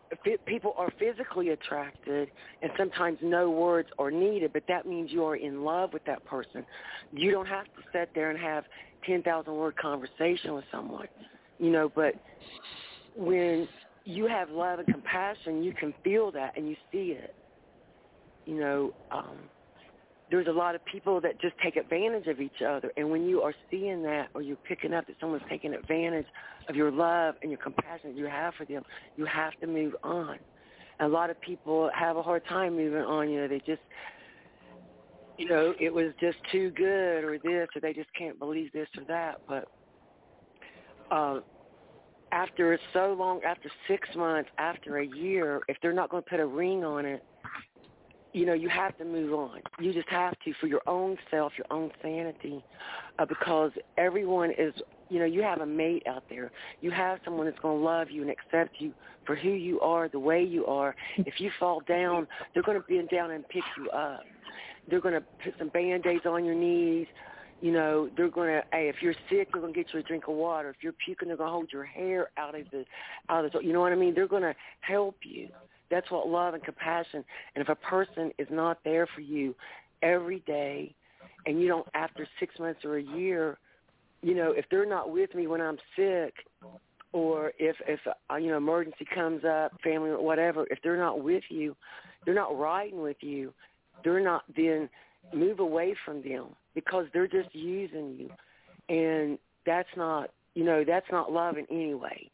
people are physically attracted, and sometimes no words are needed, but that means you are in love with that person. You don't have to sit there and have 10,000 word conversation with someone, you know, but when you have love and compassion, you can feel that and you see it. You know, um, there's a lot of people that just take advantage of each other. And when you are seeing that or you're picking up that someone's taking advantage of your love and your compassion that you have for them, you have to move on. And a lot of people have a hard time moving on. You know, they just, you know, it was just too good or this or they just can't believe this or that. But uh, after so long, after six months, after a year, if they're not going to put a ring on it, you know, you have to move on. You just have to for your own self, your own sanity, uh, because everyone is, you know, you have a mate out there. You have someone that's going to love you and accept you for who you are, the way you are. If you fall down, they're going to bend down and pick you up. They're going to put some band-aids on your knees. You know, they're going to, hey, if you're sick, they're going to get you a drink of water. If you're puking, they're going to hold your hair out of the, out of the, you know what I mean? They're going to help you. That's what love and compassion. And if a person is not there for you every day, and you don't after six months or a year, you know, if they're not with me when I'm sick, or if if uh, you know emergency comes up, family or whatever, if they're not with you, they're not riding with you, they're not then move away from them because they're just using you, and that's not you know that's not love in any way.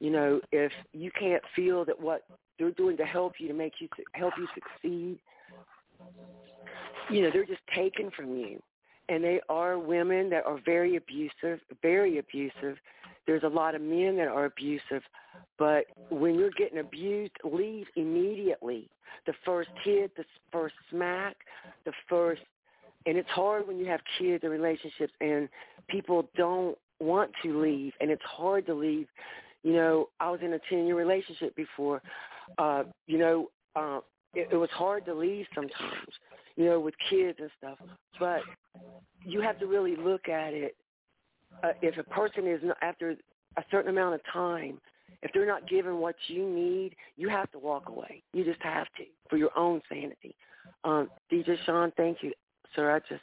You know if you can't feel that what they're doing to help you to make you help you succeed, you know they're just taken from you and they are women that are very abusive, very abusive. There's a lot of men that are abusive, but when you're getting abused, leave immediately. The first hit, the first smack, the first, and it's hard when you have kids and relationships and people don't want to leave, and it's hard to leave. You know, I was in a 10-year relationship before. Uh, you know, uh, it, it was hard to leave sometimes, you know, with kids and stuff. But you have to really look at it. Uh, if a person is not, after a certain amount of time, if they're not given what you need, you have to walk away. You just have to for your own sanity. Um, DJ Sean, thank you, sir. I just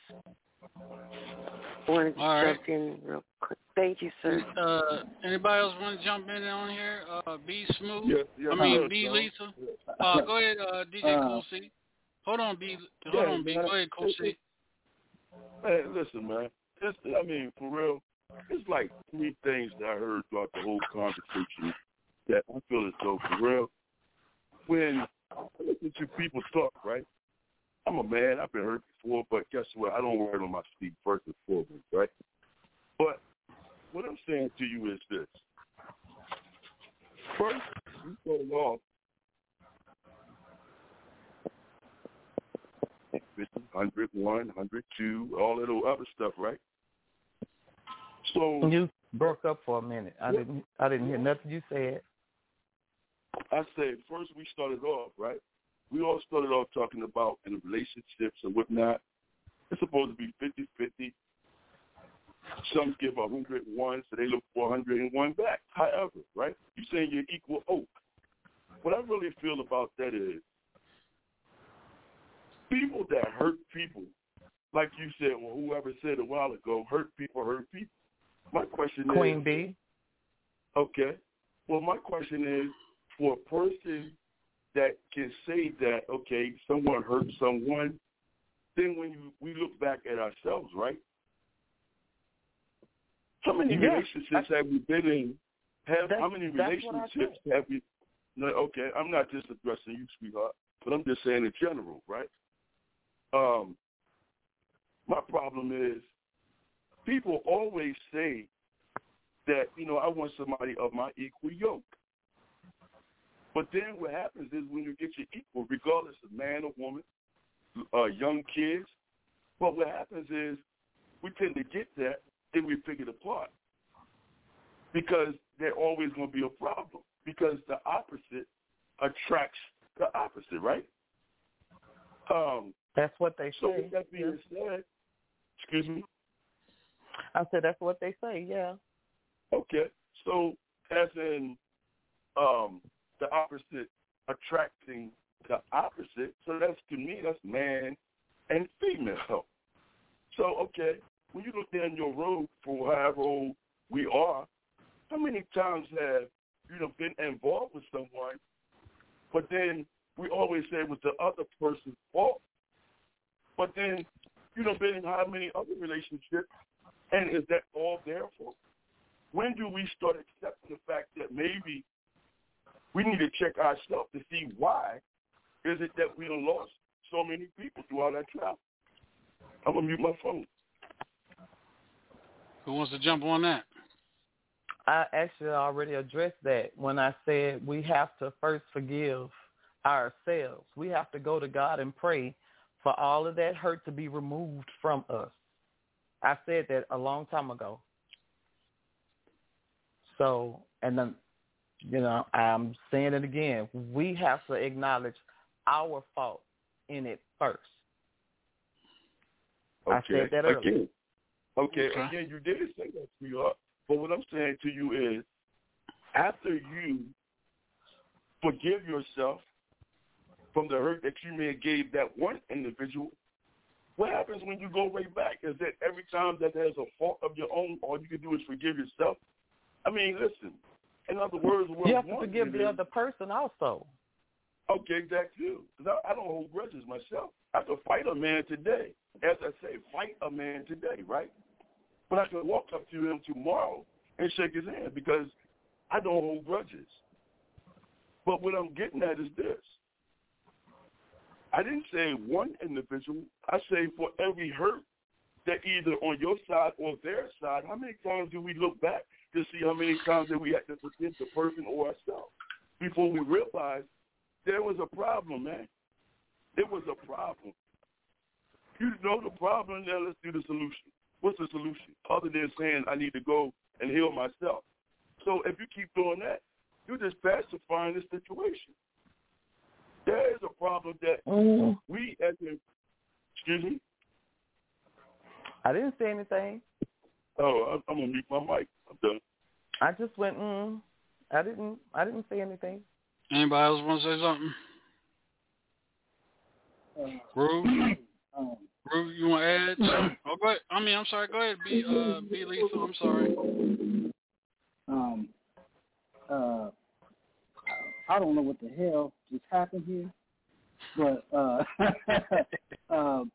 wanted to All jump right. in real quick. Thank you, sir. Uh, anybody else want to jump in on here? Uh, B Smooth. Yes, yes, I mean sir, B Sean. Lisa. Uh, go ahead, uh, DJ Uh, Cool C. Hold on, B. Hold Yeah, on, B. man. Go ahead, Cool C. Man, listen, man. It's, I mean, for real, it's like three things that I heard throughout the whole conversation that I feel as so for real, when I listen to people talk, right? I'm a man. I've been hurt before, but guess what? I don't wear on my sleeve first and foremost, right? But what I'm saying to you is this. First, you started off 50, 100, 1, 102, all that old other stuff, right? So You broke up for a minute. I didn't. I didn't hear nothing you said. I said first we started off, right? We all started off talking about in relationships and whatnot. It's supposed to be 50-50. Some give a hundred one, so they look for a hundred and one back. However, right? You're saying you're equal oak. What I really feel about that is people that hurt people, like you said, or whoever said a while ago, hurt people hurt people. My question Queen is B. Okay. Well, my question is for a person that can say that, okay, someone hurt someone, then when you, we look back at ourselves, right? How many Yeah, relationships have we been in? Have That's- how many I relationships have we? No, okay, I'm not just addressing you, sweetheart, but I'm just saying in general, right? Um, my problem is people always say that you know I want somebody of my equal yoke. But then what happens is when you get your equal, regardless of man or woman, uh, young kids, but what happens is we tend to get that, then we pick it apart because they're always going to be a problem because the opposite attracts the opposite, right? Um, That's what they so say. with that being said, excuse me. [LAUGHS] I said that's what they say. Yeah. Okay. So as in um the opposite attracting the opposite, so that's to me that's man and female. So okay, when you look down your road for however old we are, how many times have you know been involved with someone, but then we always say it was the other person's fault. But then, you know, been in how many other relationships, and is that all there for? When do we start accepting the fact that maybe we need to check ourselves to see why is it that we done lost so many people throughout our travel? I'm gonna mute my phone. Who wants to jump on that? I actually already addressed that when I said we have to first forgive ourselves. We have to go to God and pray for all of that hurt to be removed from us. I said that a long time ago. So, and then, you know, I'm saying it again. We have to acknowledge our fault in it first. I said that earlier. again. Okay, Okay. again, you did say that, sweetheart. But what I'm saying to you is, after you forgive yourself from the hurt that you may have gave that one individual, what happens when you go right back? Is that every time that there's a fault of your own, all you can do is forgive yourself? I mean, listen, In other words, what You have to forgive the other person also. Okay, that too. Because I, I don't hold grudges myself. I could fight a man today. As I say, fight a man today, right? But I can walk up to him tomorrow and shake his hand because I don't hold grudges. But what I'm getting at is this. I didn't say one individual. I say for every hurt that either on your side or their side, how many times do we look back to see how many times that we had to forgive the person or ourselves before we realize there was a problem, man. It was a problem. You know the problem, now let's do the solution. What's the solution? Other than saying I need to go and heal myself. So if you keep doing that, you're just pacifying the situation. There is a problem that Mm. we as a excuse me. I didn't say anything. Oh, I'm, I'm gonna mute my mic. I'm done. I just went. Mm. I didn't. I didn't say anything. Anybody else want to say something? Rue? Um, Rue, you want to add? something? Oh, go ahead. I mean, I'm sorry. Go ahead. Be uh, be lethal. I'm sorry. um, uh, I don't know what the hell just happened here, but uh, [LAUGHS] um,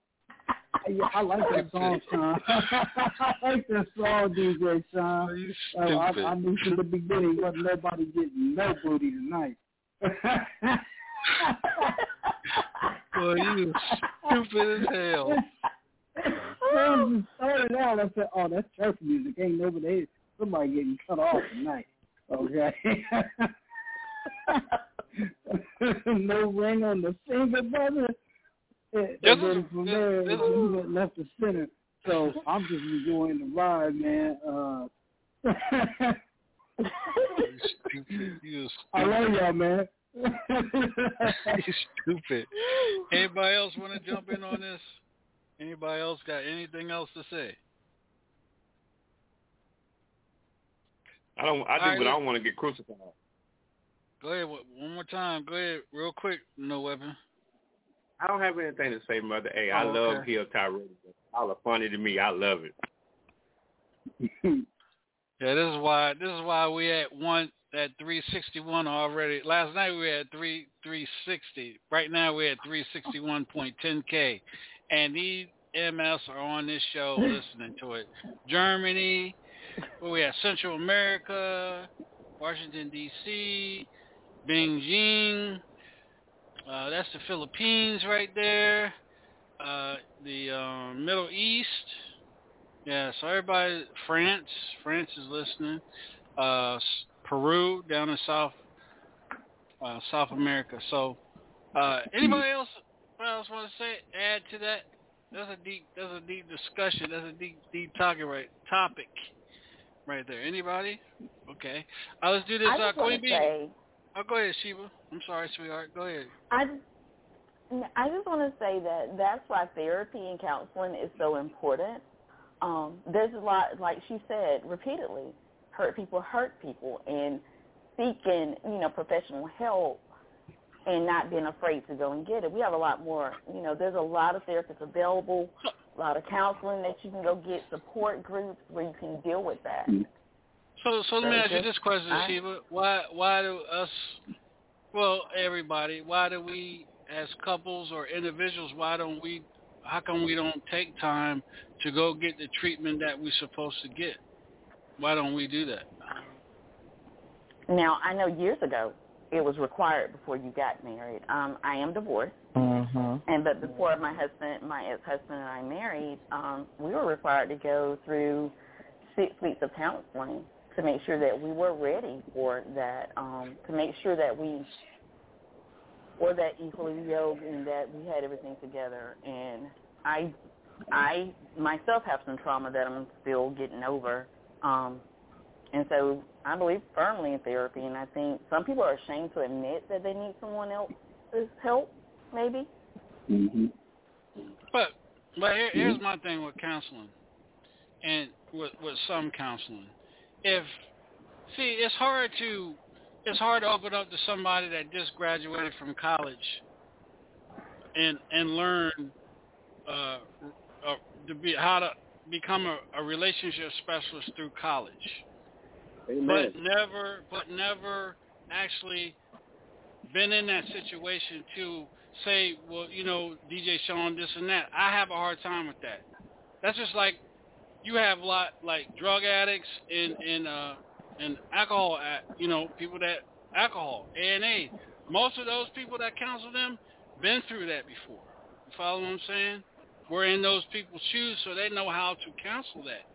yeah, I like that song, Sean. [LAUGHS] I like that song, DJ Sean. Uh, I, I knew from the beginning wasn't nobody getting no booty tonight. [LAUGHS] Boy, you stupid as hell. I started out. I said, "Oh, that's church music. Ain't nobody, somebody getting cut off tonight." Okay. No ring on the finger, brother. And, This and then is- from this- there, this we went left to center. So I'm just enjoying the ride, man. Uh, Stupid. You I love y'all, man. [LAUGHS] you stupid. Anybody else want to jump in on this? Anybody else got anything else to say? I don't. I All do, right, but I don't want to get crucified. Go ahead. one- One more time. Go ahead, real quick. No weapon. I don't have anything to say, mother. Hey, I Oh, love okay. Kill Tyrell. Y'all are funny to me. I love it. [LAUGHS] Yeah, this is why. This is why we at one at 361 already. Last night we had three 360. Right now we're at 361.10k, and these MS are on this show [LAUGHS] listening to it. Germany, where we at Central America, Washington D.C., Beijing. Uh, that's the Philippines right there. Uh, the um, Middle East. Yeah, so everybody, France, France is listening. Uh, Peru down in South uh, South America. So, uh, anybody else? What else want to say? Add to that? That's a deep. That's a deep discussion. That's a deep, deep talking right topic, right there. Anybody? Okay. Uh, let's do this. I Uh, just want Queen Bee. say, Oh, go ahead, Sheba. I'm sorry, sweetheart. Go ahead. I I just want to say that that's why therapy and counseling is so important. Um, there's a lot, like she said repeatedly, hurt people hurt people, and seeking, you know, professional help and not being afraid to go and get it. We have a lot more, you know, there's a lot of therapists available, a lot of counseling that you can go get, support groups where you can deal with that. So, so let me ask you this question, I- Sheba. Why, why do us, well, everybody, why do we, as couples or individuals, why don't we, how come we don't take time to go get the treatment that we're supposed to get? Why don't we do that? Now, I know years ago it was required before you got married. Um, I am divorced. Mm-hmm. And but before my husband, my ex-husband and I married, um, we were required to go through six weeks of counseling to make sure that we were ready for that, um, to make sure that we were that equally yoked and that we had everything together. And I, I myself have some trauma that I'm still getting over. Um, and so I believe firmly in therapy, and I think some people are ashamed to admit that they need someone else's help, maybe. Mm-hmm. But, but here, here's my thing with counseling, and with with some counseling. If see, it's hard to it's hard to open up to somebody that just graduated from college and and learn uh, uh, to be how to become a, a relationship specialist through college. Amen. but never, but never actually been in that situation to say, well, you know, DJ Sean, this and that. I have a hard time with that. That's just like you have a lot like drug addicts and and uh and alcohol, ad- you know, people that alcohol, A and A. Most of those people that counsel them been through that before. You follow what I'm saying? We're in those people's shoes, so they know how to counsel that.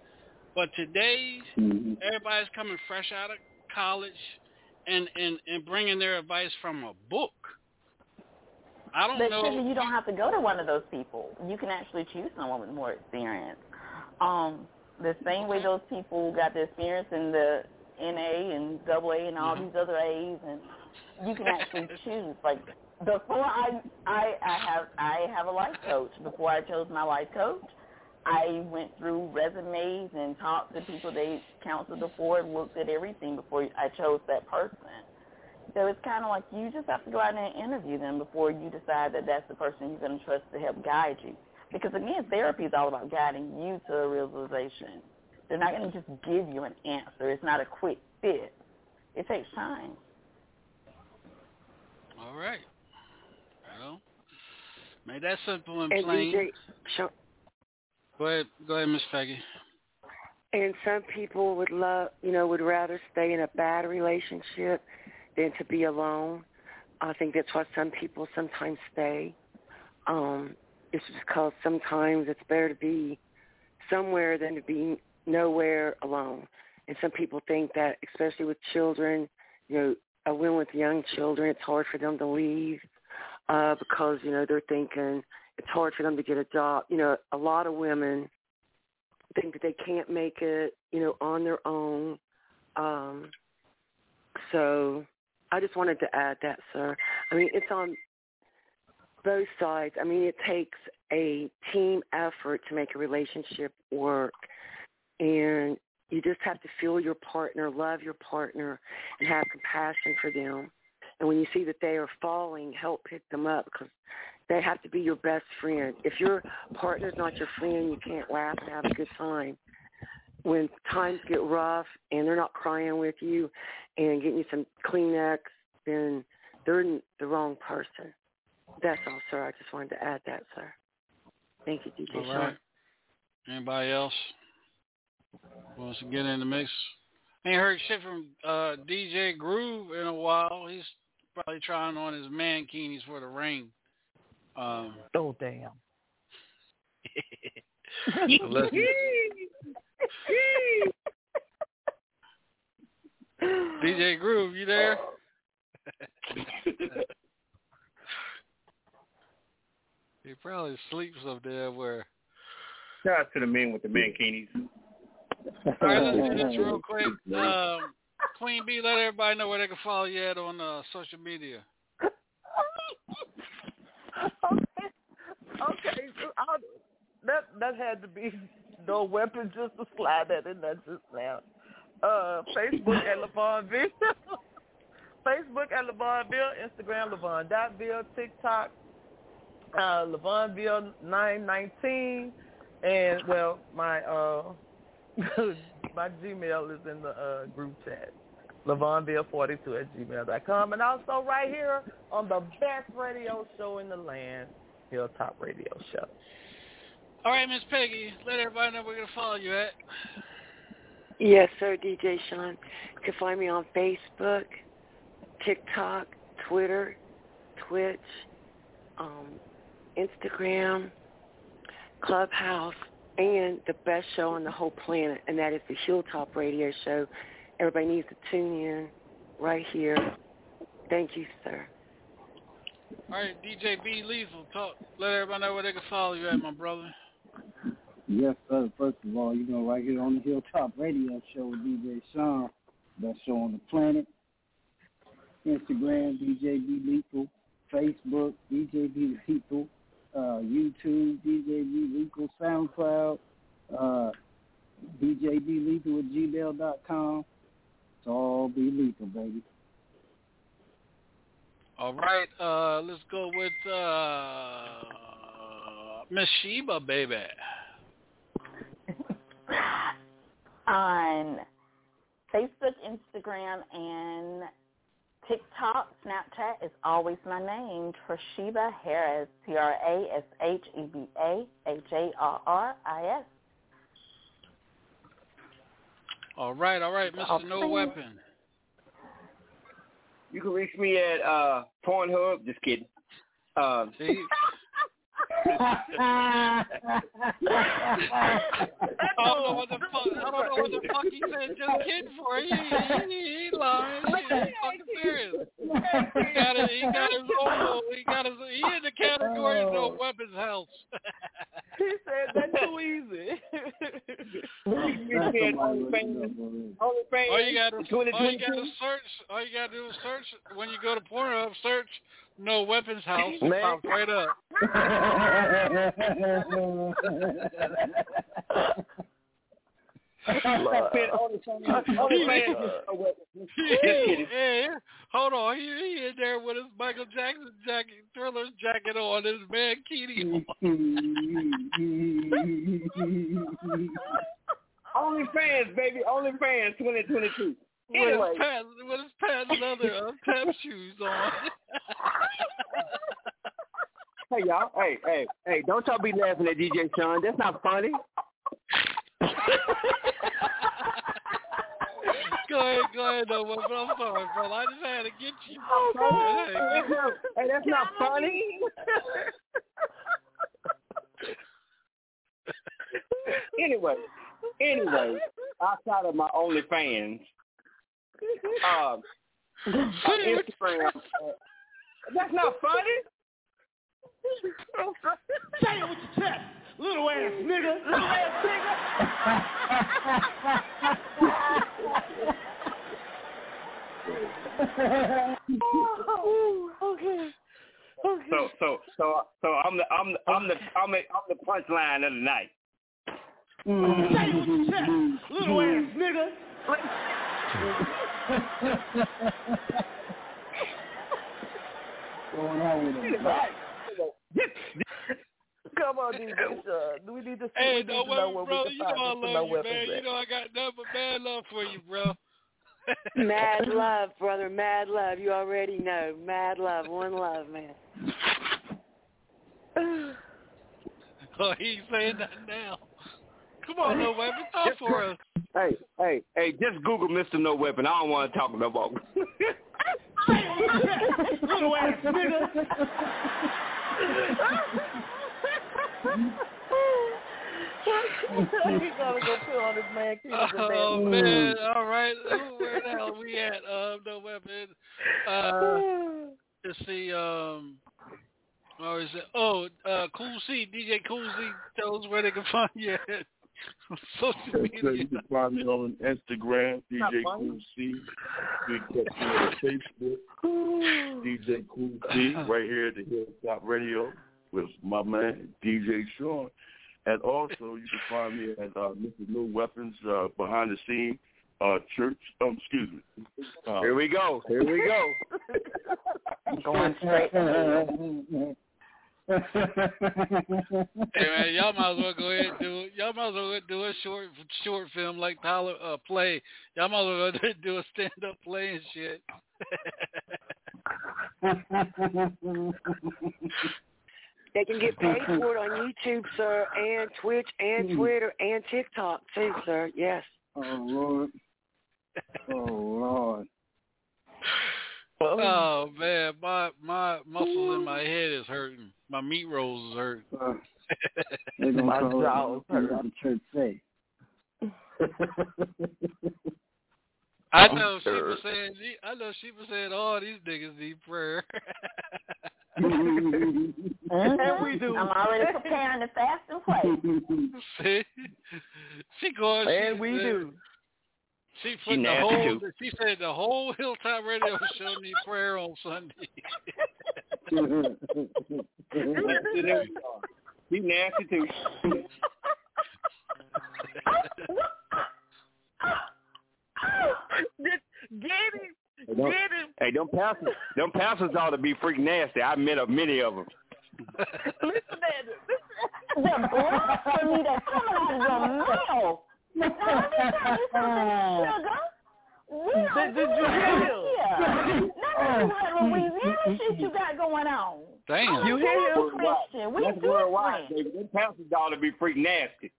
But today, everybody's coming fresh out of college and and and bringing their advice from a book. I don't but know. Sugar, you don't have to go to one of those people. You can actually choose someone with more experience. Um, the same way those people got the experience in the NA and double A and all these other A's, and you can actually [LAUGHS] choose. Like before, I I I have I have a life coach. Before I chose my life coach, I went through resumes and talked to people they counseled before and looked at everything before I chose that person. So it's kind of like you just have to go out and interview them before you decide that that's the person you're going to trust to help guide you. Because again, therapy is all about guiding you to a realization. They're not going to just give you an answer. It's not a quick fix. It takes time. All right. Well, made that simple and And plain. DJ, Sean, Go ahead, go ahead, Miss Peggy. And some people would love, you know, would rather stay in a bad relationship than to be alone. I think that's why some people sometimes stay. Um, it's just because sometimes it's better to be somewhere than to be nowhere alone. And some people think that, especially with children, you know, a women with young children, it's hard for them to leave uh, because you know they're thinking it's hard for them to get a job. You know, a lot of women think that they can't make it, you know, on their own. Um, so I just wanted to add that, sir. I mean, it's on both sides. I mean, it takes a team effort to make a relationship work, and you just have to feel your partner, love your partner, and have compassion for them. And when you see that they are falling, help pick them up because they have to be your best friend. If your partner's not your friend, you can't laugh and have a good time. When times get rough and they're not crying with you and getting you some Kleenex, then they're the wrong person. That's all, sir. I just wanted to add that, sir. Thank you, DJ All Sean. Anybody else wants to get in the mix? Ain't heard shit from uh, DJ Groove in a while. He's probably trying on his mankinis for the ring. Um, oh damn. [LAUGHS] DJ Groove, you there? [LAUGHS] he probably sleeps up there where. Shout out to the men with the mankinis. All right, let's do this [LAUGHS] real quick. Um, Queen B, let everybody know where they can follow you at on uh, social media. [LAUGHS] Okay, so I'll, that that had to be no weapon just to slide that in there just now. Uh, Facebook at Levonville, [LAUGHS] Facebook at Levonville, Instagram Levon.ville, TikTok uh, Levonville nine nineteen, and well my uh [LAUGHS] my Gmail is in the uh, group chat. Levonville42 at gmail dot com, and also right here on the best radio show in the land, Hilltop Radio Show. All right, Miss Peggy, let everybody know where we're gonna follow you at. Yes, sir, DJ Sean. You can find me on Facebook, TikTok, Twitter, Twitch, um, Instagram, Clubhouse, and the best show on the whole planet, and that is the Hilltop Radio Show. Everybody needs to tune in right here. Thank you, sir. All right, DJ B Lethal, talk. Let everybody know where they can follow you at, my brother. Yes, sir. First of all, you know, right here on the Hilltop Radio Show with DJ Sean, best show on the planet. Instagram, DJ B Lethal. Facebook, DJ B Lethal. Uh, YouTube, DJ B Lethal. SoundCloud, uh, DJ B Lethal at gmail.com. It's all be lethal, baby. All right, uh, let's go with uh, Miss Sheba, baby. [LAUGHS] on Facebook, Instagram, and TikTok, Snapchat is always my name, Trasheba Harris, T-R-A-S-H-E-B-A, H-A-R-R-I-S. All right, all right, Mr. No Weapon. You can reach me at uh Pornhub. Just kidding. Um, See? I don't know what the fuck. I don't know what the fuck he said. Just kidding for he, he, he lying. He fucking serious. He got it. He got his own. He got his. He in the category of no oh. weapons house. he said that's too easy. All you got to all you got to search. All you got to do is search when you go to Pornhub. Search no weapons house. It Man. pops right up. yeah, hold on. He, he in there with his Michael Jackson jacket, Thriller jacket on, his man Keaty [LAUGHS] Only fans, baby. Only fans. 2022. With his pants, with his pants leather uh, tap shoes on. [LAUGHS] Hey y'all. Hey, hey, hey! Don't y'all be laughing at DJ Sean. That's not funny. [LAUGHS] go ahead, go ahead, no weapon. I'm sorry, brother. I just had to get you. [LAUGHS] Hey, that's not, hey, that's not funny. anyway, anyway, outside of my OnlyFans, um, [LAUGHS] uh, Instagram. Uh, that's not funny. Say it with your chest, little ass nigga, little ass nigga. okay. Okay. So, so, so, so I'm the, I'm the, I'm the, I'm the, I'm the punchline of the night. Say it with your chest, little ass nigga. [LAUGHS] Going on with him. Come on, DJ Sean. Uh, do we need to see Hey, no to know weapon, where brother. we You can know I love you, man. at? You know I got nothing but mad love for you, bro. Mad [LAUGHS] love, brother. Mad love. You already know. Mad love. One love, man. [SIGHS] oh, he ain't saying nothing now. Come on, no weapon. Talk for us. Hey, hey, hey! Just Google Mr. No Weapon. I don't want to talk no more. little ass nigga. He's gonna go put on his man Oh man! All right, Ooh, where the hell we at? Um, no weapon. Uh, let's see. Um, oh, is it? Oh, uh, Cool C, DJ Cool C. Tell us where they can find you at [LAUGHS] social So media. you can find me on Instagram, Not DJ. Cool C. You can catch me on Facebook, [SIGHS] DJ Cool C, right here at the Hilltop Radio with my man DJ Sean. And also, you can find me at uh, Mr. No Weapons uh, behind the scene uh, church. Um, excuse me. Uh, Here we go. Here we go. [LAUGHS] Going straight. [LAUGHS] Hey man, y'all might as well go ahead and do it. y'all might as well do a short short film like Tyler uh, play. Y'all might as well do a stand up play and shit. [LAUGHS] They can get paid for it on YouTube, sir, and Twitch, and Twitter, and TikTok too, sir. Yes. Oh Lord. Oh Lord. Oh man, my my muscles in my head is hurting. My meat rolls is hurting. Uh, [LAUGHS] My call jaw it is what the church say. [LAUGHS] I know she was saying I know she was saying all these niggas need prayer. [LAUGHS] Mhm. we do. I'm already preparing to fast and pray. See, she going. And she we said- do. She put the nasty, whole. too. She said the whole Hilltop Radio show need prayer on Sunday. He nasty too. Get him. Hey, don't, Get him. hey, them pastors, them pastors ought to be freaking nasty. I met of many of them. Listen at it. The blasphemy that's coming out of your mouth. Now, let me tell you something, sugar. Did, did you [LAUGHS] hear him? Yeah. None of that Louisiana shit you got going on. Damn. You hear him? Christian. We That's worldwide, different. baby. Them pastor daughter be freak nasty.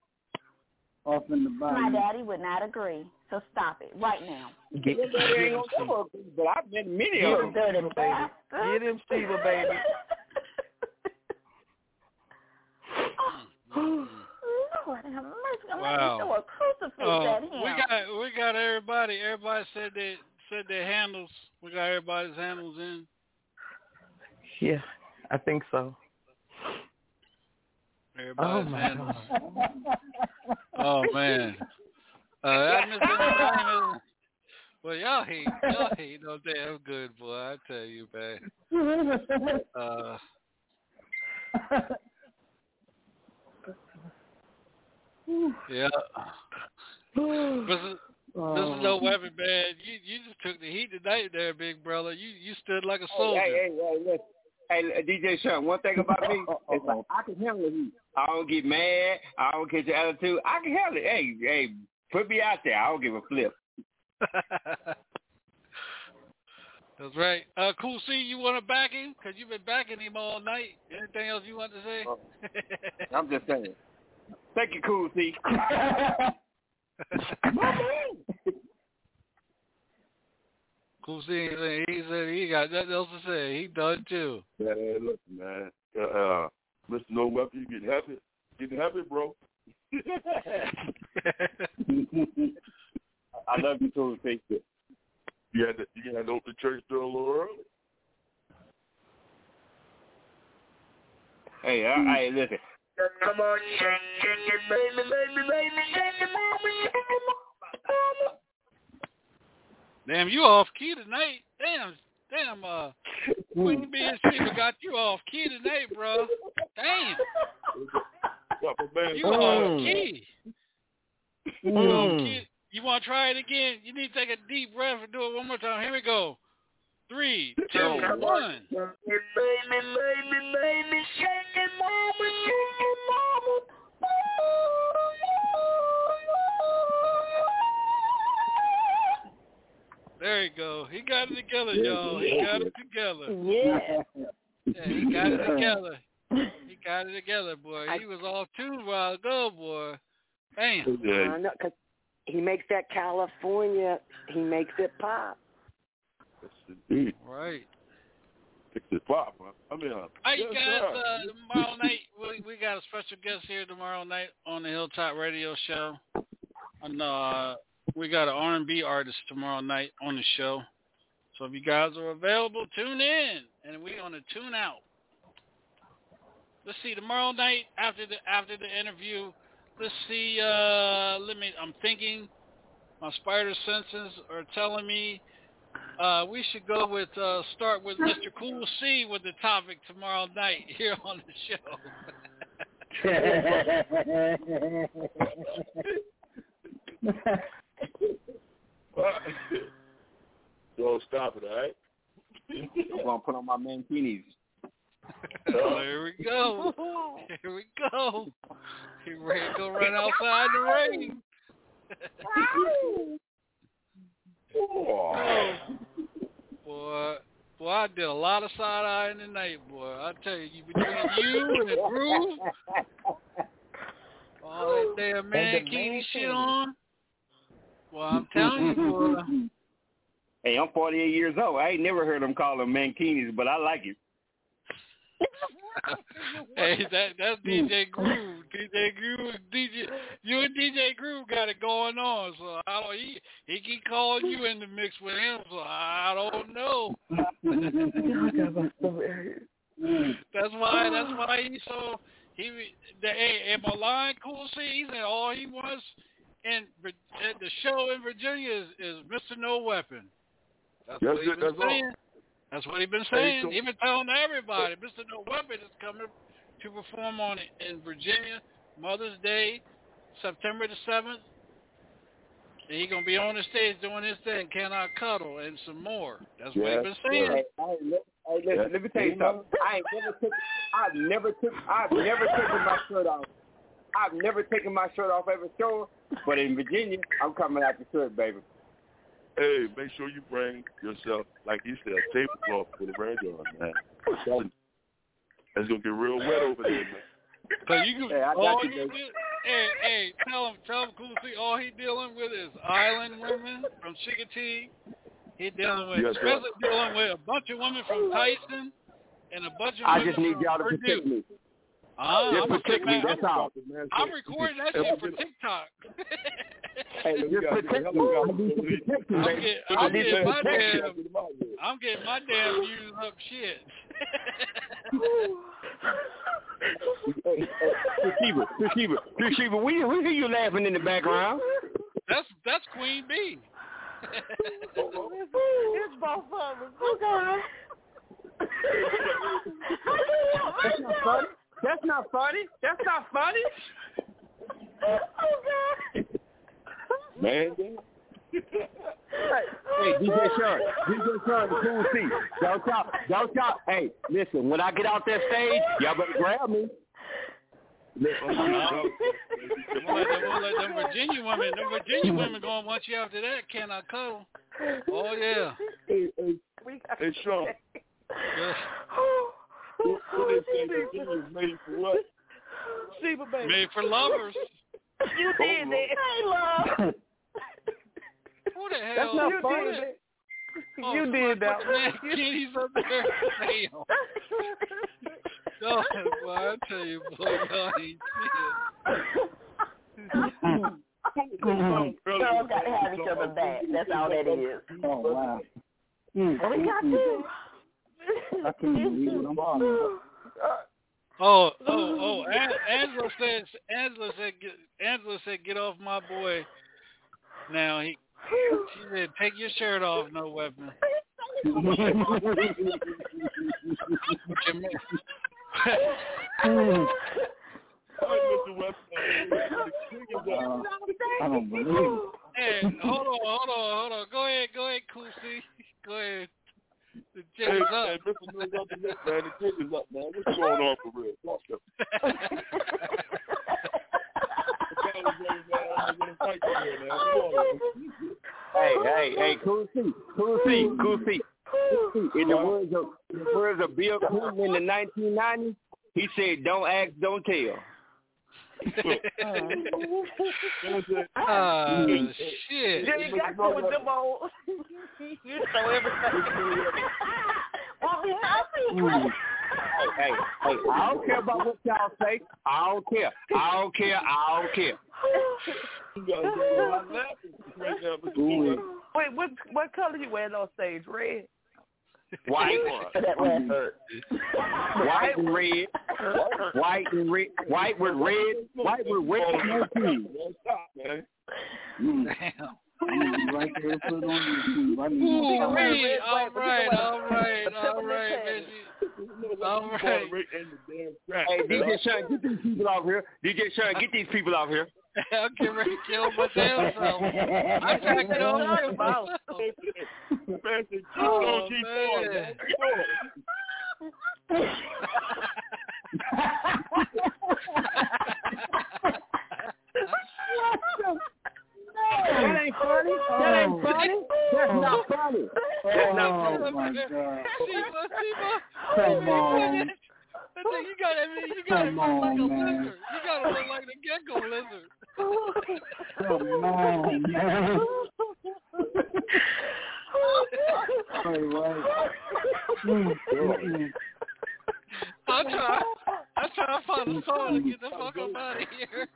Off in the My daddy would not agree. So stop it right now. Get, Your daddy ain't gonna come up, but I've been many Get of him, them. Steve, baby. Get him, Steve, baby. [LAUGHS] Oh, Lord have mercy. I'm Wow. wow. throw a crucifix Uh, at him. we got we got everybody. Everybody said they said their handles. We got everybody's handles in. Yeah, I think so. Oh Everybody's my handles. God. Oh man. Uh, I missed anything. Well, y'all hate y'all hate no damn good boy. I tell you, man. [LAUGHS] Uh, yeah. [SIGHS] This is, this is no weapon, man. You you just took the heat tonight, there, big brother. You you stood like a soldier. Hey, hey, hey, listen. Hey, DJ Sean, one thing about me is like, I can handle the heat. I don't get mad. I don't catch your attitude. I can handle it. Hey, hey, put me out there. I don't give a flip. [LAUGHS] That's right. Uh, cool. See, you want to back him because you've been backing him all night. Anything else you want to say? I'm just saying. Thank you, Cool C. [LAUGHS] [LAUGHS] cool. See, he said he got nothing else to say. He done too. Yeah, hey, listen, man. Uh, uh, Mr. No Weapon, you getting happy? Getting happy, bro? [LAUGHS] I love you, Cool C. You had to, you had to open the church door a little early. Hey, uh, hey, listen. Come on, shake it, baby, baby, baby, shake it, mama. Damn, you off key tonight. Damn, damn. Uh, Queen B and Sheba got you off key tonight, bro. Damn, you off key. You off Mm. key. You want to try it again? You need to take a deep breath and do it one more time. Here we go. Three, two, one. Baby, baby, baby, shake it, mama, shake it, mama. There you go. He got it together, y'all. He got it together. Yeah. Yeah, he got it together. [LAUGHS] He got it together, boy. He was all tune a while ago, boy. Damn. I know, 'cause he makes that California, he makes it pop. Indeed. Right. Fix it pop. I mean, uh, Hey yes, guys, uh, tomorrow night we we got a special guest here tomorrow night on the Hilltop Radio Show. And uh, we got an R&B artist tomorrow night on the show. So if you guys are available, tune in, and we're gonna tune out. Let's see tomorrow night after the after the interview. Let's see. Uh, let me. I'm thinking. My spider senses are telling me uh, we should go with uh, start with Mr. Cool C with the topic tomorrow night here on the show. [LAUGHS] Don't stop it, all right? I'm gonna put on my mankinis. [LAUGHS] There we go. Here we go. Get ready to go run outside the rain. Oh, [LAUGHS] boy, boy, I did a lot of side eye in the tonight, boy. I tell you, you between you and the groove, all that damn mankini shit on. Well, I'm telling you, boy. [LAUGHS] Hey, I'm 48 years old. I ain't never heard them call them mankinis, but I like it. Hey, that that's [LAUGHS] DJ Groove. DJ Groove, DJ, you and DJ Groove got it going on. So I don't. He he keep calling you in the mix with him. So I don't know. [LAUGHS] that's why. That's why he so he the hey, am I lying? Cool. See, he said all he wants in the show in Virginia is, is Mr. No Weapon. That's Yes, what he it- been that's all. Saying. That's what he been saying. so- He been telling everybody, Mr. No Weapon is coming to perform on it in Virginia, Mother's Day, September the seventh. And he gonna be on the stage doing his thing, Can I Cuddle and some more. That's what he Yes, been saying. Hey, hey, let- hey, listen, let me tell you something. I ain't never took, I've never took, I've never taken my shirt off. I've never taken my shirt off every show, but in Virginia, I'm coming out the shirt, baby. Hey, make sure you bring yourself, like you said, a tablecloth for the rag on, man. I'm telling you, It's gonna get real wet over there, man. So you can, Hey, I got all you, he did, hey, hey, tell him, tell him, cool. See, all he dealing with is island women from Chicotee. He dealing with, Yes, sir. Trezor dealing with a bunch of women from Tyson and a bunch of women. I women just need from y'all to Purdue. protect me. Ah, Just I'm protect take me, that- that's all. I'm recording that shit for TikTok. [LAUGHS] Hey, just protect me. I need to protect you, I'm, get, I I'm getting my damn, I'm getting my damn views up shit. Hey, hey, Sheba, Sheba, Sheba, we we hear you laughing in the background. That's that's Queen B. it's both of us. Oh God. That's not funny. That's not funny. That's not funny. Man, Hey, DJ Sean, DJ Sean, the cool C. Don't y'all, don't y'all. Hey, listen, when I get out that stage, y'all better grab me. I'm gonna let, I'm gonna let them Virginia women, them Virginia women going once you after that, can I cuddle? Oh yeah. Hey, hey, hey, Sean. What, what they say Virginia is made for what? Sheba, baby. Made for lovers. You did that. Hey, love. Who the hell? That's not you funny. did it? Oh, You somebody did that put the one. man kitties [LAUGHS] up there. Damn. [LAUGHS] No, boy, I tell you, boy, no, he Girls got to have each other back. That's all that is. Oh wow. Mm, We got mm, to. I can't believe what I'm on. Oh, oh, oh! Angela said, Angela said, Angela said, get off my boy. Now he, she said, take your shirt off, no weapon. I don't believe it. Hey, hold on, hold on, hold on. Go ahead, go ahead, Kusi. Go ahead. The Hey, jig is up. Mr. Mills up man. The jig is up, man. What's going on for real? [LAUGHS] Talk to me. Hey, hey, hey, cool C, cool C, cool C. In the words of in the words of Bill Clinton in the 1990s, he said, "Don't ask, don't tell." Oh, [LAUGHS] shit. Yeah, you got to with them old. you know [LAUGHS] everything. [LAUGHS] Won't be nothing. Hey, hey, hey, I don't care about what y'all say. I don't care. I don't care. I don't care. [LAUGHS] Wait, what what color you wearing on stage? Red. White, [LAUGHS] That last hurt. white and red, white and red, white with red, white with red [LAUGHS] and blue. I need to right there and put it on YouTube. I need Ooh, find wee. it. all right, all right, all right, baby. All right. Hey, DJ Sean, get these people out here. DJ Sean, get these people out here. [LAUGHS] I'm getting ready to kill my damn self. I tried to get over myself. Oh, man. [LAUGHS] [LAUGHS] That ain't funny. That ain't funny. That's not [LAUGHS] funny. That's not Oh my God. Sheba, Sheba. Come on. I think you gotta, you gotta Come look like on, a man. lizard. You gotta look like the gecko lizard. Come on, man. Hey, right. Mm, mm, I'm trying, I'm trying to find a song to get the fuck up out of here.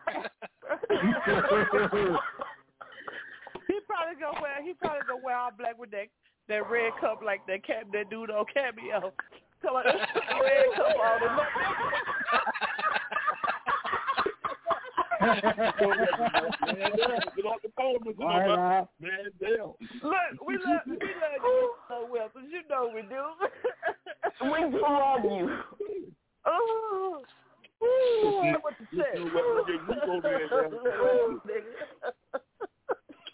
[LAUGHS] [LAUGHS] He probably gonna wear. He probably gonna wear all black with that that red cup like that cap that dude on cameo. Come on, [LAUGHS] red cup on the Right now. Man, damn. Look, we love we love you so well, cause you know we do. [LAUGHS] We do love you. [LAUGHS] Oh, Ooh, what to say.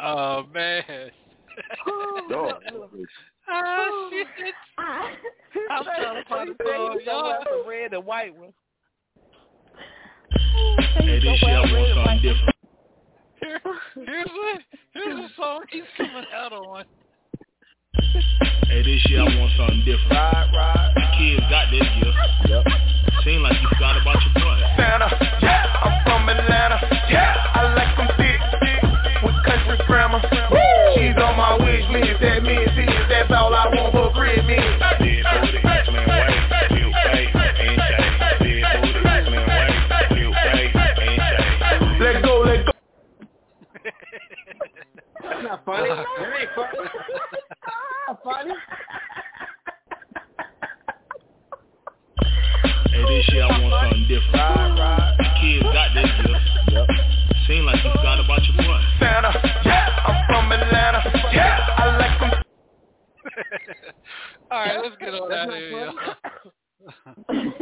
Oh man. Ah shit. [LAUGHS] I'm trying to find a song, y'all. The red and white one. Hey, this year I want something different. Here, [LAUGHS] here's what Here's a song he's coming out on. Hey, this year I want something different. Right, right. The kids got this year. Yep. Seem like you forgot about your boy. Santa, yeah, I'm from Atlanta. Yeah, country grammar. She's on my wish list. That means this. That's all I want for Christmas. Dead booty, slim waist, cute face, and shake. Dead booty, slim waist, cute face, and shake. Let go, let go. That's not funny. That ain't funny. [LAUGHS] funny. Hey, this year I want something different. Right, right. The kids got this year. Yep. Seem like you forgot about your boy. Santa, yeah, I'm from Atlanta. Yeah, I like some. [LAUGHS] All right, let's get on out of here, y'all. [LAUGHS]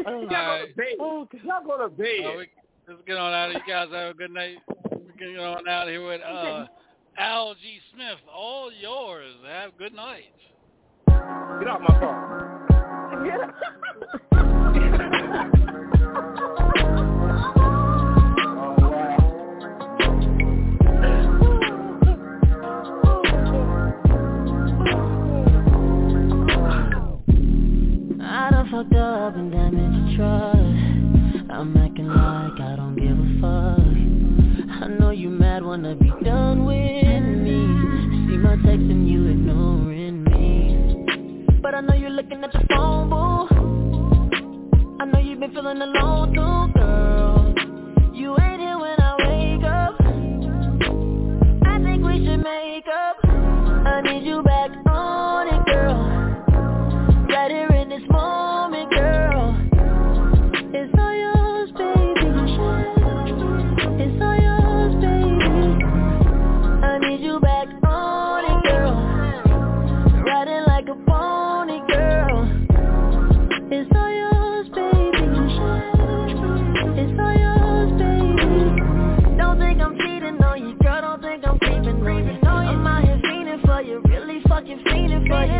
All right. Y'all go to bed. Uh, we, let's get on out of here. You guys have a good night. We're getting on out of here with uh, Al G. Smith. All yours. Have a good night. Get off my phone. [LAUGHS] fucked up and damaged trust. I'm acting like I don't give a fuck. I know you mad, wanna be done with me. See my text and you ignoring me. But I know you're looking at your phone, boo. I know you've been feeling alone too, girl but